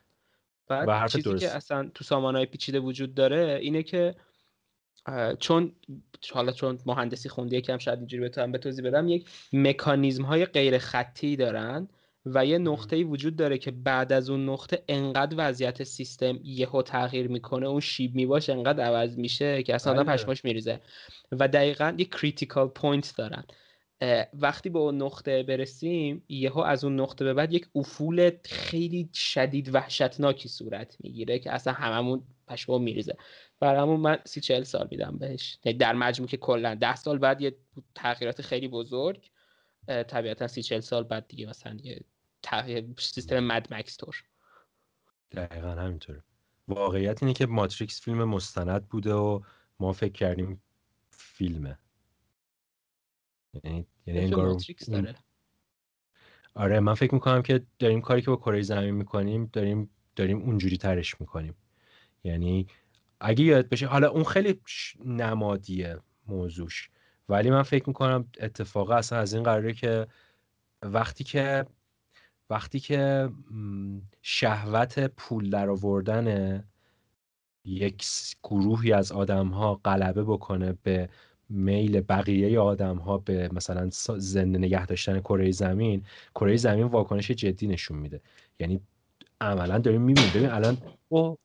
Speaker 2: بعد و چیزی درست. که اصلا تو سامانهای پیچیده وجود داره اینه که چون حالا چون مهندسی خونده یکم شاید اینجوری بتونم به توضیح بدم یک مکانیزم های غیر خطی دارن و یه نقطه‌ای وجود داره که بعد از اون نقطه انقدر وضعیت سیستم یهو تغییر می‌کنه اون شیب میباش انقدر عوض میشه که اصلا آدم بله. پشماش میریزه. و دقیقا یه critical point دارن. وقتی به اون نقطه برسیم یهو از اون نقطه به بعد یک افول خیلی شدید وحشتناکی صورت می‌گیره که اصلا هممون پشمام میریزه. برامون من سی چهل سال میدم بهش. یعنی در مجموع که کلا ده سال بعد یه تغییرات خیلی بزرگ طبیعتا سی چهل سال بعد دیگه مثلا یه سیستم Mad Max طور.
Speaker 3: دقیقا همینطوره. واقعیت اینه که ماتریکس فیلم مستند بوده و ما فکر کردیم فیلمه.
Speaker 2: یعنی یعنی انگار
Speaker 3: آره من فکر می‌کنم که داریم کاری که با کره زمین می‌کنیم داریم داریم اونجوری ترش می‌کنیم. یعنی اگه یاد بشه حالا اون خیلی نمادیه موضوعش. ولی من فکر می‌کنم اتفاقا اصلا از این قراره که وقتی که وقتی که شهوت پول در آوردن یک گروهی از آدم ها غلبه بکنه به میل بقیه آدم ها به مثلا زنده نگه داشتن کره زمین کره زمین واکنش جدی نشون میده. یعنی عملا داریم می‌بینیم. ببین الان [laughs] او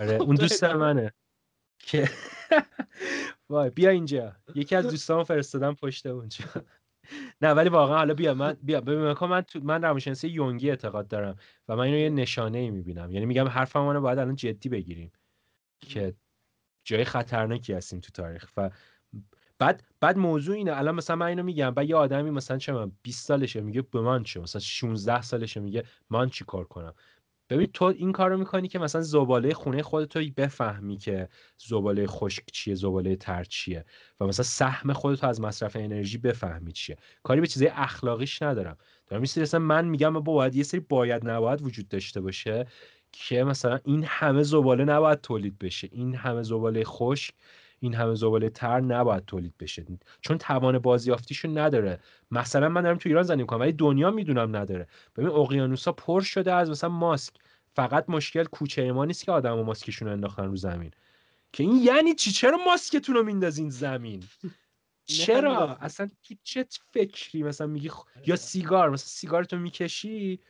Speaker 3: آره اون دوست منه که [laughs] وای بیا اینجا. یکی از دوستان فرستادم پشت اونجا. نه ولی واقعا حالا بیا من بیا ببین من تو من روانشناسی یونگی اعتقاد دارم و من اینو یه نشانه ای می‌بینم. یعنی میگم حرفم رو باید الان جدی بگیریم که جای خطرناکی هستیم تو تاریخ. و بعد بعد موضوع اینه الان مثلا من اینو میگم بعد یه آدمی مثلا چه من 20 سالشه میگه به من چه؟ مثلا 16 سالشه میگه من چی کار کنم؟ ببین تو این کارو می‌کنی که مثلا زباله خونه خودت رو بفهمی که زباله خشک چیه زباله تر چیه و مثلا سهم خودت از مصرف انرژی بفهمی چیه. کاری به چیزای اخلاقیش ندارم. دارم مثلا من میگم با باید یه سری باید نباید وجود داشته باشه که مثلا این همه زباله نباید تولید بشه. این همه زباله خشک این همه زباله تر نباید تولید بشه. چون توان بازیافتیشو نداره. مثلا من دارم تو ایران زندگی می‌کنم ولی دنیا می‌دونم نداره. ببین اقیانوسا پر شده از مثلا ماسک. فقط مشکل کوچه ما نیست که آدم و ماسکشون انداختن رو زمین. که این یعنی چی؟ چرا ماسکتون رو میندازین زمین؟ چرا؟ اصلا تو چه فکری مثلا میگی یا سیگار مثلا سیگارتو می‌کشی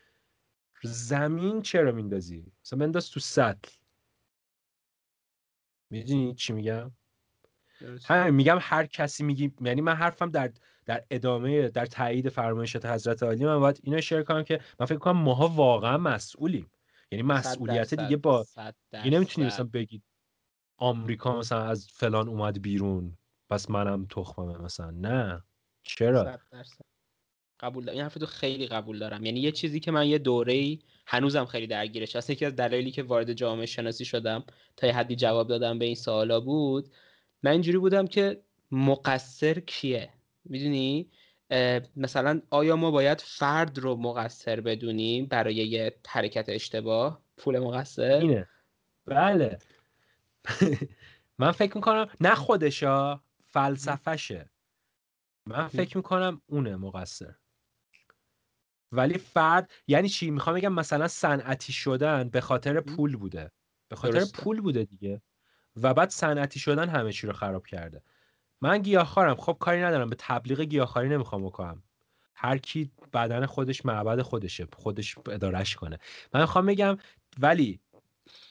Speaker 3: زمین چرا میندازی؟ مثلا بنداز تو سطل. می‌دونی چی میگم؟ همین میگم هر کسی میگی یعنی من حرفم در در ادامه در تایید فرمایشات حضرت عالی من باید اینو شیر کنم که من فکر کنم ماها واقعا مسئولیم. یعنی مسئولیت دیگه با این نمی‌تونی مثلا بگید آمریکا مثلا از فلان اومد بیرون پس منم تخممه مثلا. نه. چرا؟
Speaker 2: قبول دارم. این حرفتو خیلی قبول دارم. یعنی یه چیزی که من یه دوره ای هنوزم خیلی درگیرش هست. یکی از دلایلی که وارد جامعه شناسی شدم تا یه حدی جواب دادم به این سوالا بود من اینجوری بودم که مقصر کیه؟ می‌دونی؟ مثلا آیا ما باید فرد رو مقصر بدونیم برای یه حرکت اشتباه؟ پول مقصر؟
Speaker 3: اینه. بله. [laughs] من فکر می‌کنم نه خودشا فلسفهشه. من فکر می‌کنم اونه مقصر. ولی فرد یعنی چی؟ می‌خوام بگم مثلا صنعتی شدن به خاطر پول بوده. به خاطر پول بوده دیگه. و بعد صنعتی شدن همه چی رو خراب کرده. من گیاهخوارم. خب کاری ندارم. به تبلیغ گیاهخواری نمی‌خوام بکنم هر کی بدن خودش معبد خودشه. خودش ادارش کنه. من می‌خوام بگم ولی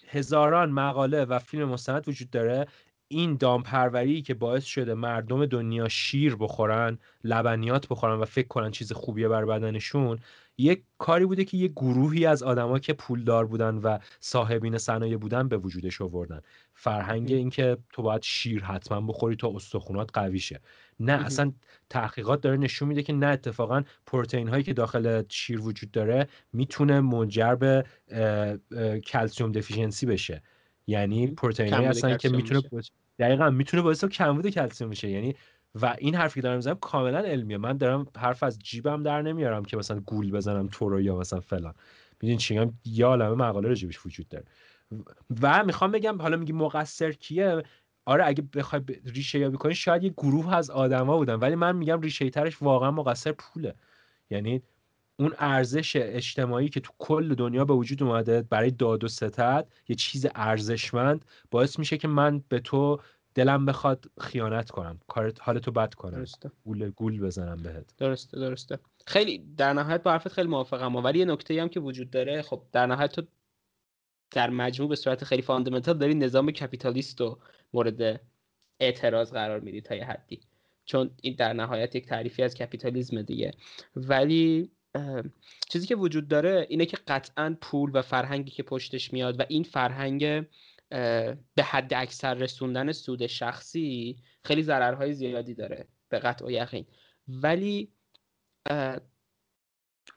Speaker 3: هزاران مقاله و فیلم مستند وجود داره. این دامپروری که باعث شده مردم دنیا شیر بخورن لبنیات بخورن و فکر کنن چیز خوبیه بر بدنشون یک کاری بوده که یه گروهی از آدما که پولدار بودن و صاحبین صنایع بودن به وجودش آوردن. فرهنگ اینکه تو باید شیر حتما بخوری تا استخونات قوی شه. نه اصلا تحقیقات داره نشون میده که نه اتفاقا پروتئین هایی که داخل شیر وجود داره می‌تونه منجر به کلسیوم دفیشنسی بشه. یعنی پروتئین هایی هستن که می‌تونه دقیقا می‌تونه باعث کمبود کلسیوم بشه. یعنی و این حرفی که دارم می‌زنم کاملا علمیه. من دارم حرف از جیبم در نمیارم که مثلا گول بزنم تو رو یا مثلا فلان. می‌دونی چی میگم؟ یا عالمه مقاله جیبش وجود داره. و می‌خوام بگم حالا میگی مقصر کیه؟ آره اگه بخوای ریشه یابی کنی شاید یه گروه از آدما بودن ولی من میگم ریشه ترش واقعا مقصر پوله. یعنی اون ارزش اجتماعی که تو کل دنیا به وجود اومده برای داد و ستد یه چیز ارزشمند باعث میشه که من به تو دلم بخواد خیانت کنم. کارت حالتو بد کنم. درسته. گول گول بزنم بهت.
Speaker 2: درسته درسته. خیلی در نهایت با حرفت خیلی موافقم. ولی یه نکته هم که وجود داره خب در نهایت تو در مجموع به صورت خیلی فاندامنتال داری نظام کپیتالیست رو مورد اعتراض قرار میدی تا یه حدی. چون این در نهایت یک تعریفی از کپیتالیسم دیگه. ولی چیزی که وجود داره اینه که قطعا پول و فرهنگی که پشتش میاد و این فرهنگ به حد اکثر رسوندن سود شخصی خیلی ضررهای زیادی داره به قطع و یقین. ولی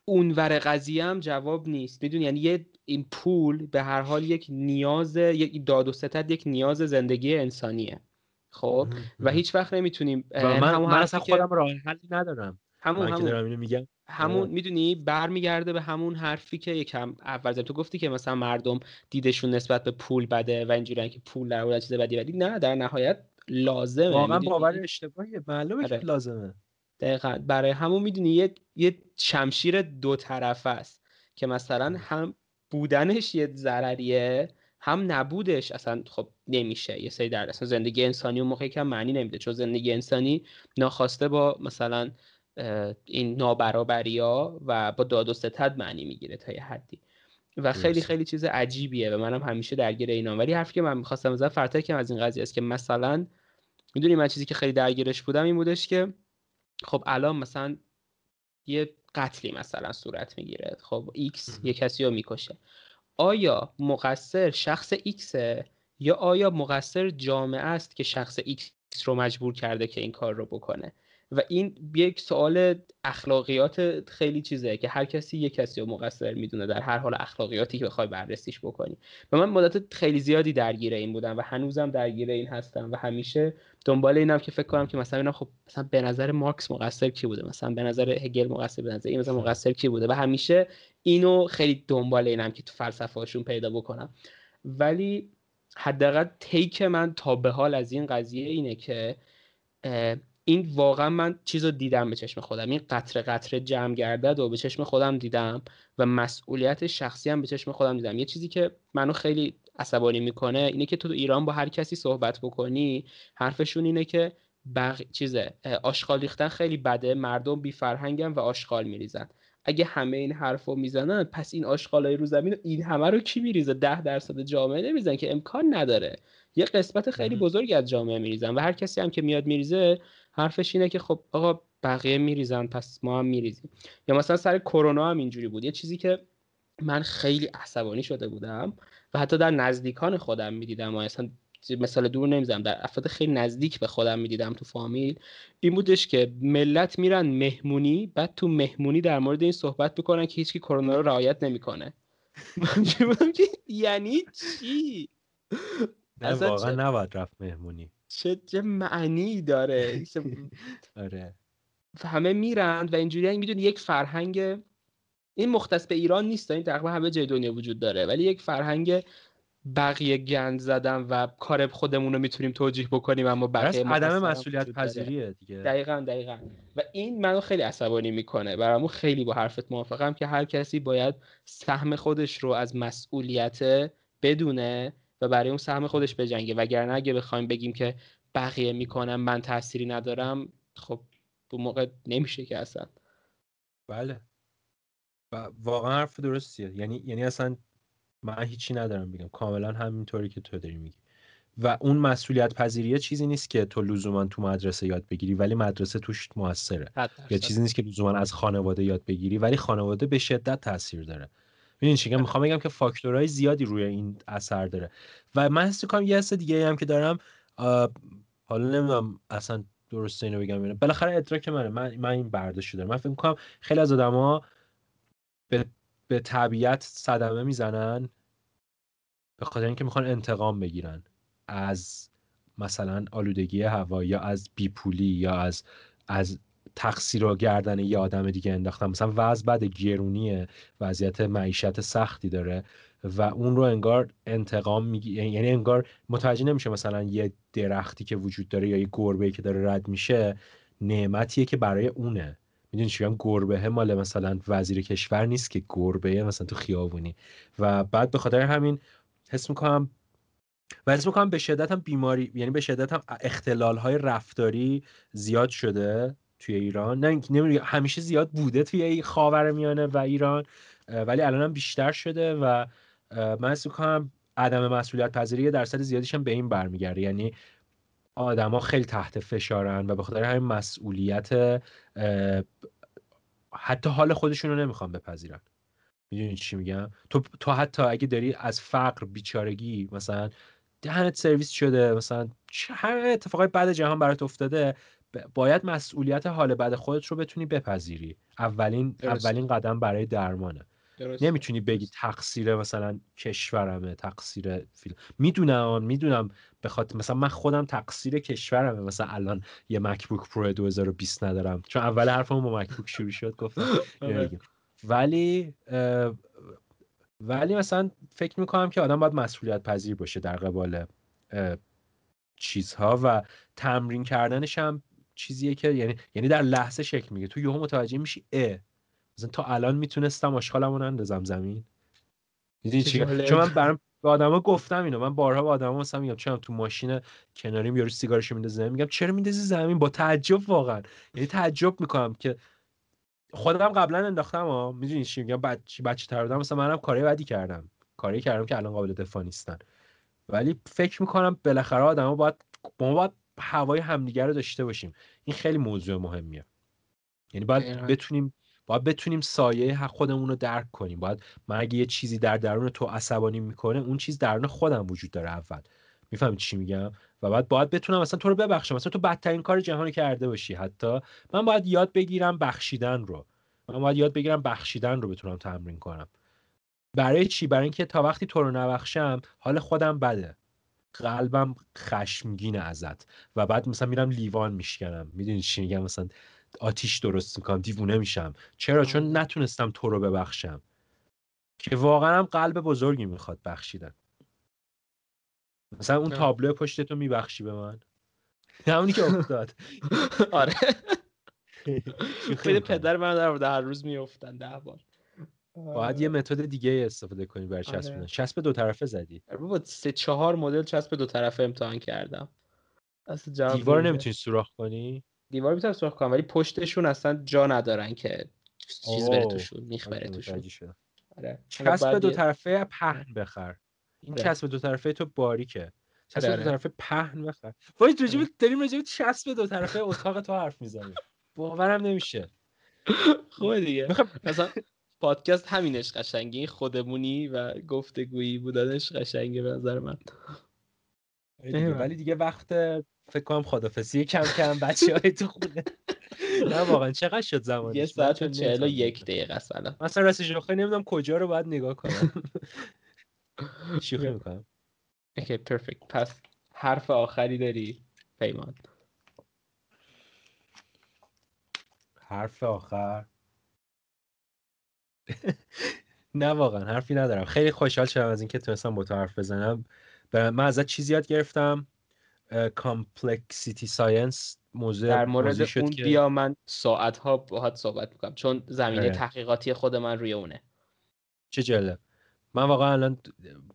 Speaker 2: اونور قضیه هم جواب نیست. بدون یعنی یه این پول به هر حال یک نیاز یک داد و ستد یک نیاز زندگی انسانیه. خب؟ و هیچ وقت نمی‌تونیم
Speaker 3: من, من اصلا خودم راه حلی ندارم. همون من همون. که دارم اینو میگم.
Speaker 2: همون می‌دونی برمیگرده به همون حرفی که یکم اول زم تو گفتی که مثلا مردم دیدشون نسبت به پول بده و اینجوری که پول در چیز بدی بدی. نه در نهایت لازمه
Speaker 3: واقعا باور اشتباهیه. معلومه که
Speaker 2: آره.
Speaker 3: لازمه.
Speaker 2: دقیقا. برای همون می‌دونی یه یه شمشیر دو طرفه است که مثلا هم بودنش یه ضرریه هم نبودش. اصلا خب نمیشه. یه سری در اصلا زندگی انسانی اون موقع کم معنی نمیده. چون زندگی انسانی ناخواسته با مثلا این نابرابری ها و با داد و ستد معنی می‌گیره تا یه حدی. و خیلی. خیلی چیز عجیبیه و منم همیشه درگیر اینا ولی حرفی که من می‌خواستم بزنم فراتر کنم از این قضیه است که مثلا می‌دونی من چیزی که خیلی درگیرش بودم این بودش که خب الان مثلا یه قتلی مثلا صورت می‌گیره. خب ایکس یه کسی رو می‌کشه. آیا مقصر شخص ایکسه یا آیا مقصر جامعه است که شخص ایکس رو مجبور کرده که این کار رو بکنه؟ و این یک سوال اخلاقیات خیلی چیزه که هر کسی یک کسی رو مقصر می‌دونه در هر حال اخلاقیاتی که بخوای بررسیش بکنی. و من مدت خیلی زیادی درگیر این بودم و هنوزم درگیر این هستم و همیشه دنبال اینم که فکر کنم که مثلا اینا خب مثلا به نظر مارکس مقصر کی بوده؟ مثلا به نظر هگل مقصر به نظر این مثلا مقصر کی بوده؟ و همیشه اینو خیلی دنبال اینم که تو فلسفه هاشون پیدا بکنم. ولی حداقل تیک من تا به حال از این قضیه اینه که این واقعا من چیز رو دیدم به چشم خودم. این قطره قطره جمع گردد و به چشم خودم دیدم و مسئولیت شخصی هم به چشم خودم دیدم. یه چیزی که منو خیلی عصبانی می‌کنه اینه که تو ایران با هر کسی صحبت بکنی حرفشون اینه که بق... چیزه آشغال ریختن خیلی بده مردم بی فرهنگن و آشغال میریزن. اگه همه این حرف رو می‌زنن پس این آشغالای رو زمین این همه رو کی میریزه؟ ده درصد جامعه نمیزن که امکان نداره. یه قسمت خیلی. بزرگی از جامعه میریزن و هر کسی هم که میاد میریزه حرفش اینه که خب آقا بقیه میریزن پس ما هم میریزیم. یا مثلا سر کرونا هم اینجوری بود. یه چیزی که من خیلی عصبانی شده بودم و حتی در نزدیکان خودم می‌دیدم و اصلا مثال دور نمی‌زنم. در افراد خیلی نزدیک به خودم می‌دیدم تو فامیل. این بودش که ملت میرن مهمونی بعد تو مهمونی در مورد این صحبت بکنن که هیچکی کرونا رو رعایت نمی‌کنه. [laughs] یعنی چی؟
Speaker 3: نه واقعا نباید رفت مهمونی.
Speaker 2: چه چه معنی داره؟ [laughs]
Speaker 3: آره.
Speaker 2: همه میرن و اینجوری می‌دونی یک فرهنگ این مختص به ایران نیست این تقریبا همه جای دنیا وجود داره ولی یک فرهنگ بقیه گند زدن و کار خودمون رو می‌تونیم توجیه بکنیم اما بقیه
Speaker 3: عدم مسئولیت. پذیریه دیگه.
Speaker 2: دقیقا دقیقا. و این منو خیلی عصبانی می‌کنه. برامون خیلی با حرفت موافقم که هر کسی باید سهم خودش رو از مسئولیت بدونه و برای اون سهم خودش بجنگه. وگرنه اگه بخوایم بگیم که بقیه می‌کنم من تأثیری ندارم خب اون موقع نمیشه که اصلا.
Speaker 3: بله. و واقعا حرف درستیه. یعنی یعنی اصلا من هیچی ندارم بگم. کاملا همینطوری که تو داری میگی. و اون مسئولیت پذیریه چیزی نیست که تو لزوما تو مدرسه یاد بگیری ولی مدرسه توش موثره. یا. چیزی نیست که لزوما از خانواده یاد بگیری ولی خانواده به شدت تاثیر داره. ببین چی؟ می‌خوام بگم که فاکتورهای زیادی روی این اثر داره. و من حس می‌کنم یه حس دیگه هم که دارم حالا نمی‌دونم اصلا درست اینو بگم یا نه. بالاخره ادراک منه. من من این برداشت دارم. من فکر می‌کنم خیلی از آدما به به طبیعت صدمه می‌زنن به خاطر اینکه می‌خوان انتقام بگیرن از مثلا آلودگی هوا یا از بیپولی یا از از تقصیر و گردن یه آدم دیگه انداختن مثلا وضع بد گرونیه وضعیت معیشت سختی داره و اون رو انگار انتقام میگی یعنی انگار متوجه نمیشه مثلا یه درختی که وجود داره یا یه گربه که داره رد میشه نعمتیه که برای اونه. می‌دونی چی گربه مال مثلا وزیر کشور نیست که گربه مثلا تو خیابونی. و بعد به خاطر همین حس می‌کنم و حس می‌کنم به شدت هم بیماری یعنی به شدت هم اختلال های رفتاری زیاد شده. توی ایران. نه اینکه همیشه زیاد بوده توی خاور میانه و ایران ولی الان هم بیشتر شده و من حس می‌کنم عدم مسئولیت پذیری یه درصد زیادیش هم به این برمیگرده. یعنی آدما خیلی تحت فشارن و به خاطر همین مسئولیت حتی حال خودشون رو نمی‌خوان بپذیرن. می‌دونی چی میگم؟ تو تو حتی اگه داری از فقر بیچارگی مثلا دهنت سرویس شده مثلا همه اتفاقای بعد جهان برات افتاده باید مسئولیت حال بعد خودت رو بتونی بپذیری اولین
Speaker 2: درسته.
Speaker 3: اولین قدم برای درمانه
Speaker 2: درسته.
Speaker 3: نمی‌تونی بگی تقصیر مثلا کشورمه تقصیر فیلم می‌دونم می‌دونم بخاطر مثلا من خودم تقصیر کشورمه مثلا الان یه مکبوک پرو 2020 ندارم چون اول حرفم با مکبوک شروع شد گفتم [laughs]
Speaker 2: آره.
Speaker 3: بگیم. ولی اه، ولی مثلا فکر می‌کنم که آدم باید مسئولیت پذیر باشه در قبال اه، چیزها و تمرین کردنش هم چیزیه که یعنی یعنی در لحظه شکل میگه تو یهو متوجه میشی اه مثلا تا الان می‌تونستم آشغالمو نندازم زمین.
Speaker 2: چه
Speaker 3: چی. چون من برام به آدما گفتم اینو. من بارها به آدما مثلا میگم چرا تو ماشین کناریم یارو سیگارشو میندازه؟ زمین میگم چرا میندازی زمین؟ با تعجب واقعا. یعنی تعجب می‌کنم که خودم قبلا انداختم ها می‌دونی چی میگم؟ بچه بچه تر بودم مثلا منم کاری بدی کردم. کاری کردم که الان قابل دفاع نیستن. ولی فکر می‌کنم بالاخره آدما باید ما باید هوای همدیگه رو داشته باشیم. این خیلی موضوع مهمیه. یعنی باید
Speaker 2: دقیقاً.
Speaker 3: بتونیم باید بتونیم سایه حق خودمون رو درک کنیم. باید من اگه یه چیزی در درون تو عصبانی می‌کنه اون چیز درون خودم وجود داره اول. می‌فهمی چی میگم؟ و بعد باید بتونم مثلا تو رو ببخشم. مثلا تو بدترین کار جهان رو کرده باشی حتی. من باید یاد بگیرم بخشیدن رو. من باید یاد بگیرم بخشیدن رو بتونم تمرین کنم. برای چی؟ برای اینکه تا وقتی تو رو نبخشم حال خودم بده. قلبم خشمگینه ازت. و بعد مثلا میرم لیوان میشکنم. می‌دونی چی میگم؟ مثلا آتیش درست می‌کنم دیوونه میشم. چرا؟ چون. نتونستم تو رو ببخشم. که واقعا هم قلب بزرگی می‌خواد بخشیدن. مثلا اون. تابلو پشت تو میبخشی به من؟ [laughs] همونی که افتاد. [laughs]
Speaker 2: آره. [laughs]
Speaker 3: می‌کنم.
Speaker 2: پدر من در هر روز میافتن ده بار.
Speaker 3: باید یه متد دیگه استفاده کنی برای
Speaker 2: آره.
Speaker 3: چسبوندن چسب دو طرفه زدی
Speaker 2: با سه چهار مدل چسب دو طرفه امتحان کردم اصلا
Speaker 3: دیوار. نمی‌تونی سوراخ کنی
Speaker 2: دیوار می‌تونم سراخ کنم ولی پشتشون اصلا جا ندارن که چیز بره. توشون میخ بره توشون. آره
Speaker 3: چسب دو طرفه پهن بخر این
Speaker 2: آره.
Speaker 3: چسب دو طرفه تو باریکه چسب
Speaker 2: آره،
Speaker 3: دو
Speaker 2: آره.
Speaker 3: طرفه پهن بخر وای راجب
Speaker 2: آره.
Speaker 3: داریم راجب چسب دو طرفه اتاق تو حرف می‌زنیم باورم نمیشه [laughs]
Speaker 2: خوبه دیگه مثلا پادکست همینش قشنگی این خودمونی و گفتگویی بودنش قشنگه به نظر من.
Speaker 3: دیگه. ولی دیگه وقت فکر کنم خدافسی کم کم بچه های تو خونه. [laughs] نه واقعا چقدر شد زمانش؟
Speaker 2: یه ساعت و چهل و. یک دقیقه است الان.
Speaker 3: مثلا راستش بخوای نمی‌دونم کجا رو باید نگاه کنم. [laughs] شوخی می‌کنم.
Speaker 2: okay perfect پس حرف آخری داری پیمان؟
Speaker 3: حرف آخر. [laughs] نه واقعا حرفی ندارم. خیلی خوشحال شدم از اینکه تونستم با تو حرف بزنم. من ازت چیزی یاد گرفتم complexity science موضوع
Speaker 2: در مورد
Speaker 3: موضوعی شد
Speaker 2: اون
Speaker 3: که
Speaker 2: بیا من ساعت ها باهات صحبت می‌کنم. چون زمینه
Speaker 3: آره.
Speaker 2: تحقیقاتی خود من روی اونه.
Speaker 3: چه جالب. من واقعا الان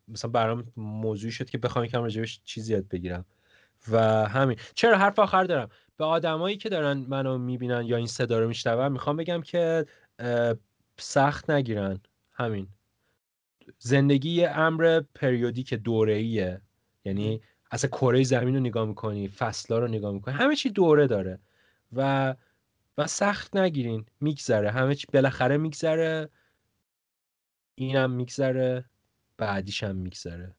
Speaker 3: مثلا برام موضوعی شد که بخوام یکم راجبش چیزی یاد بگیرم. و همین. چرا حرف آخر دارم؟ به آدمایی که دارن منو می‌بینن یا این صدا رو میشنون می‌خوام بگم که اه، سخت نگیرن. همین. زندگی یه امر پریودیک دوره‌ایه. یعنی اصلا کره زمین رو نگاه می‌کنی فصلا رو نگاه می‌کنی همه چی دوره داره. و و سخت نگیرین. میگذره. همه چی بالاخره میگذره. اینم میگذره. بعدیش هم میگذره.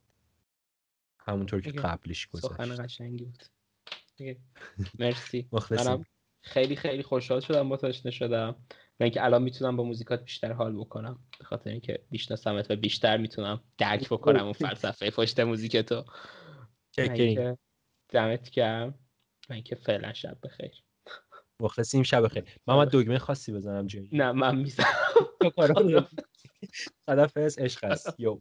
Speaker 3: همونطور که. قبلش
Speaker 2: سخن
Speaker 3: گذشت.
Speaker 2: قشنگی بود. مرسی. [laughs] منم خیلی خیلی خوشحال شدم با تو آشنا شدم. و اینکه الان می‌تونم با موزیکات بیشتر حال بکنم. به خاطر اینکه میشناسمت و بیشتر می‌تونم درک بکنم اون فلسفه پشت موزیک تو. دمت گرم. و اینکه فعلا شب بخیر.
Speaker 3: مخلصیم شب بخیر. من باید دگمه خاصی بزنم جایی
Speaker 2: نه من می‌زنم. [laughs]
Speaker 3: خدافظ عشق هست یو.